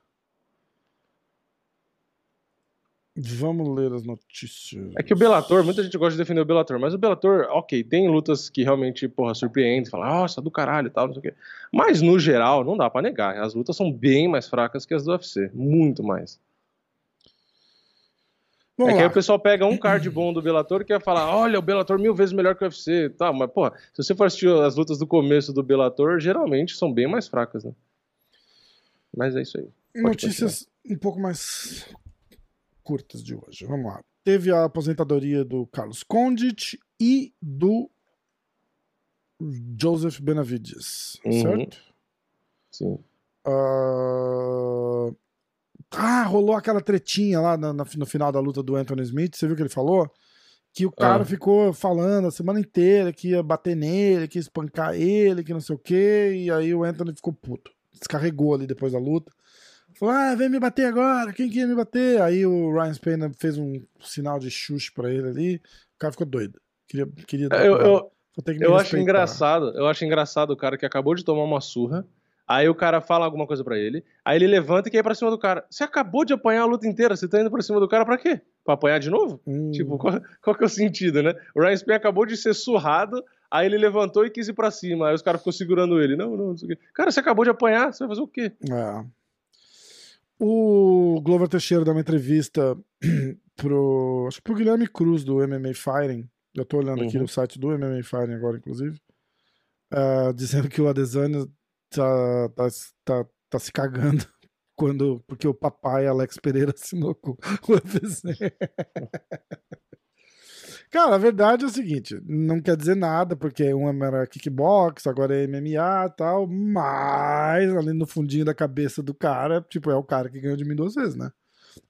Vamos ler as notícias. É que o Bellator, muita gente gosta de defender o Bellator, mas o Bellator, ok, tem lutas que realmente, porra, surpreendem, fala, nossa, do caralho e tal, não sei o quê. Mas, no geral, não dá pra negar, as lutas são bem mais fracas que as do UFC, muito mais. Vamos é que aí lá. o pessoal pega um card bom do Bellator e quer falar, olha, o Bellator mil vezes melhor que o UFC e tal, mas, porra, se você for assistir as lutas do começo do Bellator, geralmente são bem mais fracas, né? Mas é isso aí. Notícias um pouco mais curtas de hoje. Vamos lá. Teve a aposentadoria do Carlos Condit e do Joseph Benavides, Uhum. certo? Sim. Ah, Ah, rolou aquela tretinha lá na- na- no final da luta do Anthony Smith. Você viu o que ele falou? Que o cara Ah. ficou falando a semana inteira que ia bater nele, que ia espancar ele, que não sei o quê. E aí o Anthony ficou puto. Descarregou ali depois da luta. Falou, ah, vem me bater agora, quem que ia me bater? Aí o Ryan Spanier fez um sinal de xuxa pra ele ali. O cara ficou doido. Queria, queria dar Eu, eu, eu acho engraçado, eu acho engraçado o cara que acabou de tomar uma surra, aí o cara fala alguma coisa pra ele, aí ele levanta e quer ir pra cima do cara. Você acabou de apanhar a luta inteira, você tá indo pra cima do cara pra quê? Pra apanhar de novo? Hum, Tipo, qual, qual que é o sentido, né? O Ryan Spanier acabou de ser surrado, aí ele levantou e quis ir pra cima, aí os caras ficou segurando ele. Não, não, não sei o quê. Cara, você acabou de apanhar, você vai fazer o quê? É. O Glover Teixeira dá uma entrevista pro, acho que pro Guilherme Cruz do MMA Fighting. Eu tô olhando aqui Uhum. no site do MMA Fighting agora, inclusive. ah, dizendo que o Adesanya tá, tá, tá, tá se cagando quando, porque o papai Alex Pereira assinou com o UFC. Cara, a verdade é o seguinte, não quer dizer nada, porque um era kickbox, agora é MMA e tal, mas ali no fundinho da cabeça do cara, tipo, é o cara que ganhou de mim duas vezes, né?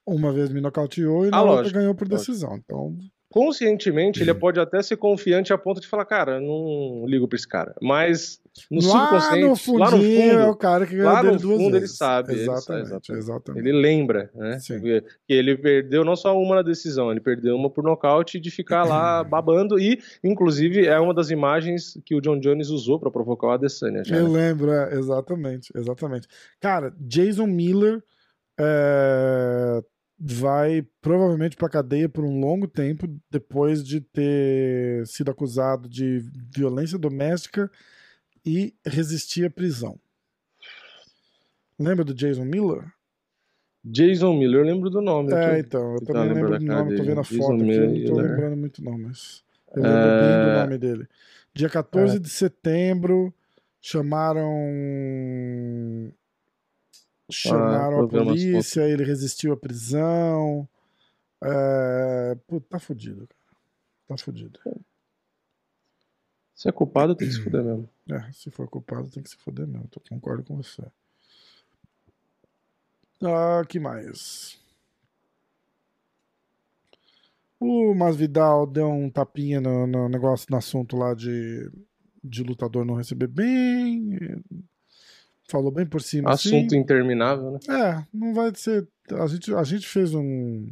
Uma vez me nocauteou e na Ah, outra lógico, ganhou por lógico. decisão. Então, Conscientemente, ele pode até ser confiante a ponto de falar, cara, eu não ligo pra esse cara. Mas no lá no subconsciente, fundinho lá no fundo, é o cara que lá no fundo ele sabe, ele sabe, Exatamente, exatamente. exatamente. Ele lembra, né? Sim. Que ele perdeu não só uma na decisão, ele perdeu uma por nocaute de ficar lá babando e, inclusive, é uma das imagens que o John Jones usou pra provocar o Adesanya. Já, Eu né? lembro, é, exatamente, exatamente. Cara, Jason Miller é, vai provavelmente pra cadeia por um longo tempo depois de ter sido acusado de violência doméstica e resistir à prisão. Lembra do Jason Miller? Jason Miller, eu lembro do nome. É, então, eu também lembrar lembro do nome, tô vendo a Jason foto aqui, eu não tô Miller. lembrando muito não, mas eu lembro bem do É. nome dele. Dia 14 de setembro, chamaram chamaram tô a polícia, ele resistiu à prisão. É... Pô, tá fudido, cara. Tá fudido. Se é culpado, tem que se fuder mesmo. É, se for culpado, tem que se foder mesmo. Eu concordo com você. Ah, que mais? O Masvidal deu um tapinha no, no negócio, no assunto lá de, de lutador não receber bem. Falou bem por cima. Assunto assim. interminável, né? É, não vai ser. A gente, a gente fez um.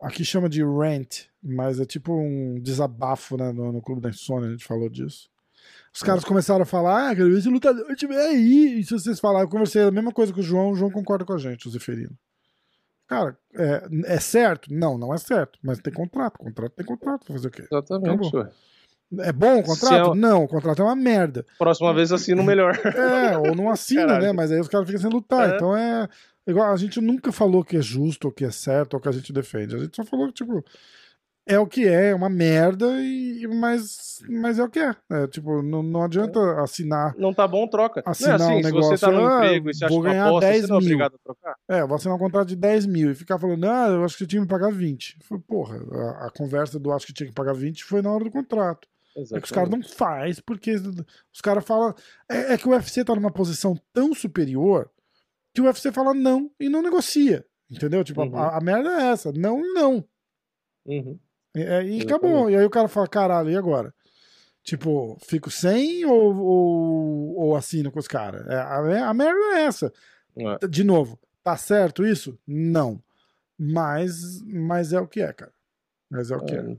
Aqui chama de rant, mas é tipo um desabafo né, no, no Clube da Insônia, a gente falou disso. Os caras começaram a falar, ah, esse lutador tiver aí. E se vocês falarem, eu conversei a mesma coisa com o João, o João concorda com a gente, o Zeferino. Cara, é, é certo? Não, não é certo. Mas tem contrato. Contrato tem contrato. Fazer o quê? Exatamente. Acabou. ué. É bom o contrato? É- Não, o contrato é uma merda. Próxima vez assina o melhor. É, ou não assina, Caralho. né? Mas aí os caras ficam sem lutar. É. Então é. Igual, a gente nunca falou que é justo, ou que é certo, ou que a gente defende. A gente só falou que, tipo, é o que é, é uma merda, e, mas, mas é o que é. É, tipo, não, não adianta assinar. Não tá bom, troca. Assinar não é assim, um se você tá negócio, no ah, emprego e você acha uma ganhar aposta, 10 você não é mil. obrigado a trocar. É, vou assinar um contrato de 10 mil e ficar falando, ah, eu acho que tinha que pagar 20. Eu falei, Porra, a, a conversa do acho que tinha que pagar 20 foi na hora do contrato. É que os caras não faz porque os caras falam. É, é que o UFC tá numa posição tão superior que o UFC fala não e não negocia. Entendeu? Tipo, a- Uhum. a, a merda é essa. Não, não. Uhum. É, é, e Exatamente. acabou. E aí o cara fala, caralho, e agora? Tipo, fico sem ou, ou, ou assino com os caras? É, a, a merda é essa. É. De novo, tá certo isso? Não. Mas, mas é o que é, cara. Mas é o que é. É.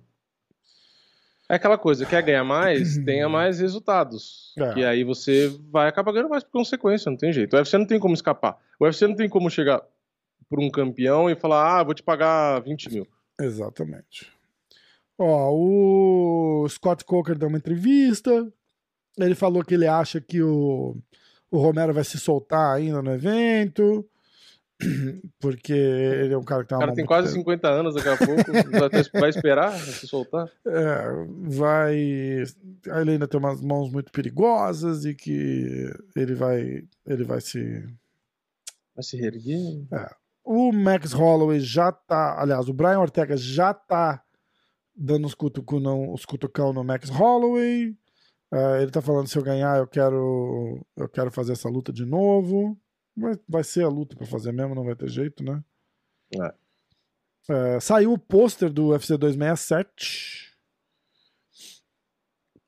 É aquela coisa, quer ganhar mais, tenha mais resultados. É. Que aí você vai acabar ganhando mais por consequência, não tem jeito. O UFC não tem como escapar. O UFC não tem como chegar por um campeão e falar, ah, vou te pagar 20 mil. Exatamente. Ó, o Scott Coker deu uma entrevista. Ele falou que ele acha que o, o Romero vai se soltar ainda no evento. Porque ele é um cara que tem O cara tem quase pesada. 50 anos daqui a pouco, vai- esperar se soltar? É, vai. Ele ainda tem umas mãos muito perigosas e que ele vai. Ele vai se. Vai se reerguer? O Max Holloway já tá. Aliás, o Brian Ortega já tá dando os, cutucão, os cutucão no Max Holloway. É, ele tá falando: se eu ganhar, eu quero. Eu quero fazer essa luta de novo. Vai, vai ser a luta pra fazer mesmo, não vai ter jeito, né? É. É, saiu o pôster do UFC 267.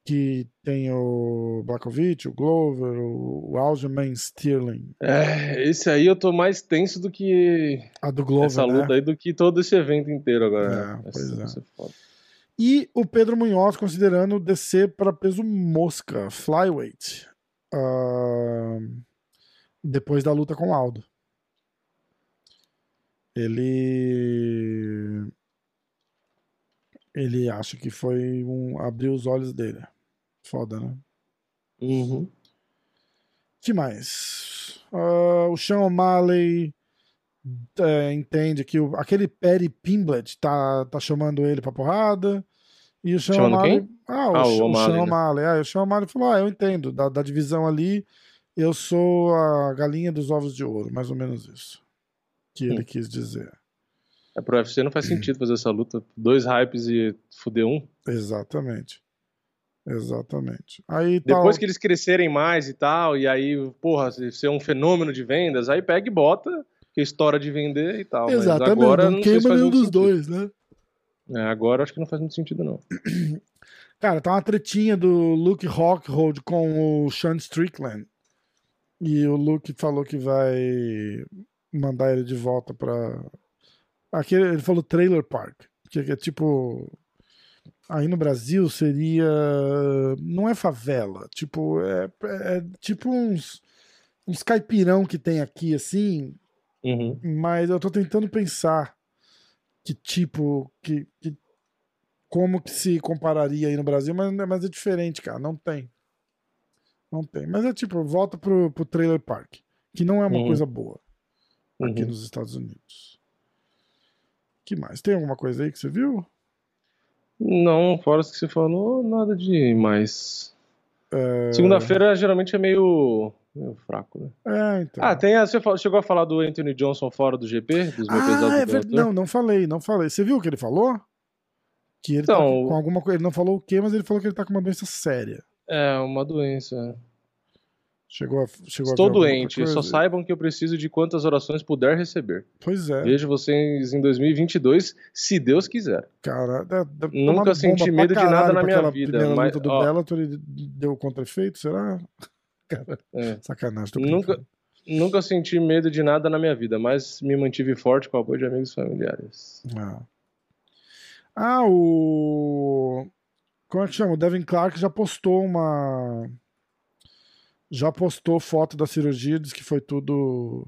Que tem o Blakovic, o Glover, o, o Aljamain Sterling. É, esse aí eu tô mais tenso do que A do Glover, essa né? luta aí, do que todo esse evento inteiro agora. É, né? pois Essa- é. foda. E o Pedro Munhoz considerando descer para peso mosca, flyweight, ah, depois da luta com o Aldo. Ele ele acha que foi um abrir os olhos dele. Foda, né? Uhum. que mais? Ah, o Sean O'Malley é, entende que o- aquele Perry Pimblett tá, tá chamando ele pra porrada. E o Sean Chamando O'Malley. quem? Ah, o, Ah, o Sean- o O'Malley, Sean né? O'Malley. Ah, o Sean O'Malley falou: Ah, eu entendo, da, da divisão ali, eu sou a galinha dos ovos de ouro, mais ou menos isso. Que ele Hum. quis dizer. É, pro UFC não faz sentido fazer essa luta. Dois hypes e fuder um. Exatamente. Exatamente. Aí Depois o- que eles crescerem mais e tal, e aí, porra, se ser um fenômeno de vendas, aí pega e bota, que estoura de vender e tal. Exatamente, Mas agora não queima nenhum dos sentido. dois, né? É, agora acho que não faz muito sentido, não. Cara, tá uma tretinha do Luke Rockhold com o Sean Strickland. E o Luke falou que vai mandar ele de volta pra. Aqui ele falou Trailer Park. Que é tipo. Aí no Brasil seria. Não é favela. Tipo, é, é tipo uns. Uns caipirão que tem aqui, assim. Uhum. Mas eu tô tentando pensar que tipo, que, que- como que se compararia aí no Brasil, mas, mas é diferente, cara, não tem. Não tem. Mas é tipo, volta pro, pro trailer park. Que não é uma Uhum. coisa boa aqui Uhum. nos Estados Unidos. que mais? Tem alguma coisa aí que você viu? Não, fora isso que você falou, nada de mais. É, Segunda-feira geralmente é meio, meio fraco, né? É, então. Ah, tem a, você chegou a falar do Anthony Johnson fora do GP? Dos Ah, é verdade. Bellator? Não, não falei, não falei. Você viu o que ele falou? Que ele tá Então, com, com alguma coisa. Ele não falou o quê, mas ele falou que ele tá com uma doença séria. É, uma doença. Chegou a, chegou Estou a doente, só saibam que eu preciso de quantas orações puder receber. Pois é, Vejo vocês em 2022, se Deus quiser. cara. Nunca senti medo de nada na minha vida, mas, luta do ó. Bellator deu contra-efeito, será? Cara, É. sacanagem. Nunca, nunca senti medo de nada na minha vida, mas me mantive forte com o apoio de amigos e familiares. Ah. Ah, o. Como é que chama? O Devin Clark já postou uma. Já postou foto da cirurgia, diz que foi tudo.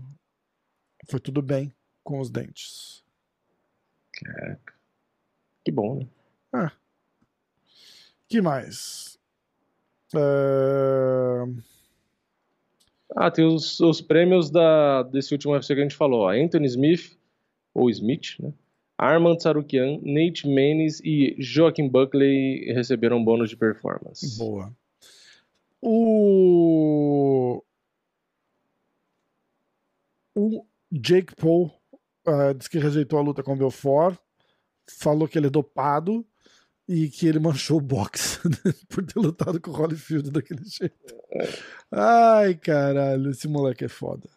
Foi tudo bem com os dentes. Que bom, né? que mais? É, Ah, tem os, os prêmios da, desse último UFC que a gente falou. Ó. Anthony Smith, ou Smith, né? Armand Sarukian, Nate Menes e Joaquim Buckley receberam bônus de performance. Boa. O. O Jake Paul ah, disse que rejeitou a luta com o Belfort, falou que ele é dopado e que ele manchou o boxe por ter lutado com o Holyfield daquele jeito. Ai, caralho, esse moleque é foda.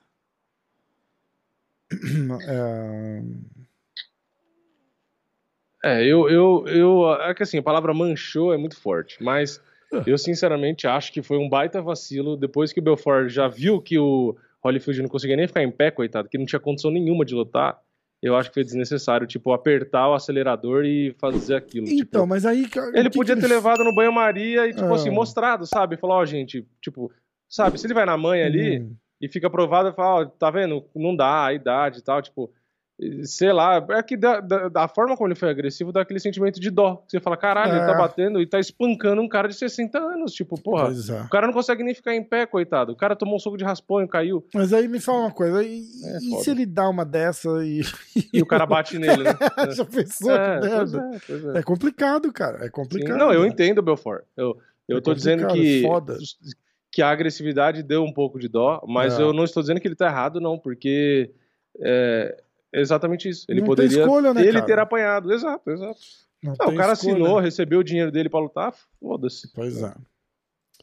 É, É, eu, eu, eu. É que assim, a palavra manchou é muito forte, mas eu sinceramente acho que foi um baita vacilo depois que o Belfort já viu que o Holyfield não conseguia nem ficar em pé, coitado, que não tinha condição nenhuma de lutar. Eu acho que foi desnecessário, tipo, apertar o acelerador e fazer aquilo. tipo, Então, mas aí. Ele podia ter levado no banho-maria e, tipo Ah. assim, mostrado, sabe? Falar, ó, gente, tipo, sabe, se ele vai na mãe ali Hum. e fica provado, fala, ó, tá vendo? Não dá, a idade e tal, tipo, sei lá, é que da, da, da forma como ele foi agressivo, dá aquele sentimento de dó. Você fala, caralho, ele É. tá batendo e tá espancando um cara de 60 anos, tipo, porra. É. O cara não consegue nem ficar em pé, coitado. O cara tomou um soco de raspão e caiu. Mas aí me fala uma coisa, e, É e se ele dá uma dessa e. E o cara bate nele, né? Já pensou É, que pois é, é. É complicado, cara. É Sim. complicado. Não, eu entendo, Belfort. Eu, eu É tô dizendo que, foda. que a agressividade deu um pouco de dó, mas É. eu não estou dizendo que ele tá errado, não, porque é exatamente isso. Ele Não poderia escolha, né, ele cara? ter apanhado. Exato, exato. Não Não, o cara escolha. assinou, recebeu o dinheiro dele pra lutar, foda-se. Pois é.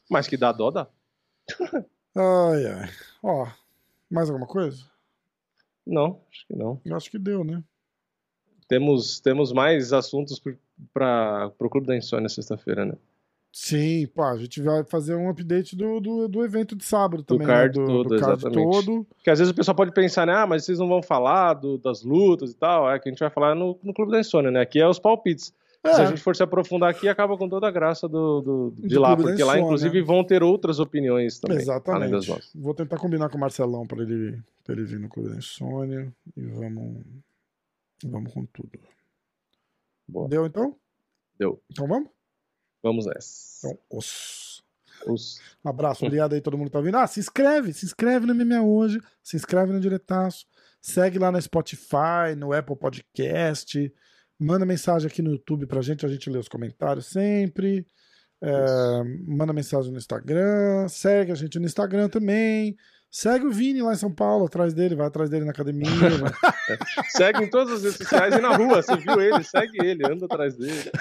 Mas que dá dó, dá. Ai, ai. Ó, mais alguma coisa? Não, acho que não. Eu acho que deu, né? Temos, temos mais assuntos para o Clube da Insônia sexta-feira, né? Sim, pô, a gente vai fazer um update do, do, do evento de sábado Do também, card né? Do, todo, do card exatamente. todo. Porque às vezes o pessoal pode pensar, né? Ah, mas vocês não vão falar do- das lutas e tal. É que a gente vai falar no, no Clube da Insônia, né? Aqui é os palpites. É, Se a gente for se aprofundar aqui, acaba com toda a graça do, do- de Do lá, porque lá, inclusive, vão ter outras opiniões também, além das exatamente. nossas. Vou tentar combinar com o Marcelão para ele, pra ele vir no Clube da Insônia e vamos, vamos com tudo. Boa. Deu então? Deu. Então vamos? Vamos nessa. Então, os. Os- Um abraço, obrigado aí todo mundo que tá vindo. Ah, se inscreve, se inscreve no MMA hoje, se inscreve no Diretaço, segue lá no Spotify, no Apple Podcast, manda mensagem aqui no YouTube pra gente, a gente lê os comentários sempre. É, manda mensagem no Instagram, segue a gente no Instagram também. Segue o Vini lá em São Paulo, atrás dele, vai atrás dele na academia. Segue em todas as redes sociais e na rua. Você viu ele, segue ele, anda atrás dele.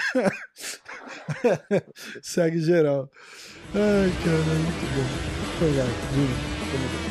segue geral. Ai, cara, muito bom. Vai, Vini.